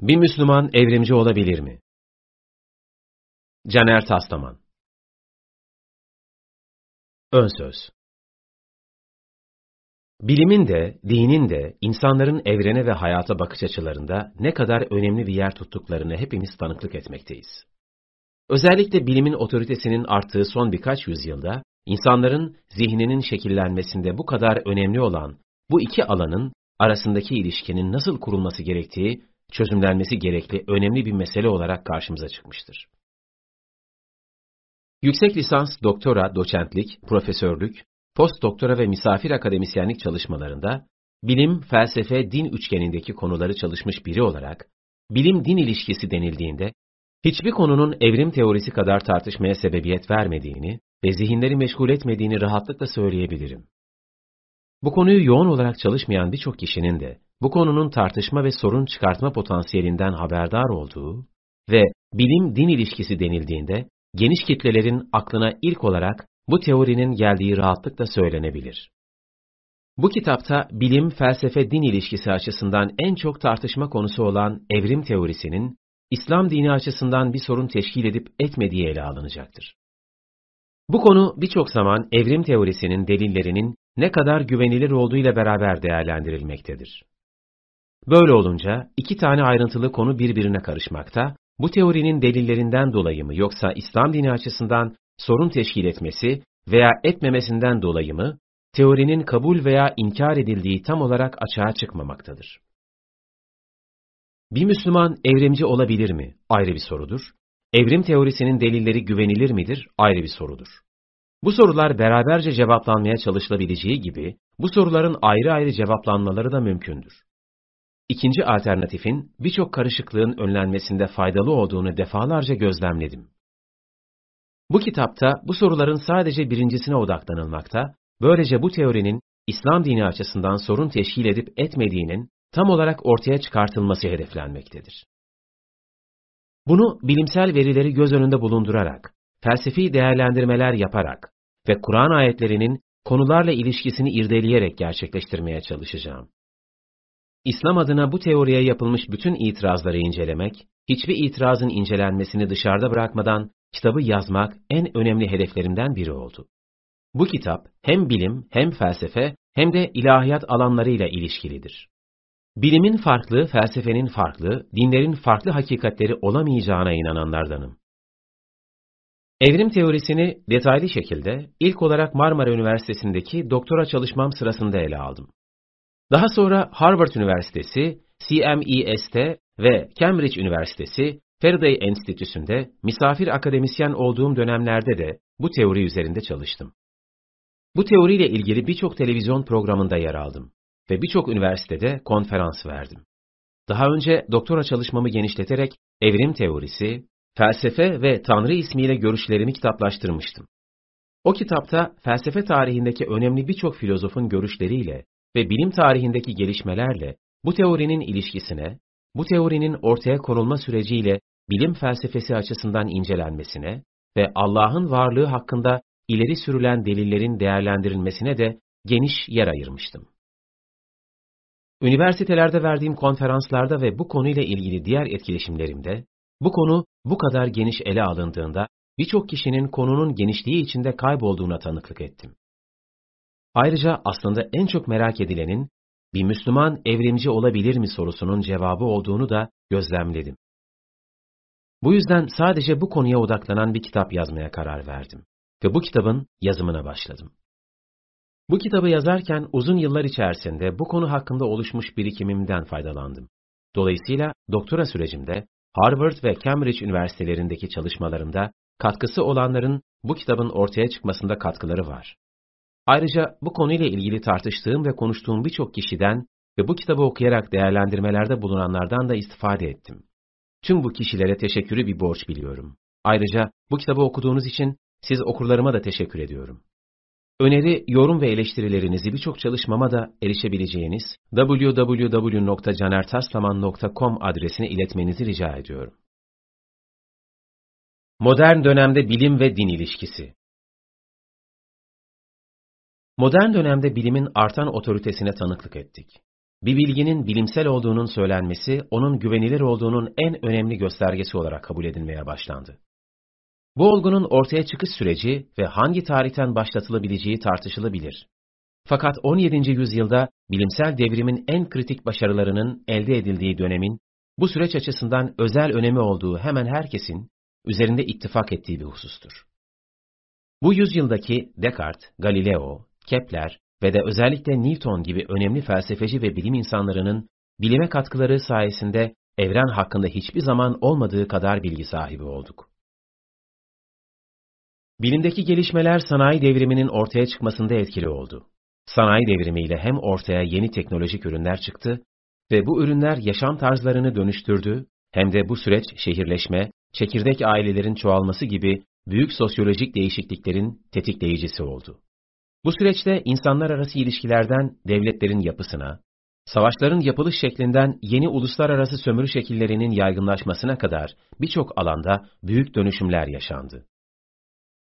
Bir Müslüman evrimci olabilir mi? Caner Taslaman Ön Söz Bilimin de, dinin de, insanların evrene ve hayata bakış açılarında ne kadar önemli bir yer tuttuklarını hepimiz tanıklık etmekteyiz. Özellikle bilimin otoritesinin arttığı son birkaç yüzyılda, insanların zihninin şekillenmesinde bu kadar önemli olan bu iki alanın arasındaki ilişkinin nasıl kurulması gerektiği, çözümlenmesi gerekli önemli bir mesele olarak karşımıza çıkmıştır. Yüksek lisans, doktora, doçentlik, profesörlük, postdoktora ve misafir akademisyenlik çalışmalarında bilim, felsefe, din üçgenindeki konuları çalışmış biri olarak, bilim-din ilişkisi denildiğinde, hiçbir konunun evrim teorisi kadar tartışmaya sebebiyet vermediğini ve zihinleri meşgul etmediğini rahatlıkla söyleyebilirim. Bu konuyu yoğun olarak çalışmayan birçok kişinin de bu konunun tartışma ve sorun çıkartma potansiyelinden haberdar olduğu ve bilim-din ilişkisi denildiğinde geniş kitlelerin aklına ilk olarak bu teorinin geldiği rahatlıkla söylenebilir. Bu kitapta bilim, felsefe, din ilişkisi açısından en çok tartışma konusu olan evrim teorisinin İslam dini açısından bir sorun teşkil edip etmediği ele alınacaktır. Bu konu birçok zaman evrim teorisinin delillerinin ne kadar güvenilir olduğuyla beraber değerlendirilmektedir. Böyle olunca iki tane ayrıntılı konu birbirine karışmakta, bu teorinin delillerinden dolayı mı yoksa İslam dini açısından sorun teşkil etmesi veya etmemesinden dolayı mı, teorinin kabul veya inkar edildiği tam olarak açığa çıkmamaktadır. Bir Müslüman evrimci olabilir mi? Ayrı bir sorudur. Evrim teorisinin delilleri güvenilir midir? Ayrı bir sorudur. Bu sorular beraberce cevaplanmaya çalışılabileceği gibi, bu soruların ayrı ayrı cevaplanmaları da mümkündür. İkinci alternatifin birçok karışıklığın önlenmesinde faydalı olduğunu defalarca gözlemledim. Bu kitapta bu soruların sadece birincisine odaklanılmakta, böylece bu teorinin İslam dini açısından sorun teşkil edip etmediğinin tam olarak ortaya çıkartılması hedeflenmektedir. Bunu bilimsel verileri göz önünde bulundurarak, felsefi değerlendirmeler yaparak ve Kur'an ayetlerinin konularla ilişkisini irdeleyerek gerçekleştirmeye çalışacağım. İslam adına bu teoriye yapılmış bütün itirazları incelemek, hiçbir itirazın incelenmesini dışarıda bırakmadan kitabı yazmak en önemli hedeflerimden biri oldu. Bu kitap hem bilim, hem felsefe, hem de ilahiyat alanlarıyla ilişkilidir. Bilimin farklı, felsefenin farklı, dinlerin farklı hakikatleri olamayacağına inananlardanım. Evrim teorisini detaylı şekilde ilk olarak Marmara Üniversitesi'ndeki doktora çalışmam sırasında ele aldım. Daha sonra Harvard Üniversitesi, CMES'te ve Cambridge Üniversitesi Faraday Enstitüsü'nde misafir akademisyen olduğum dönemlerde de bu teori üzerinde çalıştım. Bu teoriyle ilgili birçok televizyon programında yer aldım ve birçok üniversitede konferans verdim. Daha önce doktora çalışmamı genişleterek evrim teorisi, felsefe ve Tanrı ismiyle görüşlerimi kitaplaştırmıştım. O kitapta felsefe tarihindeki önemli birçok filozofun görüşleriyle ve bilim tarihindeki gelişmelerle bu teorinin ilişkisine, bu teorinin ortaya konulma süreciyle bilim felsefesi açısından incelenmesine ve Allah'ın varlığı hakkında ileri sürülen delillerin değerlendirilmesine de geniş yer ayırmıştım. Üniversitelerde verdiğim konferanslarda ve bu konuyla ilgili diğer etkileşimlerimde, bu konu bu kadar geniş ele alındığında birçok kişinin konunun genişliği içinde kaybolduğuna tanıklık ettim. Ayrıca aslında en çok merak edilenin, bir Müslüman evrimci olabilir mi sorusunun cevabı olduğunu da gözlemledim. Bu yüzden sadece bu konuya odaklanan bir kitap yazmaya karar verdim ve bu kitabın yazımına başladım. Bu kitabı yazarken uzun yıllar içerisinde bu konu hakkında oluşmuş birikimimden faydalandım. Dolayısıyla doktora sürecimde Harvard ve Cambridge üniversitelerindeki çalışmalarımda katkısı olanların bu kitabın ortaya çıkmasında katkıları var. Ayrıca bu konuyla ilgili tartıştığım ve konuştuğum birçok kişiden ve bu kitabı okuyarak değerlendirmelerde bulunanlardan da istifade ettim. Tüm bu kişilere teşekkürü bir borç biliyorum. Ayrıca bu kitabı okuduğunuz için siz okurlarıma da teşekkür ediyorum. Öneri, yorum ve eleştirilerinizi birçok çalışmama da erişebileceğiniz www.canertaslaman.com adresine iletmenizi rica ediyorum. Modern dönemde bilim ve din ilişkisi Modern dönemde bilimin artan otoritesine tanıklık ettik. bir bilginin bilimsel olduğunun söylenmesi, onun güvenilir olduğunun en önemli göstergesi olarak kabul edilmeye başlandı. Bu olgunun ortaya çıkış süreci ve hangi tarihten başlatılabileceği tartışılabilir. Fakat 17. yüzyılda bilimsel devrimin en kritik başarılarının elde edildiği dönemin, bu süreç açısından özel önemi olduğu hemen herkesin üzerinde ittifak ettiği bir husustur. Bu yüzyıldaki Descartes, Galileo, Kepler ve de özellikle Newton gibi önemli felsefeci ve bilim insanlarının bilime katkıları sayesinde evren hakkında hiçbir zaman olmadığı kadar bilgi sahibi olduk. Bilimdeki gelişmeler sanayi devriminin ortaya çıkmasında etkili oldu. Sanayi devrimiyle hem ortaya yeni teknolojik ürünler çıktı ve bu ürünler yaşam tarzlarını dönüştürdü, hem de bu süreç şehirleşme, çekirdek ailelerin çoğalması gibi büyük sosyolojik değişikliklerin tetikleyicisi oldu. Bu süreçte insanlar arası ilişkilerden devletlerin yapısına, savaşların yapılış şeklinden yeni uluslararası sömürü şekillerinin yaygınlaşmasına kadar birçok alanda büyük dönüşümler yaşandı.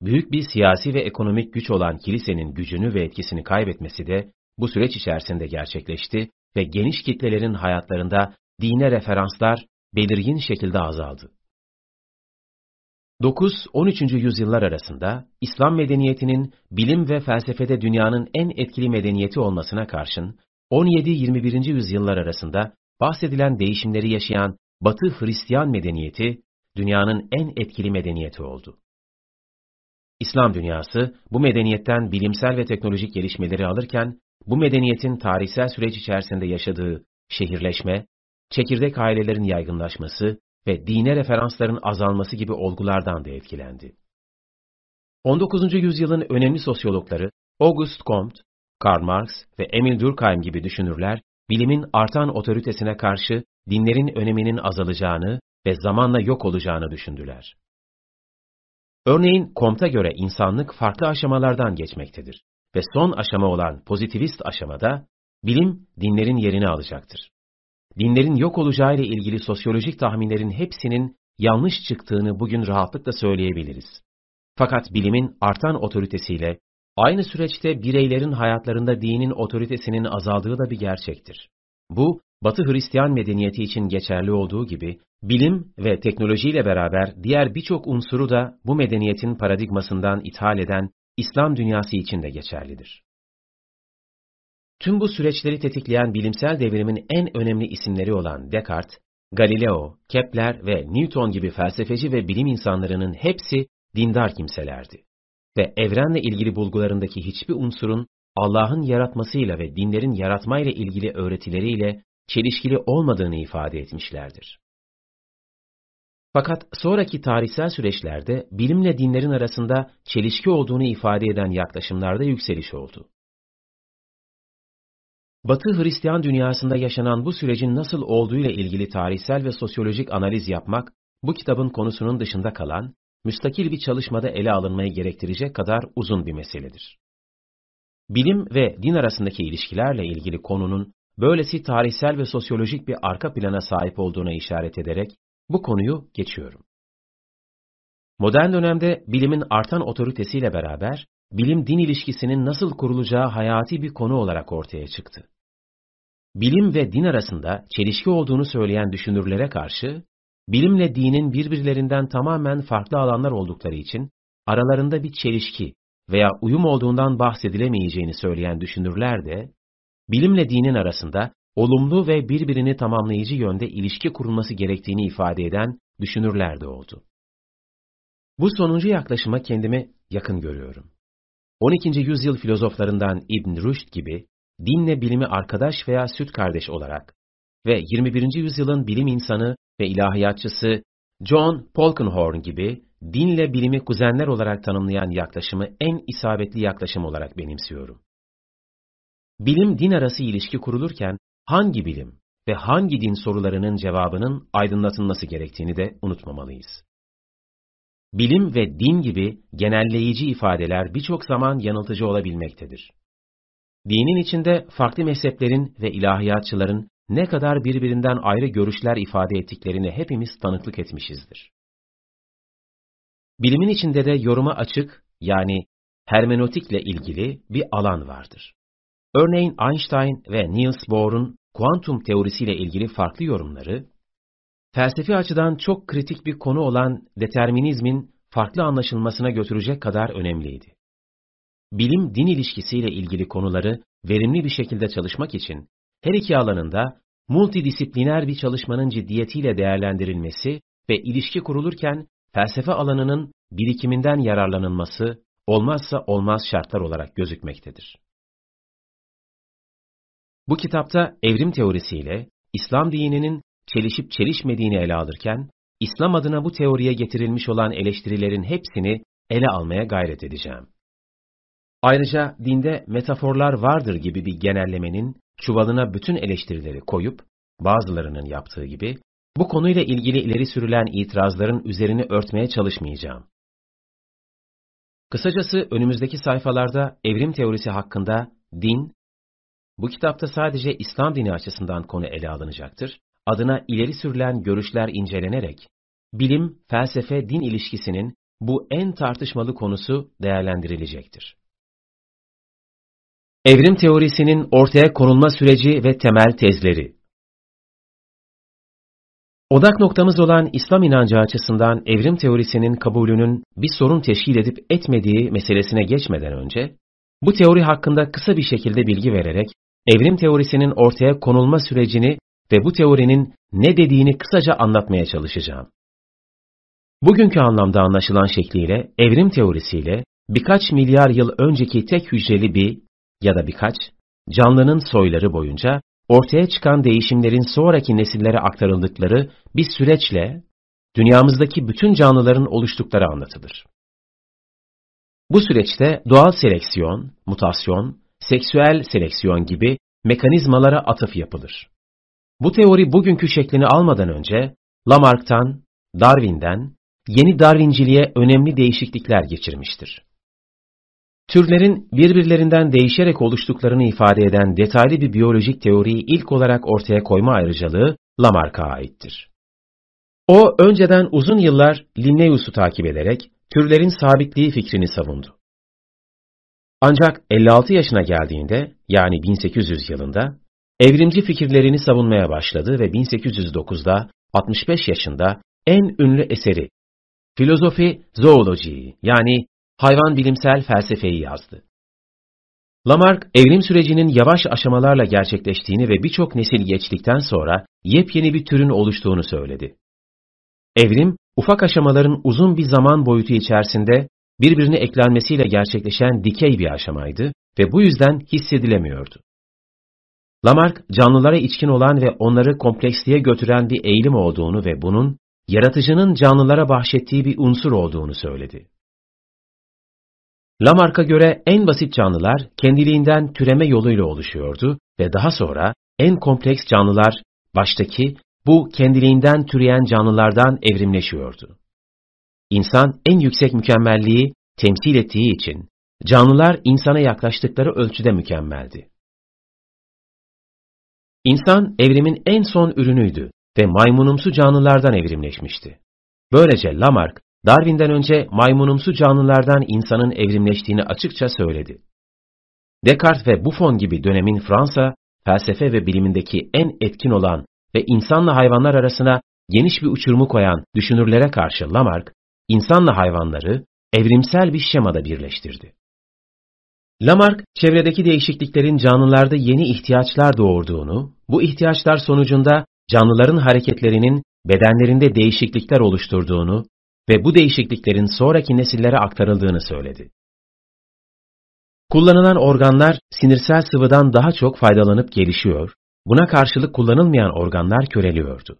Büyük bir siyasi ve ekonomik güç olan kilisenin gücünü ve etkisini kaybetmesi de bu süreç içerisinde gerçekleşti ve geniş kitlelerin hayatlarında dine referanslar belirgin şekilde azaldı. 9-13. yüzyıllar arasında İslam medeniyetinin bilim ve felsefede dünyanın en etkili medeniyeti olmasına karşın 17-21. yüzyıllar arasında bahsedilen değişimleri yaşayan Batı Hristiyan medeniyeti dünyanın en etkili medeniyeti oldu. İslam dünyası bu medeniyetten bilimsel ve teknolojik gelişmeleri alırken bu medeniyetin tarihsel süreç içerisinde yaşadığı şehirleşme, çekirdek ailelerin yaygınlaşması ve dine referansların azalması gibi olgulardan da etkilendi. 19. yüzyılın önemli sosyologları Auguste Comte, Karl Marx ve Emil Durkheim gibi düşünürler, bilimin artan otoritesine karşı dinlerin öneminin azalacağını ve zamanla yok olacağını düşündüler. Örneğin Comte'a göre insanlık farklı aşamalardan geçmektedir ve son aşama olan pozitivist aşamada bilim dinlerin yerini alacaktır dinlerin yok olacağı ile ilgili sosyolojik tahminlerin hepsinin yanlış çıktığını bugün rahatlıkla söyleyebiliriz. Fakat bilimin artan otoritesiyle aynı süreçte bireylerin hayatlarında dinin otoritesinin azaldığı da bir gerçektir. Bu, Batı Hristiyan medeniyeti için geçerli olduğu gibi, bilim ve teknolojiyle beraber diğer birçok unsuru da bu medeniyetin paradigmasından ithal eden İslam dünyası için de geçerlidir. Tüm bu süreçleri tetikleyen bilimsel devrimin en önemli isimleri olan Descartes, Galileo, Kepler ve Newton gibi felsefeci ve bilim insanlarının hepsi dindar kimselerdi. Ve evrenle ilgili bulgularındaki hiçbir unsurun Allah'ın yaratmasıyla ve dinlerin yaratmayla ilgili öğretileriyle çelişkili olmadığını ifade etmişlerdir. Fakat sonraki tarihsel süreçlerde bilimle dinlerin arasında çelişki olduğunu ifade eden yaklaşımlarda yükseliş oldu. Batı Hristiyan dünyasında yaşanan bu sürecin nasıl olduğuyla ilgili tarihsel ve sosyolojik analiz yapmak, bu kitabın konusunun dışında kalan, müstakil bir çalışmada ele alınmayı gerektirecek kadar uzun bir meseledir. Bilim ve din arasındaki ilişkilerle ilgili konunun böylesi tarihsel ve sosyolojik bir arka plana sahip olduğuna işaret ederek bu konuyu geçiyorum. Modern dönemde bilimin artan otoritesiyle beraber bilim-din ilişkisinin nasıl kurulacağı hayati bir konu olarak ortaya çıktı bilim ve din arasında çelişki olduğunu söyleyen düşünürlere karşı, bilimle dinin birbirlerinden tamamen farklı alanlar oldukları için, aralarında bir çelişki veya uyum olduğundan bahsedilemeyeceğini söyleyen düşünürler de, bilimle dinin arasında olumlu ve birbirini tamamlayıcı yönde ilişki kurulması gerektiğini ifade eden düşünürler de oldu. Bu sonuncu yaklaşıma kendimi yakın görüyorum. 12. yüzyıl filozoflarından İbn Rüşd gibi dinle bilimi arkadaş veya süt kardeş olarak ve 21. yüzyılın bilim insanı ve ilahiyatçısı John Polkinghorne gibi dinle bilimi kuzenler olarak tanımlayan yaklaşımı en isabetli yaklaşım olarak benimsiyorum. Bilim din arası ilişki kurulurken hangi bilim ve hangi din sorularının cevabının aydınlatılması gerektiğini de unutmamalıyız. Bilim ve din gibi genelleyici ifadeler birçok zaman yanıltıcı olabilmektedir. Dinin içinde farklı mezheplerin ve ilahiyatçıların ne kadar birbirinden ayrı görüşler ifade ettiklerini hepimiz tanıklık etmişizdir. Bilimin içinde de yoruma açık, yani hermenötikle ilgili bir alan vardır. Örneğin Einstein ve Niels Bohr'un kuantum teorisiyle ilgili farklı yorumları, felsefi açıdan çok kritik bir konu olan determinizmin farklı anlaşılmasına götürecek kadar önemliydi. Bilim-din ilişkisiyle ilgili konuları verimli bir şekilde çalışmak için her iki alanında multidisipliner bir çalışmanın ciddiyetiyle değerlendirilmesi ve ilişki kurulurken felsefe alanının birikiminden yararlanılması olmazsa olmaz şartlar olarak gözükmektedir. Bu kitapta evrim teorisiyle İslam dininin çelişip çelişmediğini ele alırken, İslam adına bu teoriye getirilmiş olan eleştirilerin hepsini ele almaya gayret edeceğim. Ayrıca dinde metaforlar vardır gibi bir genellemenin çuvalına bütün eleştirileri koyup, bazılarının yaptığı gibi, bu konuyla ilgili ileri sürülen itirazların üzerini örtmeye çalışmayacağım. Kısacası önümüzdeki sayfalarda evrim teorisi hakkında din, bu kitapta sadece İslam dini açısından konu ele alınacaktır, adına ileri sürülen görüşler incelenerek, bilim, felsefe, din ilişkisinin bu en tartışmalı konusu değerlendirilecektir. Evrim teorisinin ortaya konulma süreci ve temel tezleri Odak noktamız olan İslam inancı açısından evrim teorisinin kabulünün bir sorun teşkil edip etmediği meselesine geçmeden önce, bu teori hakkında kısa bir şekilde bilgi vererek, evrim teorisinin ortaya konulma sürecini ve bu teorinin ne dediğini kısaca anlatmaya çalışacağım. Bugünkü anlamda anlaşılan şekliyle evrim teorisiyle birkaç milyar yıl önceki tek hücreli bir ya da birkaç canlının soyları boyunca ortaya çıkan değişimlerin sonraki nesillere aktarıldıkları bir süreçle dünyamızdaki bütün canlıların oluştukları anlatılır. Bu süreçte doğal seleksiyon, mutasyon, seksüel seleksiyon gibi mekanizmalara atıf yapılır. Bu teori bugünkü şeklini almadan önce Lamarck'tan, Darwin'den, yeni Darwinciliğe önemli değişiklikler geçirmiştir. Türlerin birbirlerinden değişerek oluştuklarını ifade eden detaylı bir biyolojik teoriyi ilk olarak ortaya koyma ayrıcalığı Lamarck'a aittir. O, önceden uzun yıllar Linnaeus'u takip ederek türlerin sabitliği fikrini savundu. Ancak 56 yaşına geldiğinde, yani 1800 yılında, evrimci fikirlerini savunmaya başladı ve 1809'da, 65 yaşında en ünlü eseri, Filozofi Zoology yani hayvan bilimsel felsefeyi yazdı. Lamarck, evrim sürecinin yavaş aşamalarla gerçekleştiğini ve birçok nesil geçtikten sonra yepyeni bir türün oluştuğunu söyledi. Evrim, ufak aşamaların uzun bir zaman boyutu içerisinde birbirine eklenmesiyle gerçekleşen dikey bir aşamaydı ve bu yüzden hissedilemiyordu. Lamarck, canlılara içkin olan ve onları kompleksliğe götüren bir eğilim olduğunu ve bunun, yaratıcının canlılara bahşettiği bir unsur olduğunu söyledi. Lamarck'a göre en basit canlılar kendiliğinden türeme yoluyla oluşuyordu ve daha sonra en kompleks canlılar baştaki bu kendiliğinden türeyen canlılardan evrimleşiyordu. İnsan en yüksek mükemmelliği temsil ettiği için canlılar insana yaklaştıkları ölçüde mükemmeldi. İnsan evrimin en son ürünüydü ve maymunumsu canlılardan evrimleşmişti. Böylece Lamarck Darwin'den önce maymunumsu canlılardan insanın evrimleştiğini açıkça söyledi. Descartes ve Buffon gibi dönemin Fransa, felsefe ve bilimindeki en etkin olan ve insanla hayvanlar arasına geniş bir uçurumu koyan düşünürlere karşı Lamarck, insanla hayvanları evrimsel bir şemada birleştirdi. Lamarck, çevredeki değişikliklerin canlılarda yeni ihtiyaçlar doğurduğunu, bu ihtiyaçlar sonucunda canlıların hareketlerinin bedenlerinde değişiklikler oluşturduğunu ve bu değişikliklerin sonraki nesillere aktarıldığını söyledi. Kullanılan organlar sinirsel sıvıdan daha çok faydalanıp gelişiyor, buna karşılık kullanılmayan organlar köreliyordu.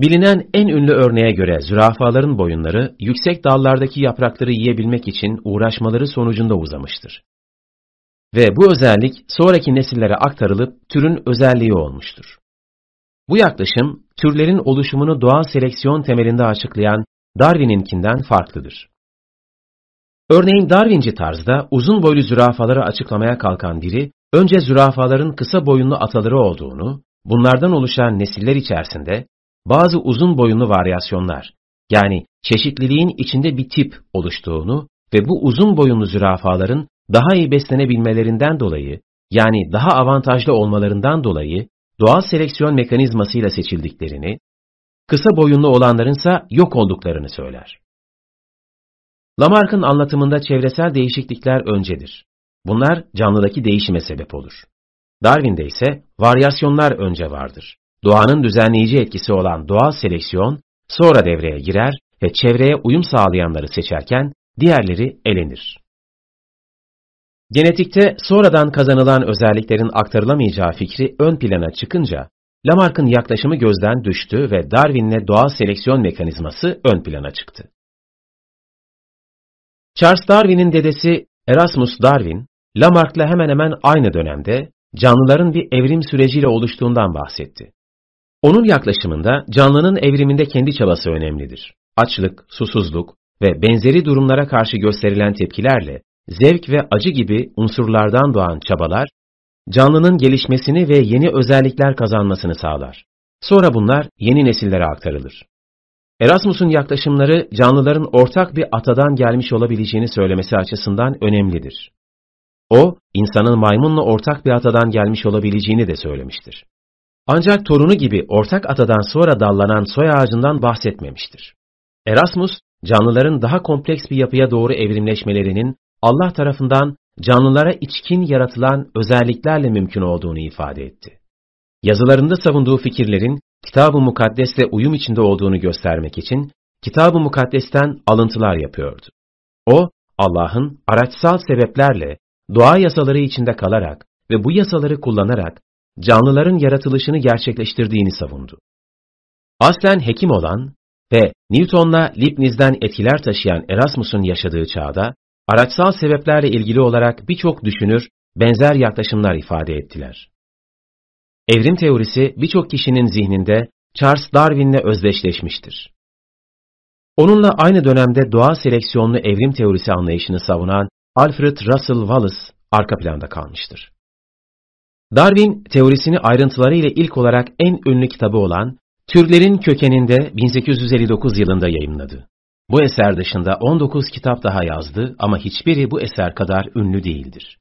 Bilinen en ünlü örneğe göre zürafaların boyunları yüksek dallardaki yaprakları yiyebilmek için uğraşmaları sonucunda uzamıştır. Ve bu özellik sonraki nesillere aktarılıp türün özelliği olmuştur. Bu yaklaşım, türlerin oluşumunu doğal seleksiyon temelinde açıklayan Darwin'inkinden farklıdır. Örneğin Darwinci tarzda uzun boylu zürafaları açıklamaya kalkan biri, önce zürafaların kısa boyunlu ataları olduğunu, bunlardan oluşan nesiller içerisinde bazı uzun boyunlu varyasyonlar, yani çeşitliliğin içinde bir tip oluştuğunu ve bu uzun boyunlu zürafaların daha iyi beslenebilmelerinden dolayı, yani daha avantajlı olmalarından dolayı doğal seleksiyon mekanizmasıyla seçildiklerini, kısa boyunlu olanlarınsa yok olduklarını söyler. Lamarck'ın anlatımında çevresel değişiklikler öncedir. Bunlar canlıdaki değişime sebep olur. Darwin'de ise varyasyonlar önce vardır. Doğanın düzenleyici etkisi olan doğal seleksiyon sonra devreye girer ve çevreye uyum sağlayanları seçerken diğerleri elenir. Genetikte sonradan kazanılan özelliklerin aktarılamayacağı fikri ön plana çıkınca, Lamarck'ın yaklaşımı gözden düştü ve Darwin'le doğal seleksiyon mekanizması ön plana çıktı. Charles Darwin'in dedesi Erasmus Darwin, Lamarck'la hemen hemen aynı dönemde canlıların bir evrim süreciyle oluştuğundan bahsetti. Onun yaklaşımında canlının evriminde kendi çabası önemlidir. Açlık, susuzluk ve benzeri durumlara karşı gösterilen tepkilerle zevk ve acı gibi unsurlardan doğan çabalar, canlının gelişmesini ve yeni özellikler kazanmasını sağlar. Sonra bunlar yeni nesillere aktarılır. Erasmus'un yaklaşımları canlıların ortak bir atadan gelmiş olabileceğini söylemesi açısından önemlidir. O, insanın maymunla ortak bir atadan gelmiş olabileceğini de söylemiştir. Ancak torunu gibi ortak atadan sonra dallanan soy ağacından bahsetmemiştir. Erasmus, canlıların daha kompleks bir yapıya doğru evrimleşmelerinin Allah tarafından canlılara içkin yaratılan özelliklerle mümkün olduğunu ifade etti. Yazılarında savunduğu fikirlerin Kitab-ı Mukaddes'le uyum içinde olduğunu göstermek için Kitab-ı Mukaddes'ten alıntılar yapıyordu. O, Allah'ın araçsal sebeplerle doğa yasaları içinde kalarak ve bu yasaları kullanarak canlıların yaratılışını gerçekleştirdiğini savundu. Aslen hekim olan ve Newton'la Leibniz'den etkiler taşıyan Erasmus'un yaşadığı çağda, araçsal sebeplerle ilgili olarak birçok düşünür benzer yaklaşımlar ifade ettiler. Evrim teorisi birçok kişinin zihninde Charles Darwin'le özdeşleşmiştir. Onunla aynı dönemde doğa seleksiyonlu evrim teorisi anlayışını savunan Alfred Russel Wallace arka planda kalmıştır. Darwin, teorisini ayrıntılarıyla ilk olarak en ünlü kitabı olan Türlerin Kökeninde 1859 yılında yayımladı. Bu eser dışında 19 kitap daha yazdı ama hiçbiri bu eser kadar ünlü değildir.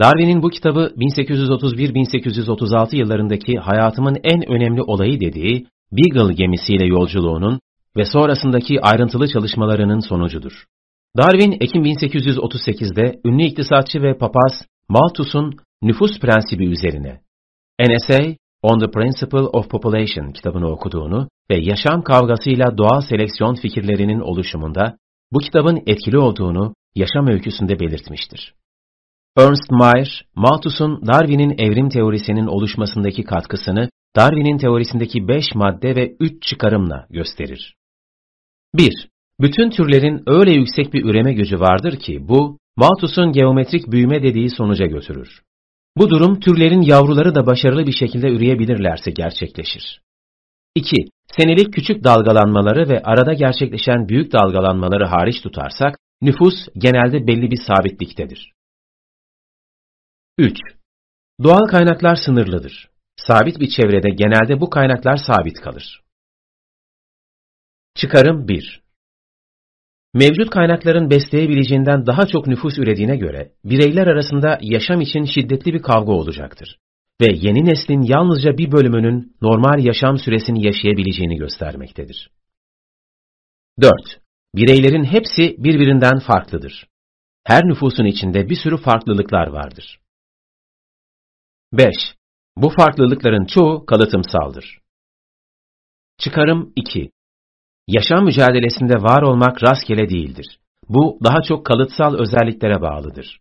Darwin'in bu kitabı 1831-1836 yıllarındaki hayatımın en önemli olayı dediği Beagle gemisiyle yolculuğunun ve sonrasındaki ayrıntılı çalışmalarının sonucudur. Darwin, Ekim 1838'de ünlü iktisatçı ve papaz Malthus'un nüfus prensibi üzerine An Essay on the Principle of Population kitabını okuduğunu ve yaşam kavgasıyla doğal seleksiyon fikirlerinin oluşumunda bu kitabın etkili olduğunu yaşam öyküsünde belirtmiştir. Ernst Mayr, Malthus'un Darwin'in evrim teorisinin oluşmasındaki katkısını Darwin'in teorisindeki beş madde ve üç çıkarımla gösterir. 1. Bütün türlerin öyle yüksek bir üreme gücü vardır ki bu, Malthus'un geometrik büyüme dediği sonuca götürür. Bu durum türlerin yavruları da başarılı bir şekilde üreyebilirlerse gerçekleşir. 2. Senelik küçük dalgalanmaları ve arada gerçekleşen büyük dalgalanmaları hariç tutarsak, nüfus genelde belli bir sabitliktedir. 3. Doğal kaynaklar sınırlıdır. Sabit bir çevrede genelde bu kaynaklar sabit kalır. Çıkarım 1 Mevcut kaynakların besleyebileceğinden daha çok nüfus ürediğine göre, bireyler arasında yaşam için şiddetli bir kavga olacaktır. Ve yeni neslin yalnızca bir bölümünün normal yaşam süresini yaşayabileceğini göstermektedir. 4. Bireylerin hepsi birbirinden farklıdır. Her nüfusun içinde bir sürü farklılıklar vardır. 5. Bu farklılıkların çoğu kalıtımsaldır. Çıkarım 2. Yaşam mücadelesinde var olmak rastgele değildir. Bu daha çok kalıtsal özelliklere bağlıdır.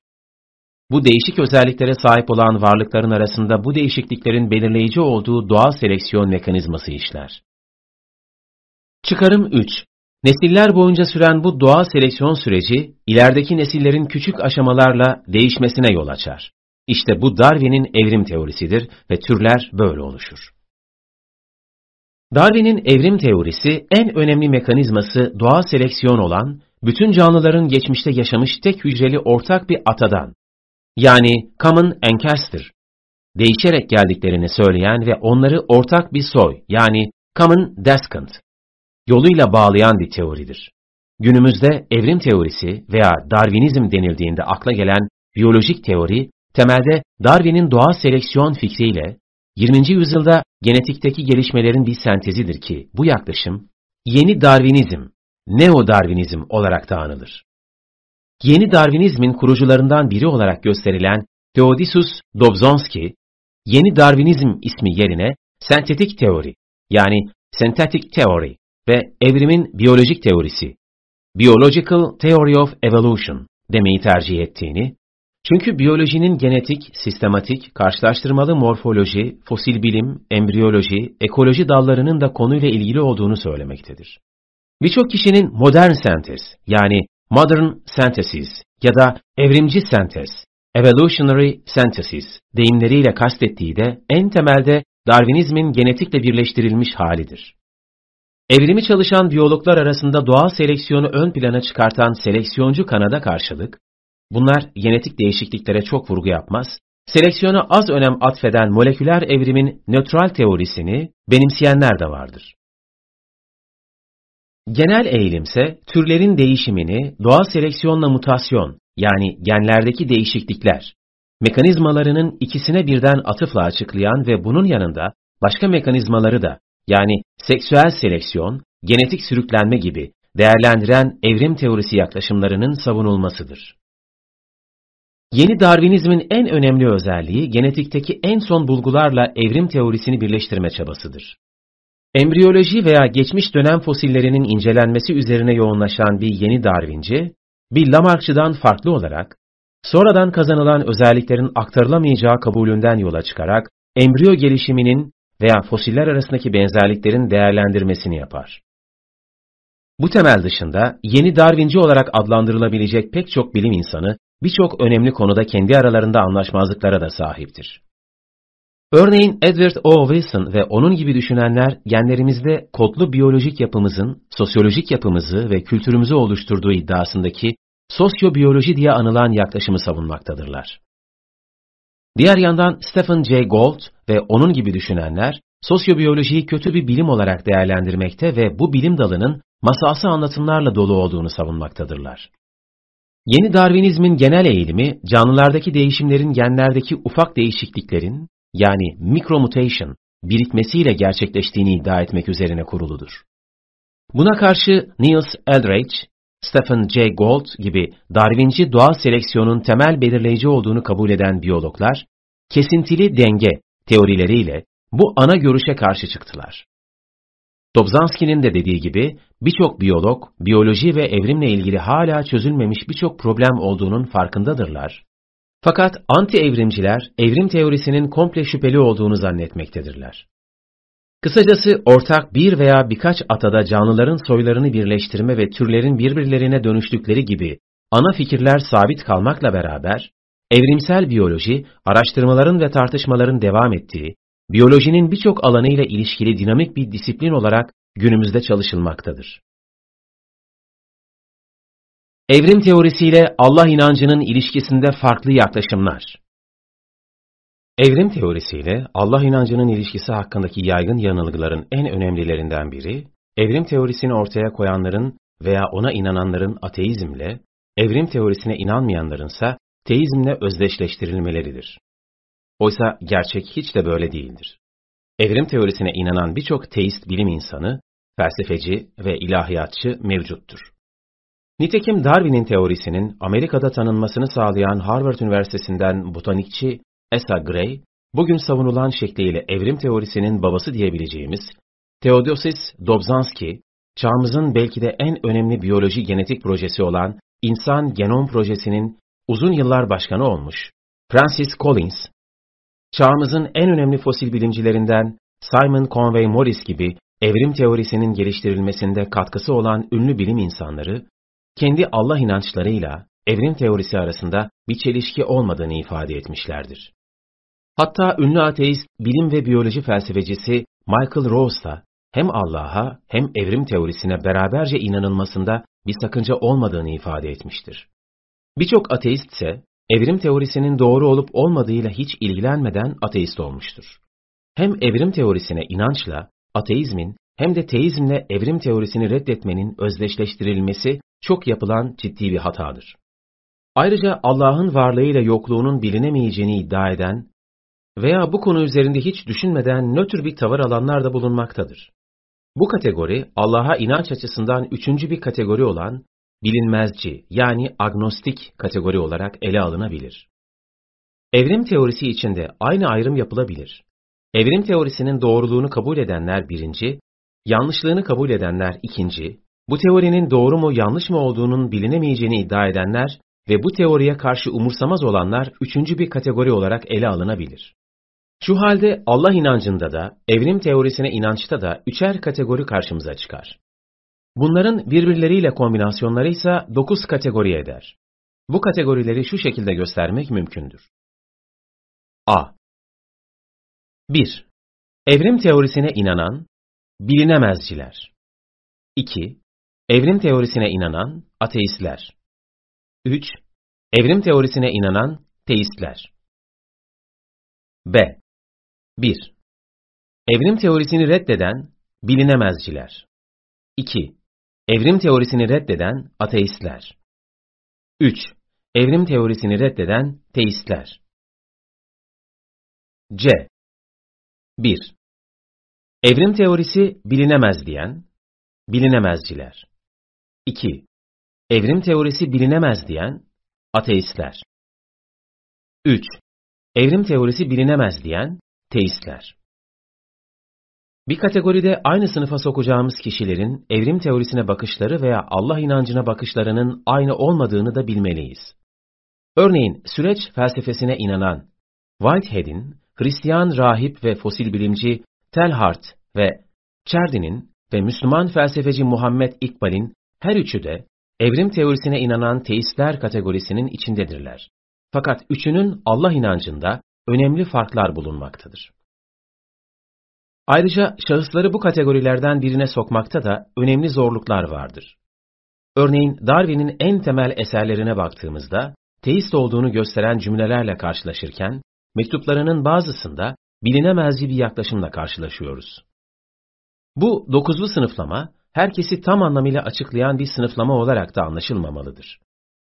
Bu değişik özelliklere sahip olan varlıkların arasında bu değişikliklerin belirleyici olduğu doğal seleksiyon mekanizması işler. Çıkarım 3. Nesiller boyunca süren bu doğal seleksiyon süreci, ilerideki nesillerin küçük aşamalarla değişmesine yol açar. İşte bu Darwin'in evrim teorisidir ve türler böyle oluşur. Darwin'in evrim teorisi en önemli mekanizması doğal seleksiyon olan, bütün canlıların geçmişte yaşamış tek hücreli ortak bir atadan, yani common ancestor, değişerek geldiklerini söyleyen ve onları ortak bir soy, yani common descent, yoluyla bağlayan bir teoridir. Günümüzde evrim teorisi veya Darwinizm denildiğinde akla gelen biyolojik teori, temelde Darwin'in doğal seleksiyon fikriyle 20. yüzyılda genetikteki gelişmelerin bir sentezidir ki bu yaklaşım yeni Darwinizm, neo-Darwinizm olarak da anılır. Yeni Darwinizmin kurucularından biri olarak gösterilen Theodosius Dobzhansky, yeni Darwinizm ismi yerine sentetik teori yani synthetic theory ve evrimin biyolojik teorisi, biological theory of evolution demeyi tercih ettiğini, çünkü biyolojinin genetik, sistematik, karşılaştırmalı morfoloji, fosil bilim, embriyoloji, ekoloji dallarının da konuyla ilgili olduğunu söylemektedir. Birçok kişinin modern sentez yani modern synthesis ya da evrimci sentez, evolutionary synthesis deyimleriyle kastettiği de en temelde Darwinizmin genetikle birleştirilmiş halidir. Evrimi çalışan biyologlar arasında doğal seleksiyonu ön plana çıkartan seleksiyoncu kanada karşılık, bunlar genetik değişikliklere çok vurgu yapmaz, seleksiyona az önem atfeden moleküler evrimin nötral teorisini benimseyenler de vardır. Genel eğilimse türlerin değişimini doğal seleksiyonla mutasyon yani genlerdeki değişiklikler, mekanizmalarının ikisine birden atıfla açıklayan ve bunun yanında başka mekanizmaları da yani seksüel seleksiyon, genetik sürüklenme gibi değerlendiren evrim teorisi yaklaşımlarının savunulmasıdır. Yeni Darwinizmin en önemli özelliği genetikteki en son bulgularla evrim teorisini birleştirme çabasıdır. Embriyoloji veya geçmiş dönem fosillerinin incelenmesi üzerine yoğunlaşan bir yeni Darwinci, bir Lamarckçıdan farklı olarak, sonradan kazanılan özelliklerin aktarılamayacağı kabulünden yola çıkarak, embriyo gelişiminin veya fosiller arasındaki benzerliklerin değerlendirmesini yapar. Bu temel dışında yeni Darwinci olarak adlandırılabilecek pek çok bilim insanı birçok önemli konuda kendi aralarında anlaşmazlıklara da sahiptir. Örneğin Edward O. Wilson ve onun gibi düşünenler genlerimizde kodlu biyolojik yapımızın, sosyolojik yapımızı ve kültürümüzü oluşturduğu iddiasındaki sosyobiyoloji diye anılan yaklaşımı savunmaktadırlar. Diğer yandan Stephen Jay Gould ve onun gibi düşünenler, sosyobiyolojiyi kötü bir bilim olarak değerlendirmekte ve bu bilim dalının masalsı anlatımlarla dolu olduğunu savunmaktadırlar. Yeni Darwinizmin genel eğilimi, canlılardaki değişimlerin genlerdeki ufak değişikliklerin, yani micromutation, birikmesiyle gerçekleştiğini iddia etmek üzerine kuruludur. Buna karşı Niels Eldredge, Stephen Jay Gould gibi Darwinci doğal seleksiyonun temel belirleyici olduğunu kabul eden biyologlar, kesintili denge teorileriyle bu ana görüşe karşı çıktılar. Dobzhansky'nin de dediği gibi birçok biyolog, biyoloji ve evrimle ilgili hala çözülmemiş birçok problem olduğunun farkındadırlar. Fakat anti-evrimciler evrim teorisinin komple şüpheli olduğunu zannetmektedirler. Kısacası ortak bir veya birkaç atada canlıların soylarını birleştirme ve türlerin birbirlerine dönüştükleri gibi ana fikirler sabit kalmakla beraber, evrimsel biyoloji, araştırmaların ve tartışmaların devam ettiği, biyolojinin birçok alanıyla ilişkili dinamik bir disiplin olarak günümüzde çalışılmaktadır. Evrim teorisiyle Allah inancının ilişkisinde farklı yaklaşımlar. Evrim teorisiyle Allah inancının ilişkisi hakkındaki yaygın yanılgıların en önemlilerinden biri, evrim teorisini ortaya koyanların veya ona inananların ateizmle, evrim teorisine inanmayanlarınsa teizmle özdeşleştirilmeleridir. Oysa gerçek hiç de böyle değildir. Evrim teorisine inanan birçok teist bilim insanı, felsefeci ve ilahiyatçı mevcuttur. Nitekim Darwin'in teorisinin Amerika'da tanınmasını sağlayan Harvard Üniversitesi'nden botanikçi Asa Gray, bugün savunulan şekliyle evrim teorisinin babası diyebileceğimiz Theodosius Dobzhansky, çağımızın belki de en önemli biyoloji genetik projesi olan İnsan Genom Projesi'nin uzun yıllar başkanı olmuş Francis Collins, çağımızın en önemli fosil bilimcilerinden Simon Conway Morris gibi evrim teorisinin geliştirilmesinde katkısı olan ünlü bilim insanları, kendi Allah inançlarıyla evrim teorisi arasında bir çelişki olmadığını ifade etmişlerdir. Hatta ünlü ateist, bilim ve biyoloji felsefecisi Michael Rose da hem Allah'a hem evrim teorisine beraberce inanılmasında bir sakınca olmadığını ifade etmiştir. Birçok ateist ise evrim teorisinin doğru olup olmadığıyla hiç ilgilenmeden ateist olmuştur. Hem evrim teorisine inançla, ateizmin hem de teizmle evrim teorisini reddetmenin özdeşleştirilmesi çok yapılan ciddi bir hatadır. Ayrıca Allah'ın varlığıyla yokluğunun bilinemeyeceğini iddia eden veya bu konu üzerinde hiç düşünmeden nötr bir tavır alanlar da bulunmaktadır. Bu kategori Allah'a inanç açısından üçüncü bir kategori olan bilinmezci yani agnostik kategori olarak ele alınabilir. Evrim teorisi içinde aynı ayrım yapılabilir. Evrim teorisinin doğruluğunu kabul edenler birinci, yanlışlığını kabul edenler ikinci, bu teorinin doğru mu yanlış mı olduğunun bilinemeyeceğini iddia edenler ve bu teoriye karşı umursamaz olanlar üçüncü bir kategori olarak ele alınabilir. Şu halde Allah inancında da, evrim teorisine inançta da üçer kategori karşımıza çıkar. Bunların birbirleriyle kombinasyonları ise dokuz kategori eder. Bu kategorileri şu şekilde göstermek mümkündür. A. 1. Evrim teorisine inanan, bilinemezciler. 2. Evrim teorisine inanan, ateistler. 3. Evrim teorisine inanan, teistler. B. 1. Evrim teorisini reddeden, bilinemezciler. 2. Evrim teorisini reddeden, ateistler. 3. Evrim teorisini reddeden, teistler. C. 1. Evrim teorisi bilinemez diyen, bilinemezciler. 2. Evrim teorisi bilinemez diyen, ateistler. 3. Evrim teorisi bilinemez diyen, teistler. Bir kategoride aynı sınıfa sokacağımız kişilerin evrim teorisine bakışları veya Allah inancına bakışlarının aynı olmadığını da bilmeliyiz. Örneğin süreç felsefesine inanan Whitehead'in, Hristiyan rahip ve fosil bilimci Telhart ve Çerdi'nin ve Müslüman felsefeci Muhammed İkbal'in her üçü de evrim teorisine inanan teistler kategorisinin içindedirler. Fakat üçünün Allah inancında önemli farklar bulunmaktadır. Ayrıca şahısları bu kategorilerden birine sokmakta da önemli zorluklar vardır. Örneğin Darwin'in en temel eserlerine baktığımızda teist olduğunu gösteren cümlelerle karşılaşırken mektuplarının bazısında bilinemezci bir yaklaşımla karşılaşıyoruz. Bu dokuzlu sınıflama herkesi tam anlamıyla açıklayan bir sınıflama olarak da anlaşılmamalıdır.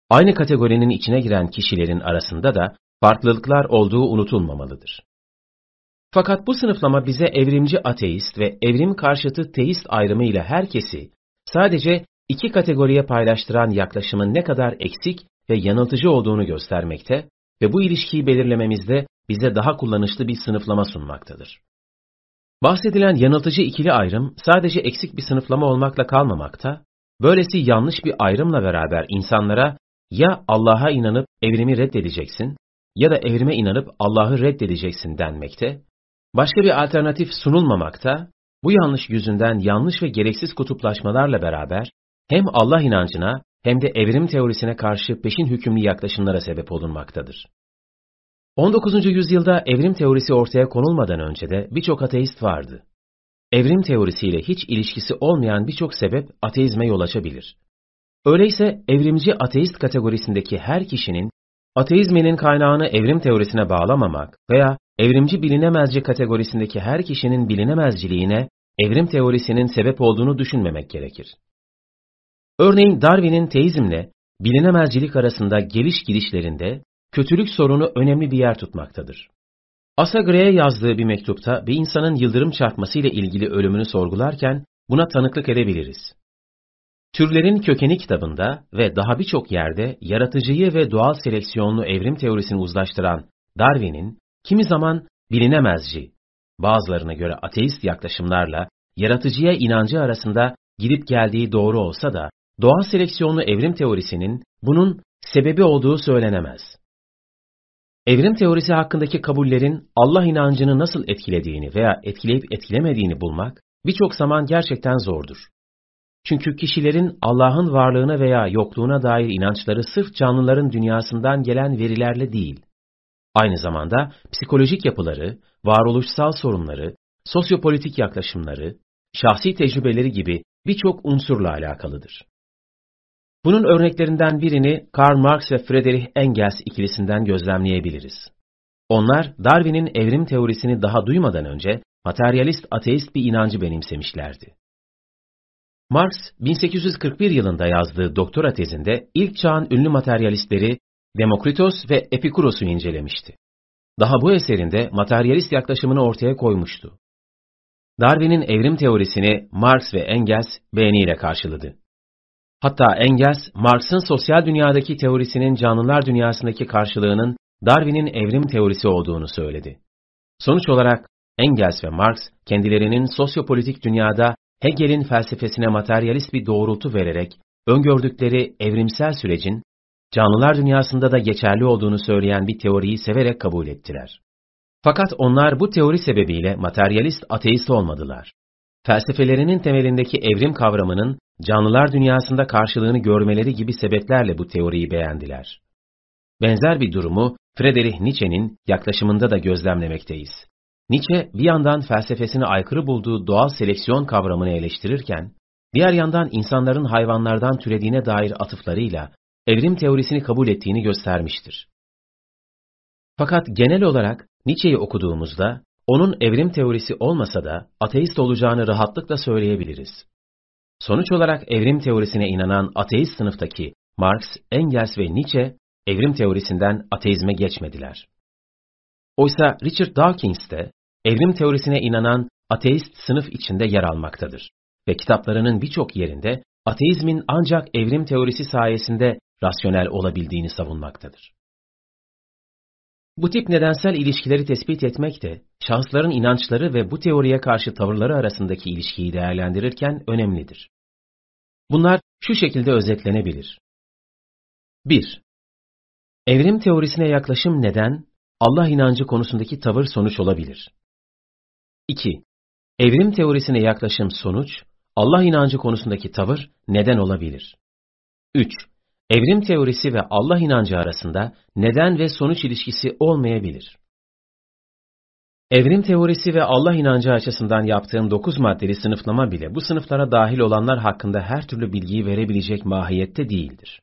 Aynı kategorinin içine giren kişilerin arasında da farklılıklar olduğu unutulmamalıdır. Fakat bu sınıflama bize evrimci ateist ve evrim karşıtı teist ayrımıyla herkesi sadece iki kategoriye paylaştıran yaklaşımın ne kadar eksik ve yanıltıcı olduğunu göstermekte ve bu ilişkiyi belirlememizde bize daha kullanışlı bir sınıflama sunmaktadır. Bahsedilen yanıltıcı ikili ayrım sadece eksik bir sınıflama olmakla kalmamakta, böylesi yanlış bir ayrımla beraber insanlara ya Allah'a inanıp evrimi reddedeceksin ya da evrime inanıp Allah'ı reddedeceksin denmekte, başka bir alternatif sunulmamakta, bu yanlış yüzünden yanlış ve gereksiz kutuplaşmalarla beraber hem Allah inancına hem de evrim teorisine karşı peşin hükümlü yaklaşımlara sebep olunmaktadır. 19. yüzyılda evrim teorisi ortaya konulmadan önce de birçok ateist vardı. Evrim teorisiyle hiç ilişkisi olmayan birçok sebep ateizme yol açabilir. Öyleyse evrimci ateist kategorisindeki her kişinin ateizminin kaynağını evrim teorisine bağlamamak veya evrimci bilinemezci kategorisindeki her kişinin bilinemezciliğine evrim teorisinin sebep olduğunu düşünmemek gerekir. Örneğin Darwin'in teizmle bilinemezcilik arasında geliş gidişlerinde kötülük sorunu önemli bir yer tutmaktadır. Asa Gray'e yazdığı bir mektupta bir insanın yıldırım çarpmasıyla ilgili ölümünü sorgularken buna tanıklık edebiliriz. Türlerin Kökeni kitabında ve daha birçok yerde yaratıcıyı ve doğal seleksiyonlu evrim teorisini uzlaştıran Darwin'in kimi zaman bilinemezci, bazılarına göre ateist yaklaşımlarla yaratıcıya inancı arasında gidip geldiği doğru olsa da doğal seleksiyonlu evrim teorisinin bunun sebebi olduğu söylenemez. Evrim teorisi hakkındaki kabullerin Allah inancını nasıl etkilediğini veya etkileyip etkilemediğini bulmak birçok zaman gerçekten zordur. Çünkü kişilerin Allah'ın varlığına veya yokluğuna dair inançları sırf canlıların dünyasından gelen verilerle değil, aynı zamanda psikolojik yapıları, varoluşsal sorunları, sosyopolitik yaklaşımları, şahsi tecrübeleri gibi birçok unsurla alakalıdır. Bunun örneklerinden birini Karl Marx ve Friedrich Engels ikilisinden gözlemleyebiliriz. Onlar Darwin'in evrim teorisini daha duymadan önce materyalist ateist bir inancı benimsemişlerdi. Marx, 1841 yılında yazdığı doktora tezinde ilk çağın ünlü materyalistleri Demokritos ve Epikuros'u incelemişti. daha bu eserinde materyalist yaklaşımını ortaya koymuştu. Darwin'in evrim teorisini Marx ve Engels beğeniyle karşıladı. Hatta Engels, Marx'ın sosyal dünyadaki teorisinin canlılar dünyasındaki karşılığının Darwin'in evrim teorisi olduğunu söyledi. Sonuç olarak Engels ve Marx kendilerinin sosyopolitik dünyada Hegel'in felsefesine materyalist bir doğrultu vererek öngördükleri evrimsel sürecin canlılar dünyasında da geçerli olduğunu söyleyen bir teoriyi severek kabul ettiler. Fakat onlar bu teori sebebiyle materyalist ateist olmadılar. Felsefelerinin temelindeki evrim kavramının canlılar dünyasında karşılığını görmeleri gibi sebeplerle bu teoriyi beğendiler. Benzer bir durumu Friedrich Nietzsche'nin yaklaşımında da gözlemlemekteyiz. Nietzsche bir yandan felsefesine aykırı bulduğu doğal seleksiyon kavramını eleştirirken, diğer yandan insanların hayvanlardan türediğine dair atıflarıyla evrim teorisini kabul ettiğini göstermiştir. Fakat genel olarak Nietzsche'yi okuduğumuzda, onun evrim teorisi olmasa da ateist olacağını rahatlıkla söyleyebiliriz. Sonuç olarak evrim teorisine inanan ateist sınıftaki Marx, Engels ve Nietzsche, evrim teorisinden ateizme geçmediler. Oysa Richard Dawkins de evrim teorisine inanan ateist sınıf içinde yer almaktadır ve kitaplarının birçok yerinde ateizmin ancak evrim teorisi sayesinde rasyonel olabildiğini savunmaktadır. Bu tip nedensel ilişkileri tespit etmek de, şahısların inançları ve bu teoriye karşı tavırları arasındaki ilişkiyi değerlendirirken önemlidir. Bunlar şu şekilde özetlenebilir. 1. Evrim teorisine yaklaşım neden, Allah inancı konusundaki tavır sonuç olabilir. 2. Evrim teorisine yaklaşım sonuç, Allah inancı konusundaki tavır neden olabilir. 3. Evrim teorisi ve Allah inancı arasında neden ve sonuç ilişkisi olmayabilir. Evrim teorisi ve Allah inancı açısından yaptığım dokuz maddeli sınıflama bile bu sınıflara dahil olanlar hakkında her türlü bilgiyi verebilecek mahiyette değildir.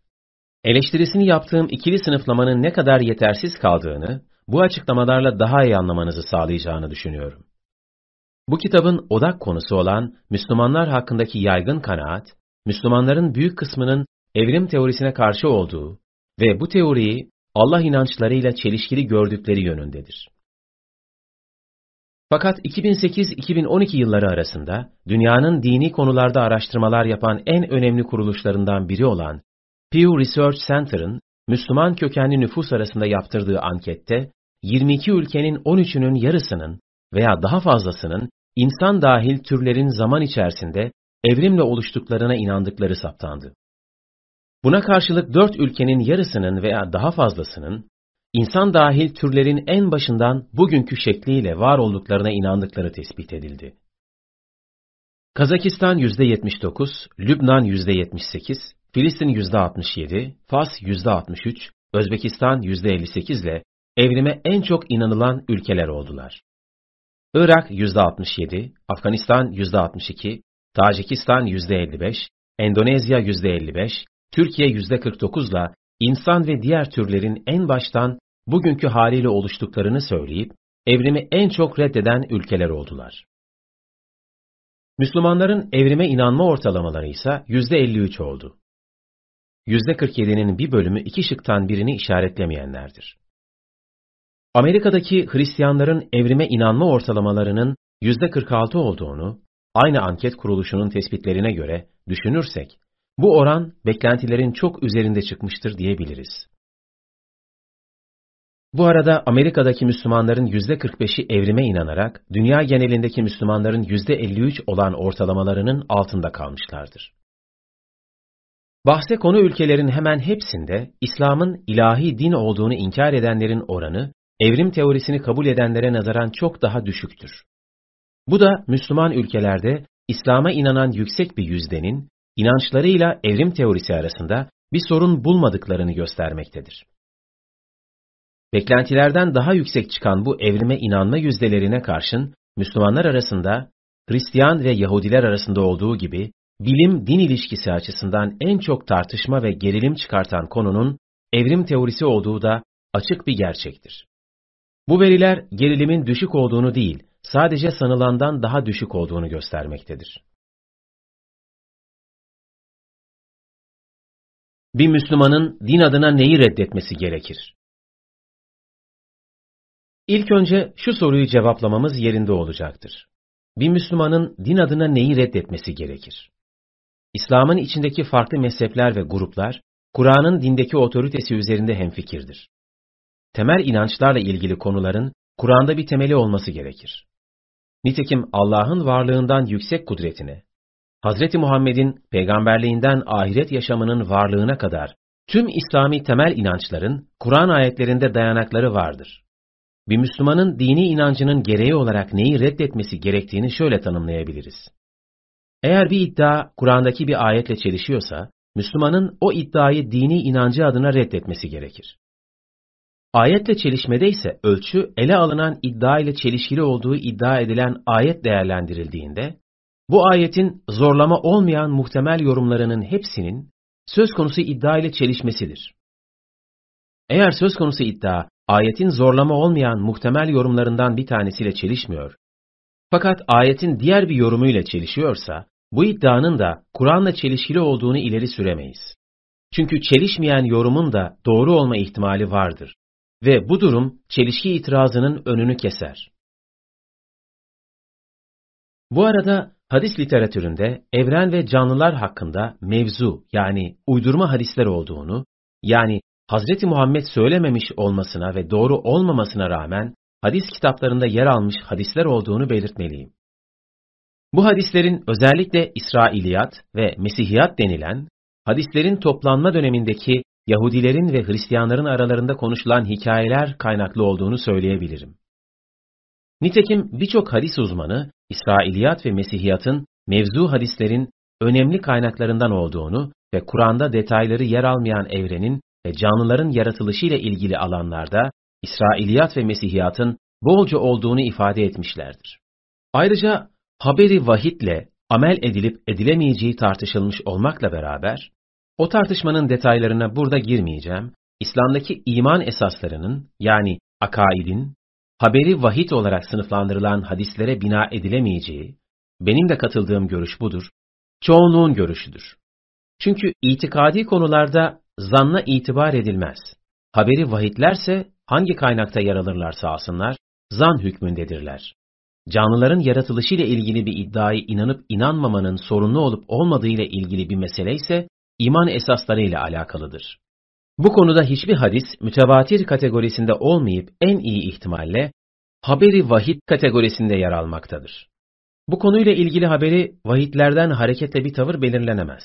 Eleştirisini yaptığım ikili sınıflamanın ne kadar yetersiz kaldığını, bu açıklamalarla daha iyi anlamanızı sağlayacağını düşünüyorum. Bu kitabın odak konusu olan Müslümanlar hakkındaki yaygın kanaat, Müslümanların büyük kısmının evrim teorisine karşı olduğu ve bu teoriyi Allah inançlarıyla çelişkili gördükleri yönündedir. Fakat 2008-2012 yılları arasında dünyanın dini konularda araştırmalar yapan en önemli kuruluşlarından biri olan Pew Research Center'ın Müslüman kökenli nüfus arasında yaptırdığı ankette 22 ülkenin 13'ünün yarısının veya daha fazlasının insan dahil türlerin zaman içerisinde evrimle oluştuklarına inandıkları saptandı. Buna karşılık dört ülkenin yarısının veya daha fazlasının, insan dahil türlerin en başından bugünkü şekliyle var olduklarına inandıkları tespit edildi. Kazakistan %79, Lübnan %78, Filistin %67, Fas %63, Özbekistan %58 ile evrime en çok inanılan ülkeler oldular. Irak %67, Afganistan %62, Tacikistan %55, Endonezya %55, Türkiye %49'la insan ve diğer türlerin en baştan bugünkü haliyle oluştuklarını söyleyip evrimi en çok reddeden ülkeler oldular. Müslümanların evrime inanma ortalamaları ise %53 oldu. %47'nin bir bölümü iki şıktan birini işaretlemeyenlerdir. Amerika'daki Hristiyanların evrime inanma ortalamalarının %46 olduğunu, aynı anket kuruluşunun tespitlerine göre düşünürsek, bu oran beklentilerin çok üzerinde çıkmıştır diyebiliriz. Bu arada Amerika'daki Müslümanların %45'i evrime inanarak dünya genelindeki Müslümanların %53 olan ortalamalarının altında kalmışlardır. Bahse konu ülkelerin hemen hepsinde İslam'ın ilahi din olduğunu inkar edenlerin oranı evrim teorisini kabul edenlere nazaran çok daha düşüktür. Bu da Müslüman ülkelerde İslam'a inanan yüksek bir yüzdenin inançlarıyla evrim teorisi arasında bir sorun bulmadıklarını göstermektedir. Beklentilerden daha yüksek çıkan bu evrime inanma yüzdelerine karşın Müslümanlar arasında Hristiyan ve Yahudiler arasında olduğu gibi bilim-din ilişkisi açısından en çok tartışma ve gerilim çıkartan konunun evrim teorisi olduğu da açık bir gerçektir. Bu veriler gerilimin düşük olduğunu değil, sadece sanılandan daha düşük olduğunu göstermektedir. Bir Müslümanın din adına neyi reddetmesi gerekir? İlk önce şu soruyu cevaplamamız yerinde olacaktır. Bir Müslümanın din adına neyi reddetmesi gerekir? İslam'ın içindeki farklı mezhepler ve gruplar, Kur'an'ın dindeki otoritesi üzerinde hemfikirdir. Temel inançlarla ilgili konuların Kur'an'da bir temeli olması gerekir. Nitekim Allah'ın varlığından yüksek kudretine, Hazreti Muhammed'in peygamberliğinden ahiret yaşamının varlığına kadar tüm İslami temel inançların Kur'an ayetlerinde dayanakları vardır. Bir Müslümanın dini inancının gereği olarak neyi reddetmesi gerektiğini şöyle tanımlayabiliriz. Eğer bir iddia Kur'an'daki bir ayetle çelişiyorsa, Müslümanın o iddiayı dini inancı adına reddetmesi gerekir. Ayetle çelişmede ise ölçü ele alınan iddia ile çelişkili olduğu iddia edilen ayet değerlendirildiğinde, bu ayetin zorlama olmayan muhtemel yorumlarının hepsinin söz konusu iddia ile çelişmesidir. Eğer söz konusu iddia ayetin zorlama olmayan muhtemel yorumlarından bir tanesiyle çelişmiyor, fakat ayetin diğer bir yorumuyla çelişiyorsa, bu iddianın da Kur'an'la çelişkili olduğunu ileri süremeyiz. Çünkü çelişmeyen yorumun da doğru olma ihtimali vardır. Ve bu durum çelişki itirazının önünü keser. Bu arada hadis literatüründe evren ve canlılar hakkında mevzu yani uydurma hadisler olduğunu, yani Hazreti Muhammed söylememiş olmasına ve doğru olmamasına rağmen hadis kitaplarında yer almış hadisler olduğunu belirtmeliyim. Bu hadislerin özellikle İsrailiyat ve Mesihiyat denilen hadislerin toplanma dönemindeki Yahudilerin ve Hristiyanların aralarında konuşulan hikayeler kaynaklı olduğunu söyleyebilirim. Nitekim birçok hadis uzmanı İsrailiyat ve Mesihiyatın mevzu hadislerin önemli kaynaklarından olduğunu ve Kur'an'da detayları yer almayan evrenin ve canlıların yaratılışı ile ilgili alanlarda İsrailiyat ve Mesihiyatın bolca olduğunu ifade etmişlerdir. Ayrıca haberi vahitle amel edilip edilemeyeceği tartışılmış olmakla beraber, o tartışmanın detaylarına burada girmeyeceğim, İslam'daki iman esaslarının yani akaidin, haberi vahit olarak sınıflandırılan hadislere bina edilemeyeceği, benim de katıldığım görüş budur, çoğunluğun görüşüdür. Çünkü itikadi konularda zanna itibar edilmez. Haberi vahitlerse hangi kaynakta yer alırlarsa alsınlar, zan hükmündedirler. Canlıların yaratılışı ile ilgili bir iddiayı inanıp inanmamanın sorunlu olup olmadığı ile ilgili bir mesele ise iman esasları ile alakalıdır. Bu konuda hiçbir hadis mütevatir kategorisinde olmayıp en iyi ihtimalle haberi vahid kategorisinde yer almaktadır. Bu konuyla ilgili haberi vahitlerden hareketle bir tavır belirlenemez.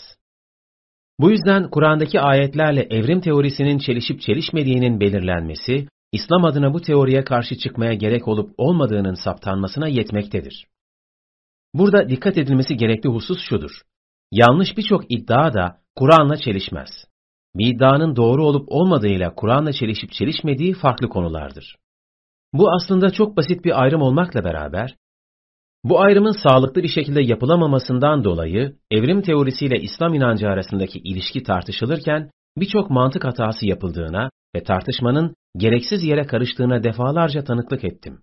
Bu yüzden Kur'an'daki ayetlerle evrim teorisinin çelişip çelişmediğinin belirlenmesi, İslam adına bu teoriye karşı çıkmaya gerek olup olmadığının saptanmasına yetmektedir. Burada dikkat edilmesi gerekli husus şudur. Yanlış birçok iddia da Kur'an'la çelişmez. Bir iddianın doğru olup olmadığıyla Kur'an'la çelişip çelişmediği farklı konulardır. Bu aslında çok basit bir ayrım olmakla beraber, bu ayrımın sağlıklı bir şekilde yapılamamasından dolayı evrim teorisiyle İslam inancı arasındaki ilişki tartışılırken birçok mantık hatası yapıldığına ve tartışmanın gereksiz yere karıştığına defalarca tanıklık ettim.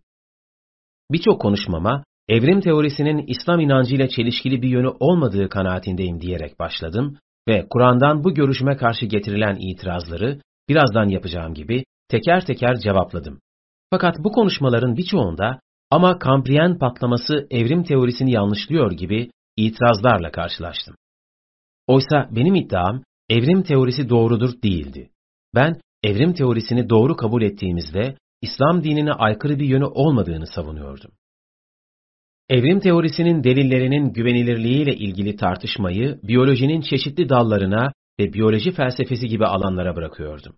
Birçok konuşmama evrim teorisinin İslam inancıyla çelişkili bir yönü olmadığı kanaatindeyim diyerek başladım ve Kur'an'dan bu görüşüme karşı getirilen itirazları birazdan yapacağım gibi teker teker cevapladım. Fakat bu konuşmaların birçoğunda ama Kampriyen patlaması evrim teorisini yanlışlıyor gibi itirazlarla karşılaştım. Oysa benim iddiam evrim teorisi doğrudur değildi. Ben evrim teorisini doğru kabul ettiğimizde İslam dinine aykırı bir yönü olmadığını savunuyordum. Evrim teorisinin delillerinin güvenilirliğiyle ilgili tartışmayı biyolojinin çeşitli dallarına ve biyoloji felsefesi gibi alanlara bırakıyordum.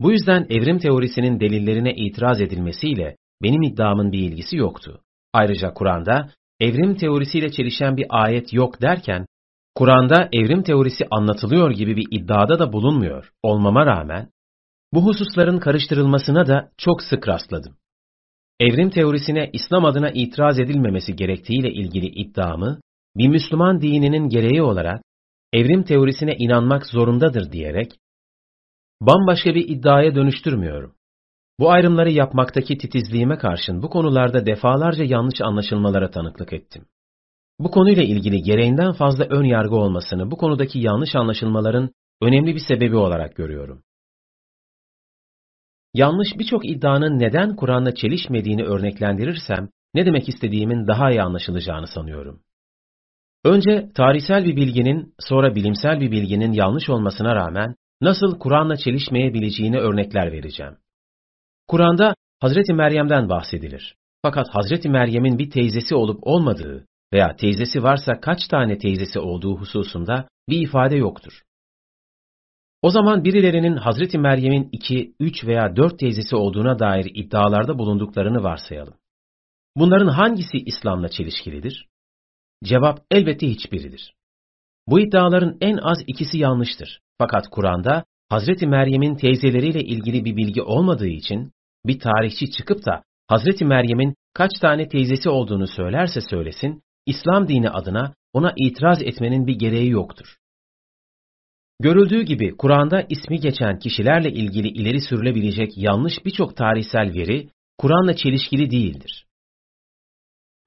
Bu yüzden evrim teorisinin delillerine itiraz edilmesiyle benim iddiamın bir ilgisi yoktu. Ayrıca Kur'an'da evrim teorisiyle çelişen bir ayet yok derken, Kur'an'da evrim teorisi anlatılıyor gibi bir iddiada da bulunmuyor olmama rağmen, bu hususların karıştırılmasına da çok sık rastladım. Evrim teorisine İslam adına itiraz edilmemesi gerektiğiyle ilgili iddiamı, bir Müslüman dininin gereği olarak evrim teorisine inanmak zorundadır diyerek, bambaşka bir iddiaya dönüştürmüyorum. Bu ayrımları yapmaktaki titizliğime karşın bu konularda defalarca yanlış anlaşılmalara tanıklık ettim. Bu konuyla ilgili gereğinden fazla ön yargı olmasını bu konudaki yanlış anlaşılmaların önemli bir sebebi olarak görüyorum. Yanlış birçok iddianın neden Kur'an'la çelişmediğini örneklendirirsem, ne demek istediğimin daha iyi anlaşılacağını sanıyorum. Önce tarihsel bir bilginin, sonra bilimsel bir bilginin yanlış olmasına rağmen nasıl Kur'an'la çelişmeyebileceğini örnekler vereceğim. Kur'an'da Hazreti Meryem'den bahsedilir. Fakat Hazreti Meryem'in bir teyzesi olup olmadığı veya teyzesi varsa kaç tane teyzesi olduğu hususunda bir ifade yoktur. O zaman birilerinin Hazreti Meryem'in iki, üç veya dört teyzesi olduğuna dair iddialarda bulunduklarını varsayalım. Bunların hangisi İslam'la çelişkilidir? Cevap elbette hiçbiridir. Bu iddiaların en az ikisi yanlıştır. Fakat Kur'an'da Hazreti Meryem'in teyzeleriyle ilgili bir bilgi olmadığı için bir tarihçi çıkıp da Hazreti Meryem'in kaç tane teyzesi olduğunu söylerse söylesin, İslam dini adına ona itiraz etmenin bir gereği yoktur. Görüldüğü gibi Kur'an'da ismi geçen kişilerle ilgili ileri sürülebilecek yanlış birçok tarihsel veri Kur'an'la çelişkili değildir.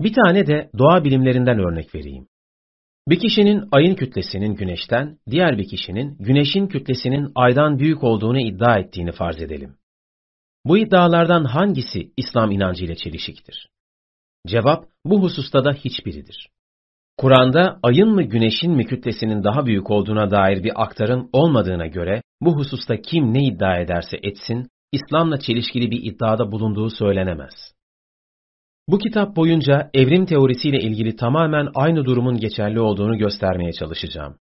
Bir tane de doğa bilimlerinden örnek vereyim. Bir kişinin ayın kütlesinin güneşten, diğer bir kişinin güneşin kütlesinin aydan büyük olduğunu iddia ettiğini farz edelim. Bu iddialardan hangisi İslam inancıyla çelişiktir? Cevap bu hususta da hiçbiridir. Kur'an'da ayın mı güneşin mi kütlesinin daha büyük olduğuna dair bir aktarın olmadığına göre bu hususta kim ne iddia ederse etsin, İslam'la çelişkili bir iddiada bulunduğu söylenemez. Bu kitap boyunca evrim teorisiyle ilgili tamamen aynı durumun geçerli olduğunu göstermeye çalışacağım.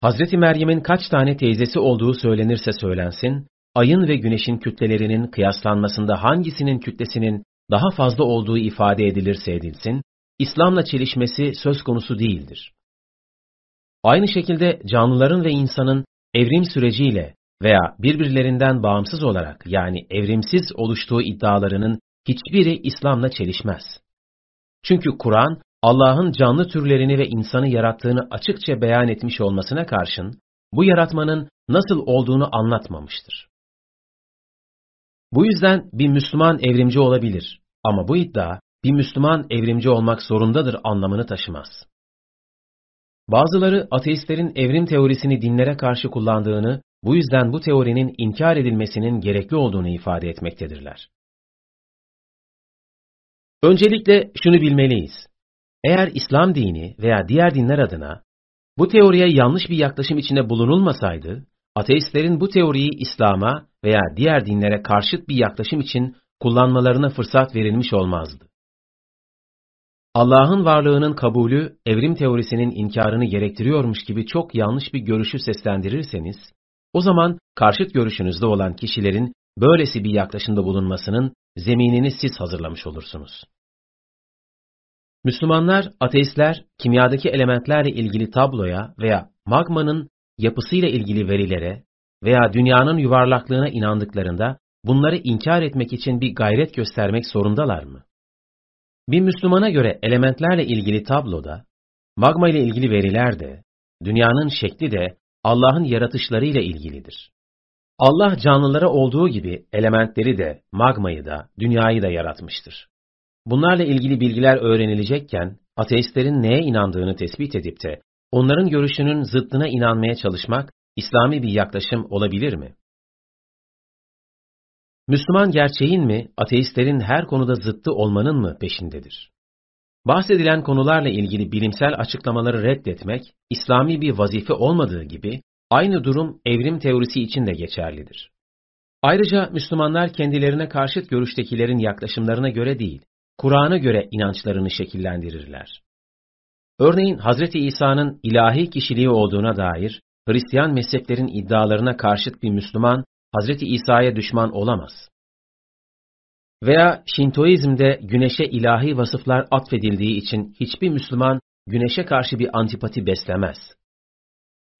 Hazreti Meryem'in kaç tane teyzesi olduğu söylenirse söylensin, ayın ve güneşin kütlelerinin kıyaslanmasında hangisinin kütlesinin daha fazla olduğu ifade edilirse edilsin, İslam'la çelişmesi söz konusu değildir. Aynı şekilde canlıların ve insanın evrim süreciyle veya birbirlerinden bağımsız olarak yani evrimsiz oluştuğu iddialarının hiçbiri İslam'la çelişmez. Çünkü Kur'an, Allah'ın canlı türlerini ve insanı yarattığını açıkça beyan etmiş olmasına karşın, bu yaratmanın nasıl olduğunu anlatmamıştır. Bu yüzden bir Müslüman evrimci olabilir ama bu iddia bir Müslüman evrimci olmak zorundadır anlamını taşımaz. Bazıları ateistlerin evrim teorisini dinlere karşı kullandığını, bu yüzden bu teorinin inkar edilmesinin gerekli olduğunu ifade etmektedirler. Öncelikle şunu bilmeliyiz. Eğer İslam dini veya diğer dinler adına bu teoriye yanlış bir yaklaşım içinde bulunulmasaydı, ateistlerin bu teoriyi İslam'a veya diğer dinlere karşıt bir yaklaşım için kullanmalarına fırsat verilmiş olmazdı. Allah'ın varlığının kabulü evrim teorisinin inkarını gerektiriyormuş gibi çok yanlış bir görüşü seslendirirseniz, o zaman karşıt görüşünüzde olan kişilerin böylesi bir yaklaşımda bulunmasının zeminini siz hazırlamış olursunuz. Müslümanlar, ateistler, kimyadaki elementlerle ilgili tabloya veya magmanın yapısıyla ilgili verilere veya dünyanın yuvarlaklığına inandıklarında bunları inkar etmek için bir gayret göstermek zorundalar mı? Bir Müslümana göre elementlerle ilgili tabloda, magma ile ilgili veriler de, dünyanın şekli de Allah'ın yaratışlarıyla ilgilidir. Allah canlılara olduğu gibi elementleri de, magmayı da, dünyayı da yaratmıştır. Bunlarla ilgili bilgiler öğrenilecekken, ateistlerin neye inandığını tespit edip de, onların görüşünün zıttına inanmaya çalışmak, İslami bir yaklaşım olabilir mi? Müslüman gerçeğin mi, ateistlerin her konuda zıttı olmanın mı peşindedir? Bahsedilen konularla ilgili bilimsel açıklamaları reddetmek, İslami bir vazife olmadığı gibi, aynı durum evrim teorisi için de geçerlidir. Ayrıca Müslümanlar kendilerine karşıt görüştekilerin yaklaşımlarına göre değil, Kur'an'a göre inançlarını şekillendirirler. Örneğin Hazreti İsa'nın ilahi kişiliği olduğuna dair Hristiyan mezheplerin iddialarına karşıt bir Müslüman Hazreti İsa'ya düşman olamaz. Veya Şintoizmde güneşe ilahi vasıflar atfedildiği için hiçbir Müslüman güneşe karşı bir antipati beslemez.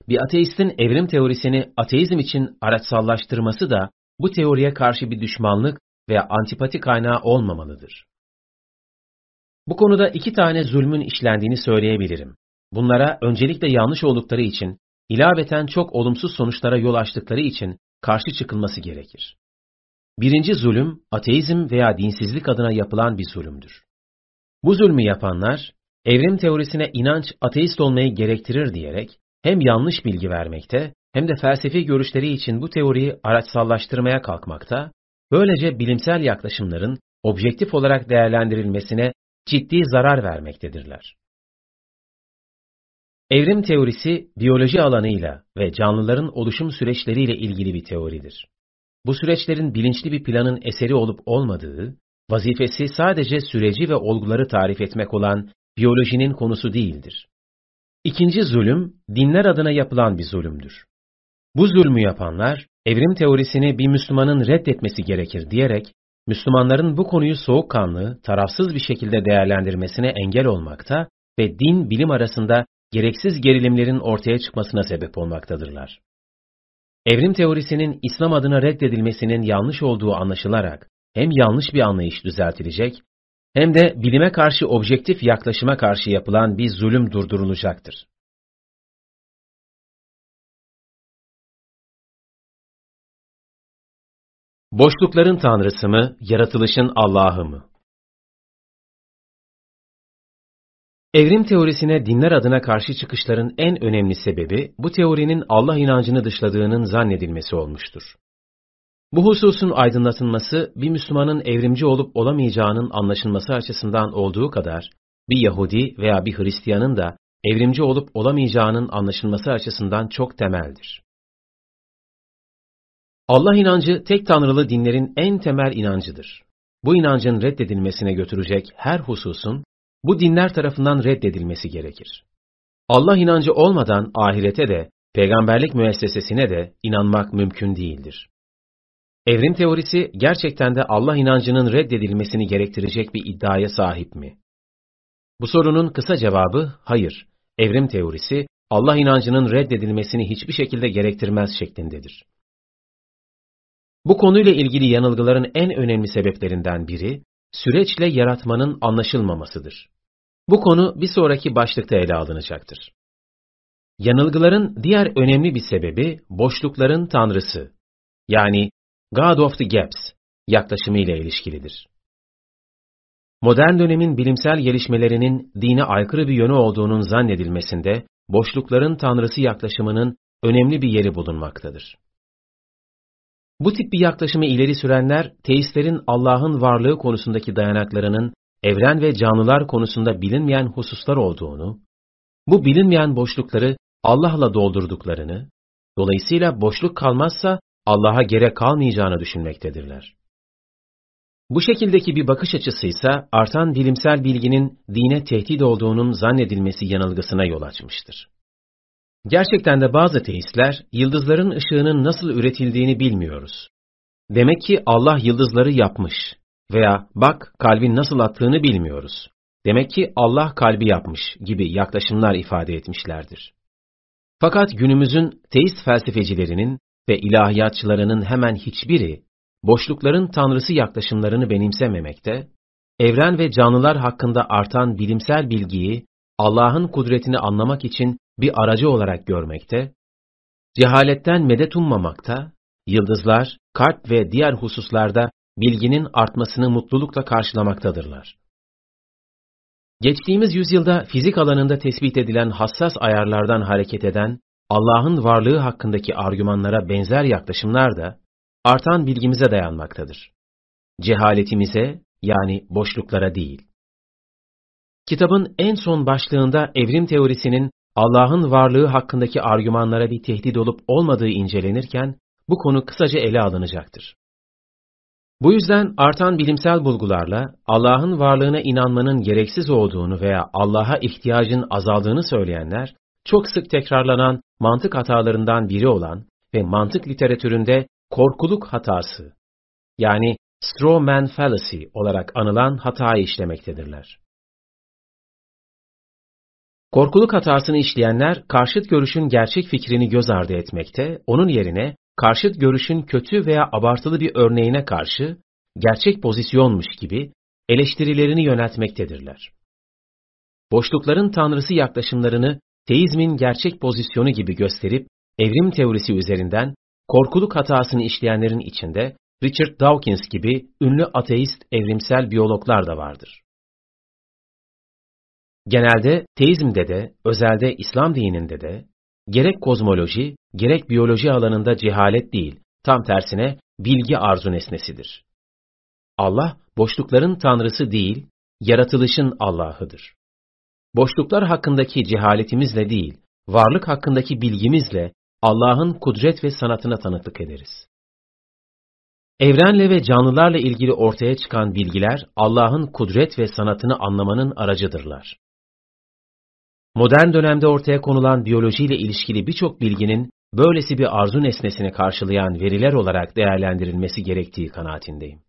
Bir ateistin evrim teorisini ateizm için araçsallaştırması da bu teoriye karşı bir düşmanlık veya antipati kaynağı olmamalıdır. Bu konuda iki tane zulmün işlendiğini söyleyebilirim. Bunlara öncelikle yanlış oldukları için, ilaveten çok olumsuz sonuçlara yol açtıkları için karşı çıkılması gerekir. Birinci zulüm, ateizm veya dinsizlik adına yapılan bir zulümdür. Bu zulmü yapanlar, evrim teorisine inanç ateist olmayı gerektirir diyerek hem yanlış bilgi vermekte hem de felsefi görüşleri için bu teoriyi araçsallaştırmaya kalkmakta, böylece bilimsel yaklaşımların objektif olarak değerlendirilmesine ciddi zarar vermektedirler. Evrim teorisi, biyoloji alanıyla ve canlıların oluşum süreçleriyle ilgili bir teoridir. Bu süreçlerin bilinçli bir planın eseri olup olmadığı, vazifesi sadece süreci ve olguları tarif etmek olan biyolojinin konusu değildir. İkinci zulüm, dinler adına yapılan bir zulümdür. Bu zulmü yapanlar, evrim teorisini bir Müslümanın reddetmesi gerekir diyerek, Müslümanların bu konuyu soğukkanlı, tarafsız bir şekilde değerlendirmesine engel olmakta ve din bilim arasında gereksiz gerilimlerin ortaya çıkmasına sebep olmaktadırlar. Evrim teorisinin İslam adına reddedilmesinin yanlış olduğu anlaşılarak hem yanlış bir anlayış düzeltilecek hem de bilime karşı objektif yaklaşıma karşı yapılan bir zulüm durdurulacaktır. Boşlukların tanrısı mı, yaratılışın Allah'ı mı? Evrim teorisine dinler adına karşı çıkışların en önemli sebebi, bu teorinin Allah inancını dışladığının zannedilmesi olmuştur. Bu hususun aydınlatılması, bir Müslümanın evrimci olup olamayacağının anlaşılması açısından olduğu kadar, bir Yahudi veya bir Hristiyanın da evrimci olup olamayacağının anlaşılması açısından çok temeldir. Allah inancı tek tanrılı dinlerin en temel inancıdır. Bu inancın reddedilmesine götürecek her hususun, bu dinler tarafından reddedilmesi gerekir. Allah inancı olmadan ahirete de, peygamberlik müessesesine de inanmak mümkün değildir. Evrim teorisi gerçekten de Allah inancının reddedilmesini gerektirecek bir iddiaya sahip mi? Bu sorunun kısa cevabı hayır. Evrim teorisi Allah inancının reddedilmesini hiçbir şekilde gerektirmez şeklindedir. Bu konuyla ilgili yanılgıların en önemli sebeplerinden biri, süreçle yaratmanın anlaşılmamasıdır. Bu konu bir sonraki başlıkta ele alınacaktır. Yanılgıların diğer önemli bir sebebi boşlukların tanrısı, yani God of the Gaps yaklaşımı ile ilişkilidir. Modern dönemin bilimsel gelişmelerinin dine aykırı bir yönü olduğunun zannedilmesinde boşlukların tanrısı yaklaşımının önemli bir yeri bulunmaktadır. Bu tip bir yaklaşımı ileri sürenler, teistlerin Allah'ın varlığı konusundaki dayanaklarının evren ve canlılar konusunda bilinmeyen hususlar olduğunu, bu bilinmeyen boşlukları Allah'la doldurduklarını, dolayısıyla boşluk kalmazsa Allah'a gerek kalmayacağını düşünmektedirler. Bu şekildeki bir bakış açısı ise artan bilimsel bilginin dine tehdit olduğunun zannedilmesi yanılgısına yol açmıştır. Gerçekten de bazı teistler, yıldızların ışığının nasıl üretildiğini bilmiyoruz. Demek ki Allah yıldızları yapmış veya bak kalbin nasıl attığını bilmiyoruz. Demek ki Allah kalbi yapmış gibi yaklaşımlar ifade etmişlerdir. Fakat günümüzün teist felsefecilerinin ve ilahiyatçılarının hemen hiçbiri, boşlukların tanrısı yaklaşımlarını benimsememekte, evren ve canlılar hakkında artan bilimsel bilgiyi Allah'ın kudretini anlamak için bir aracı olarak görmekte, cehaletten medet ummamakta, yıldızlar, kalp ve diğer hususlarda bilginin artmasını mutlulukla karşılamaktadırlar. Geçtiğimiz yüzyılda fizik alanında tespit edilen hassas ayarlardan hareket eden Allah'ın varlığı hakkındaki argümanlara benzer yaklaşımlar da artan bilgimize dayanmaktadır. Cehaletimize yani boşluklara değil. Kitabın en son başlığında evrim teorisinin Allah'ın varlığı hakkındaki argümanlara bir tehdit olup olmadığı incelenirken bu konu kısaca ele alınacaktır. Bu yüzden artan bilimsel bulgularla Allah'ın varlığına inanmanın gereksiz olduğunu veya Allah'a ihtiyacın azaldığını söyleyenler, çok sık tekrarlanan mantık hatalarından biri olan ve mantık literatüründe korkuluk hatası, yani straw man fallacy olarak anılan hatayı işlemektedirler. Korkuluk hatasını işleyenler, karşıt görüşün gerçek fikrini göz ardı etmekte, onun yerine karşıt görüşün kötü veya abartılı bir örneğine karşı gerçek pozisyonmuş gibi eleştirilerini yöneltmektedirler. Boşlukların tanrısı yaklaşımlarını teizmin gerçek pozisyonu gibi gösterip evrim teorisi üzerinden korkuluk hatasını işleyenlerin içinde Richard Dawkins gibi ünlü ateist evrimsel biyologlar da vardır. Genelde teizmde de, özelde İslam dininde de gerek kozmoloji, gerek biyoloji alanında cehalet değil, tam tersine bilgi arzu nesnesidir. Allah, boşlukların tanrısı değil, yaratılışın Allah'ıdır. Boşluklar hakkındaki cehaletimizle değil, varlık hakkındaki bilgimizle Allah'ın kudret ve sanatına tanıklık ederiz. Evrenle ve canlılarla ilgili ortaya çıkan bilgiler Allah'ın kudret ve sanatını anlamanın aracıdırlar. Modern dönemde ortaya konulan biyolojiyle ilişkili birçok bilginin böylesi bir arzu nesnesini karşılayan veriler olarak değerlendirilmesi gerektiği kanaatindeyim.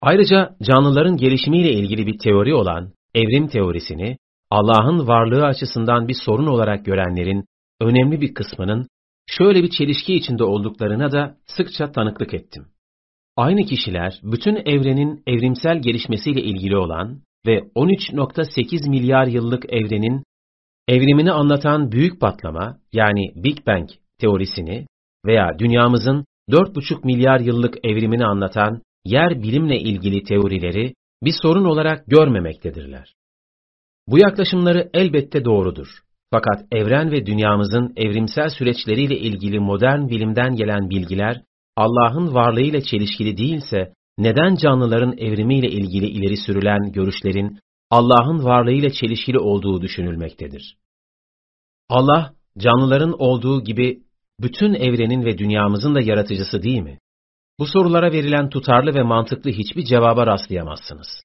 Ayrıca canlıların gelişimiyle ilgili bir teori olan evrim teorisini Allah'ın varlığı açısından bir sorun olarak görenlerin önemli bir kısmının şöyle bir çelişki içinde olduklarına da sıkça tanıklık ettim. Aynı kişiler bütün evrenin evrimsel gelişmesiyle ilgili olan ve 13.8 milyar yıllık evrenin evrimini anlatan büyük patlama yani Big Bang teorisini veya dünyamızın 4,5 milyar yıllık evrimini anlatan yer bilimle ilgili teorileri bir sorun olarak görmemektedirler. Bu yaklaşımları elbette doğrudur. Fakat evren ve dünyamızın evrimsel süreçleriyle ilgili modern bilimden gelen bilgiler Allah'ın varlığıyla çelişkili değilse neden canlıların evrimiyle ilgili ileri sürülen görüşlerin Allah'ın varlığıyla çelişkili olduğu düşünülmektedir. Allah, canlıların olduğu gibi bütün evrenin ve dünyamızın da yaratıcısı değil mi? Bu sorulara verilen tutarlı ve mantıklı hiçbir cevaba rastlayamazsınız.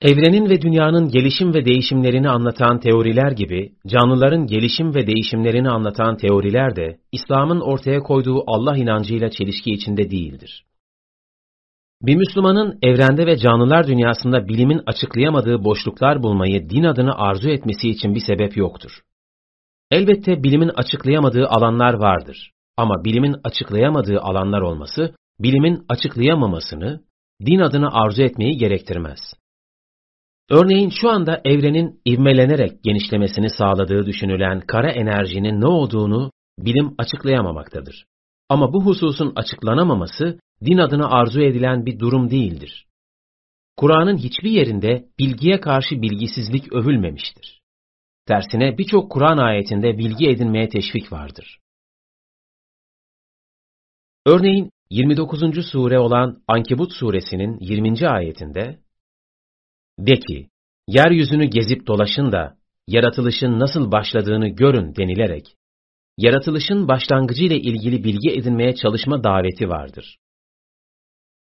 Evrenin ve dünyanın gelişim ve değişimlerini anlatan teoriler gibi, canlıların gelişim ve değişimlerini anlatan teoriler de, İslam'ın ortaya koyduğu Allah inancıyla çelişki içinde değildir. Bir Müslümanın evrende ve canlılar dünyasında bilimin açıklayamadığı boşluklar bulmayı din adına arzu etmesi için bir sebep yoktur. Elbette bilimin açıklayamadığı alanlar vardır. Ama bilimin açıklayamadığı alanlar olması, bilimin açıklayamamasını, din adına arzu etmeyi gerektirmez. Örneğin şu anda evrenin ivmelenerek genişlemesini sağladığı düşünülen kara enerjinin ne olduğunu bilim açıklayamamaktadır. Ama bu hususun açıklanamaması din adına arzu edilen bir durum değildir. Kur'an'ın hiçbir yerinde bilgiye karşı bilgisizlik övülmemiştir. Tersine birçok Kur'an ayetinde bilgi edinmeye teşvik vardır. Örneğin 29. sure olan Ankebut suresinin 20. ayetinde De ki, yeryüzünü gezip dolaşın da yaratılışın nasıl başladığını görün denilerek, yaratılışın başlangıcı ile ilgili bilgi edinmeye çalışma daveti vardır.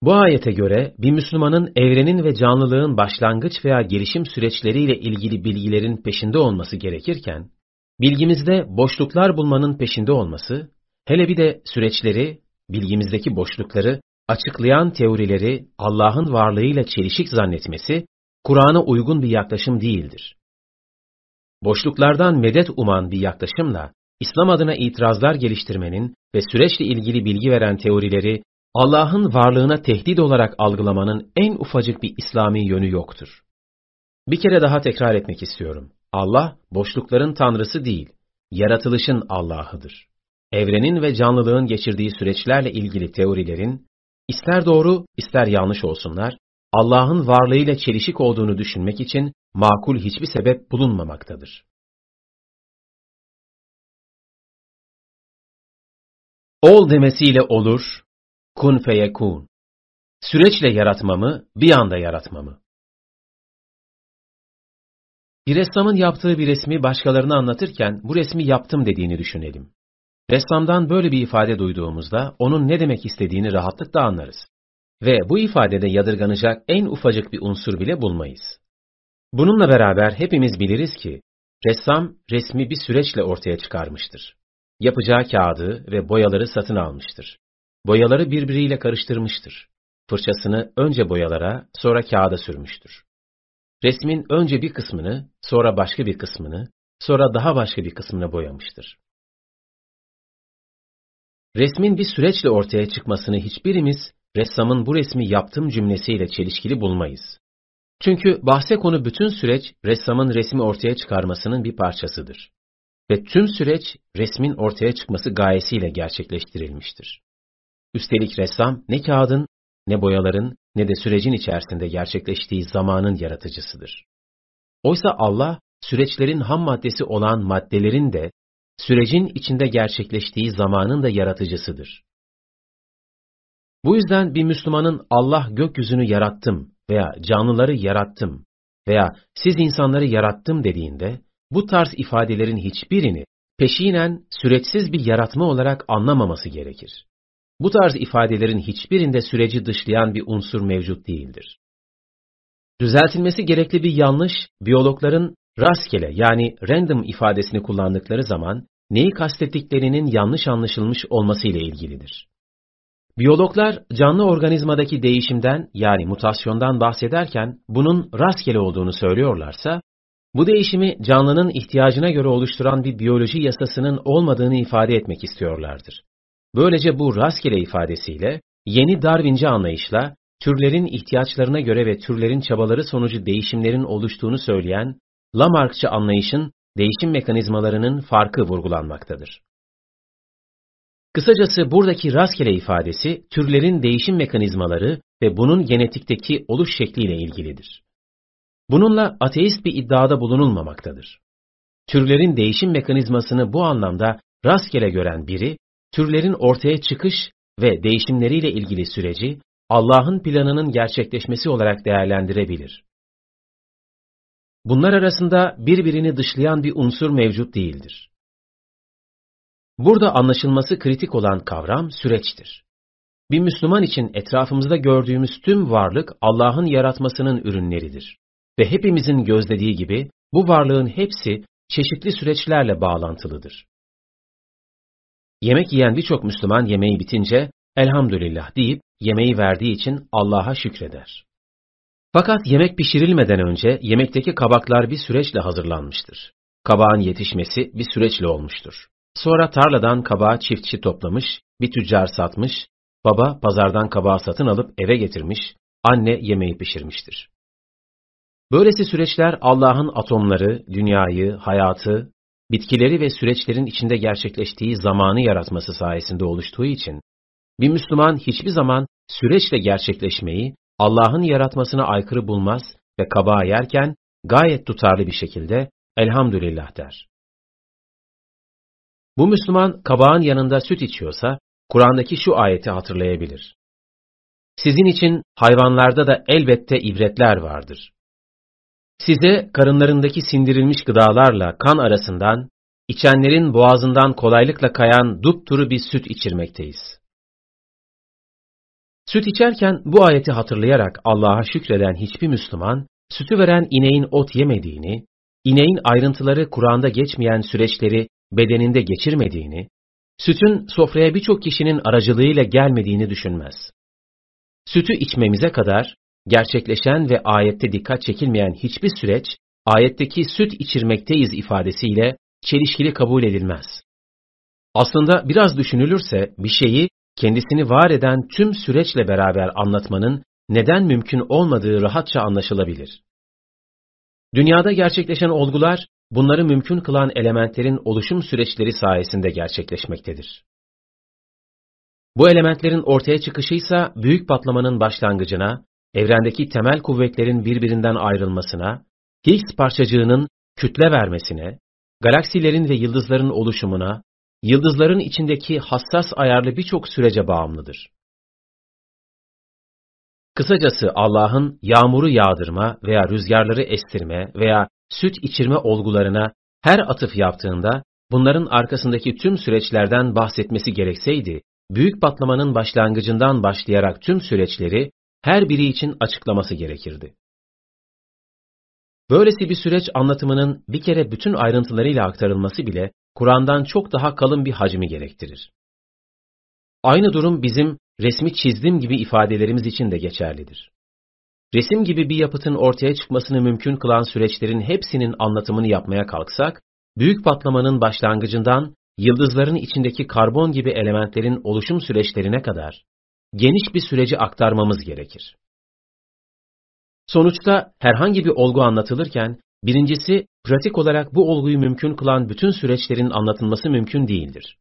Bu ayete göre bir Müslümanın evrenin ve canlılığın başlangıç veya gelişim süreçleriyle ilgili bilgilerin peşinde olması gerekirken, bilgimizde boşluklar bulmanın peşinde olması, hele bir de süreçleri, bilgimizdeki boşlukları açıklayan teorileri Allah'ın varlığıyla çelişik zannetmesi, Kur'an'a uygun bir yaklaşım değildir. Boşluklardan medet uman bir yaklaşımla, İslam adına itirazlar geliştirmenin ve süreçle ilgili bilgi veren teorileri Allah'ın varlığına tehdit olarak algılamanın en ufacık bir İslami yönü yoktur. Bir kere daha tekrar etmek istiyorum. Allah, boşlukların tanrısı değil, yaratılışın Allah'ıdır. Evrenin ve canlılığın geçirdiği süreçlerle ilgili teorilerin, ister doğru, ister yanlış olsunlar, Allah'ın varlığıyla çelişik olduğunu düşünmek için makul hiçbir sebep bulunmamaktadır. Ol demesiyle olur, kun feyekun. Süreçle yaratmamı, bir anda yaratmamı. Bir ressamın yaptığı bir resmi başkalarına anlatırken bu resmi yaptım dediğini düşünelim. Ressamdan böyle bir ifade duyduğumuzda onun ne demek istediğini rahatlıkla anlarız. Ve bu ifadede yadırganacak en ufacık bir unsur bile bulmayız. Bununla beraber hepimiz biliriz ki, ressam resmi bir süreçle ortaya çıkarmıştır. Yapacağı kağıdı ve boyaları satın almıştır. Boyaları birbiriyle karıştırmıştır. Fırçasını önce boyalara, sonra kağıda sürmüştür. Resmin önce bir kısmını, sonra başka bir kısmını, sonra daha başka bir kısmını boyamıştır. Resmin bir süreçle ortaya çıkmasını hiçbirimiz, ressamın bu resmi yaptım cümlesiyle çelişkili bulmayız. Çünkü bahse konu bütün süreç, ressamın resmi ortaya çıkarmasının bir parçasıdır. Ve tüm süreç, resmin ortaya çıkması gayesiyle gerçekleştirilmiştir. Üstelik ressam ne kağıdın, ne boyaların, ne de sürecin içerisinde gerçekleştiği zamanın yaratıcısıdır. Oysa Allah, süreçlerin ham maddesi olan maddelerin de, sürecin içinde gerçekleştiği zamanın da yaratıcısıdır. Bu yüzden bir Müslümanın Allah gökyüzünü yarattım veya canlıları yarattım veya siz insanları yarattım dediğinde, bu tarz ifadelerin hiçbirini peşinen süreçsiz bir yaratma olarak anlamaması gerekir. Bu tarz ifadelerin hiçbirinde süreci dışlayan bir unsur mevcut değildir. Düzeltilmesi gerekli bir yanlış, biyologların rastgele yani random ifadesini kullandıkları zaman neyi kastettiklerinin yanlış anlaşılmış olması ile ilgilidir. Biyologlar canlı organizmadaki değişimden yani mutasyondan bahsederken bunun rastgele olduğunu söylüyorlarsa, bu değişimi canlının ihtiyacına göre oluşturan bir biyoloji yasasının olmadığını ifade etmek istiyorlardır. Böylece bu rastgele ifadesiyle yeni Darwinci anlayışla türlerin ihtiyaçlarına göre ve türlerin çabaları sonucu değişimlerin oluştuğunu söyleyen Lamarckçı anlayışın değişim mekanizmalarının farkı vurgulanmaktadır. Kısacası buradaki rastgele ifadesi türlerin değişim mekanizmaları ve bunun genetikteki oluş şekliyle ilgilidir. Bununla ateist bir iddiada bulunulmamaktadır. Türlerin değişim mekanizmasını bu anlamda rastgele gören biri, türlerin ortaya çıkış ve değişimleriyle ilgili süreci Allah'ın planının gerçekleşmesi olarak değerlendirebilir. Bunlar arasında birbirini dışlayan bir unsur mevcut değildir. Burada anlaşılması kritik olan kavram süreçtir. Bir Müslüman için etrafımızda gördüğümüz tüm varlık Allah'ın yaratmasının ürünleridir. Ve hepimizin gözlediği gibi bu varlığın hepsi çeşitli süreçlerle bağlantılıdır. Yemek yiyen birçok Müslüman yemeği bitince elhamdülillah deyip yemeği verdiği için Allah'a şükreder. Fakat yemek pişirilmeden önce yemekteki kabaklar bir süreçle hazırlanmıştır. Kabağın yetişmesi bir süreçle olmuştur. Sonra tarladan kabağı çiftçi toplamış, bir tüccar satmış, baba pazardan kabağı satın alıp eve getirmiş, anne yemeği pişirmiştir. Böylesi süreçler Allah'ın atomları, dünyayı, hayatı, bitkileri ve süreçlerin içinde gerçekleştiği zamanı yaratması sayesinde oluştuğu için, bir Müslüman hiçbir zaman süreçle gerçekleşmeyi Allah'ın yaratmasına aykırı bulmaz ve kabağı yerken gayet tutarlı bir şekilde elhamdülillah der. Bu Müslüman kabağın yanında süt içiyorsa, Kur'an'daki şu ayeti hatırlayabilir. Sizin için hayvanlarda da elbette ibretler vardır. Size karınlarındaki sindirilmiş gıdalarla kan arasından, içenlerin boğazından kolaylıkla kayan dupturu bir süt içirmekteyiz. Süt içerken bu ayeti hatırlayarak Allah'a şükreden hiçbir Müslüman, sütü veren ineğin ot yemediğini, ineğin ayrıntıları Kur'an'da geçmeyen süreçleri bedeninde geçirmediğini, sütün sofraya birçok kişinin aracılığıyla gelmediğini düşünmez. Sütü içmemize kadar gerçekleşen ve ayette dikkat çekilmeyen hiçbir süreç, ayetteki süt içirmekteyiz ifadesiyle çelişkili kabul edilmez. Aslında biraz düşünülürse bir şeyi kendisini var eden tüm süreçle beraber anlatmanın neden mümkün olmadığı rahatça anlaşılabilir. Dünyada gerçekleşen olgular, bunları mümkün kılan elementlerin oluşum süreçleri sayesinde gerçekleşmektedir. Bu elementlerin ortaya çıkışıysa büyük patlamanın başlangıcına, evrendeki temel kuvvetlerin birbirinden ayrılmasına, Higgs parçacığının kütle vermesine, galaksilerin ve yıldızların oluşumuna, yıldızların içindeki hassas ayarlı birçok sürece bağımlıdır. Kısacası Allah'ın yağmuru yağdırma veya rüzgarları estirme veya süt içirme olgularına her atıf yaptığında bunların arkasındaki tüm süreçlerden bahsetmesi gerekseydi, büyük patlamanın başlangıcından başlayarak tüm süreçleri her biri için açıklaması gerekirdi. Böylesi bir süreç anlatımının bir kere bütün ayrıntılarıyla aktarılması bile Kur'an'dan çok daha kalın bir hacmi gerektirir. Aynı durum bizim resmi çizdim gibi ifadelerimiz için de geçerlidir. Resim gibi bir yapıtın ortaya çıkmasını mümkün kılan süreçlerin hepsinin anlatımını yapmaya kalksak, büyük patlamanın başlangıcından yıldızların içindeki karbon gibi elementlerin oluşum süreçlerine kadar geniş bir süreci aktarmamız gerekir. Sonuçta herhangi bir olgu anlatılırken, birincisi pratik olarak bu olguyu mümkün kılan bütün süreçlerin anlatılması mümkün değildir.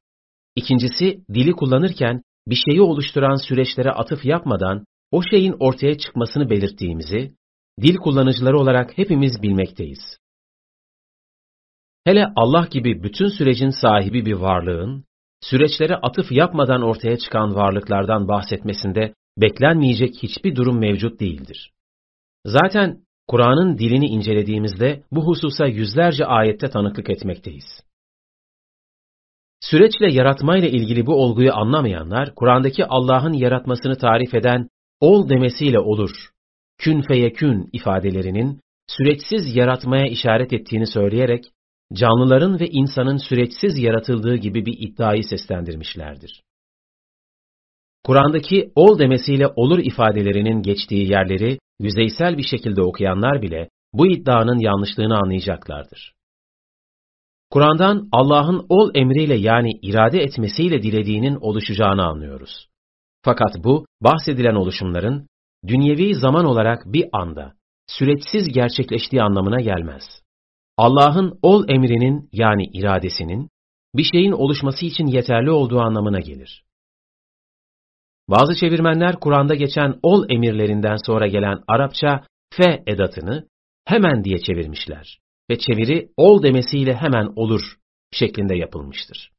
İkincisi, dili kullanırken bir şeyi oluşturan süreçlere atıf yapmadan o şeyin ortaya çıkmasını belirttiğimizi, dil kullanıcıları olarak hepimiz bilmekteyiz. Hele Allah gibi bütün sürecin sahibi bir varlığın, süreçlere atıf yapmadan ortaya çıkan varlıklardan bahsetmesinde beklenmeyecek hiçbir durum mevcut değildir. Zaten Kur'an'ın dilini incelediğimizde bu hususa yüzlerce ayette tanıklık etmekteyiz. Süreçle yaratmayla ilgili bu olguyu anlamayanlar, Kur'an'daki Allah'ın yaratmasını tarif eden ol demesiyle olur, kün feyekün ifadelerinin süreçsiz yaratmaya işaret ettiğini söyleyerek, canlıların ve insanın süreçsiz yaratıldığı gibi bir iddiayı seslendirmişlerdir. Kur'an'daki ol demesiyle olur ifadelerinin geçtiği yerleri yüzeysel bir şekilde okuyanlar bile bu iddianın yanlışlığını anlayacaklardır. Kur'an'dan Allah'ın ol emriyle yani irade etmesiyle dilediğinin oluşacağını anlıyoruz. Fakat bu, bahsedilen oluşumların, dünyevi zaman olarak bir anda, süreçsiz gerçekleştiği anlamına gelmez. Allah'ın ol emrinin yani iradesinin, bir şeyin oluşması için yeterli olduğu anlamına gelir. Bazı çevirmenler Kur'an'da geçen ol emirlerinden sonra gelen Arapça fe edatını hemen diye çevirmişler ve çeviri ol demesiyle hemen olur şeklinde yapılmıştır.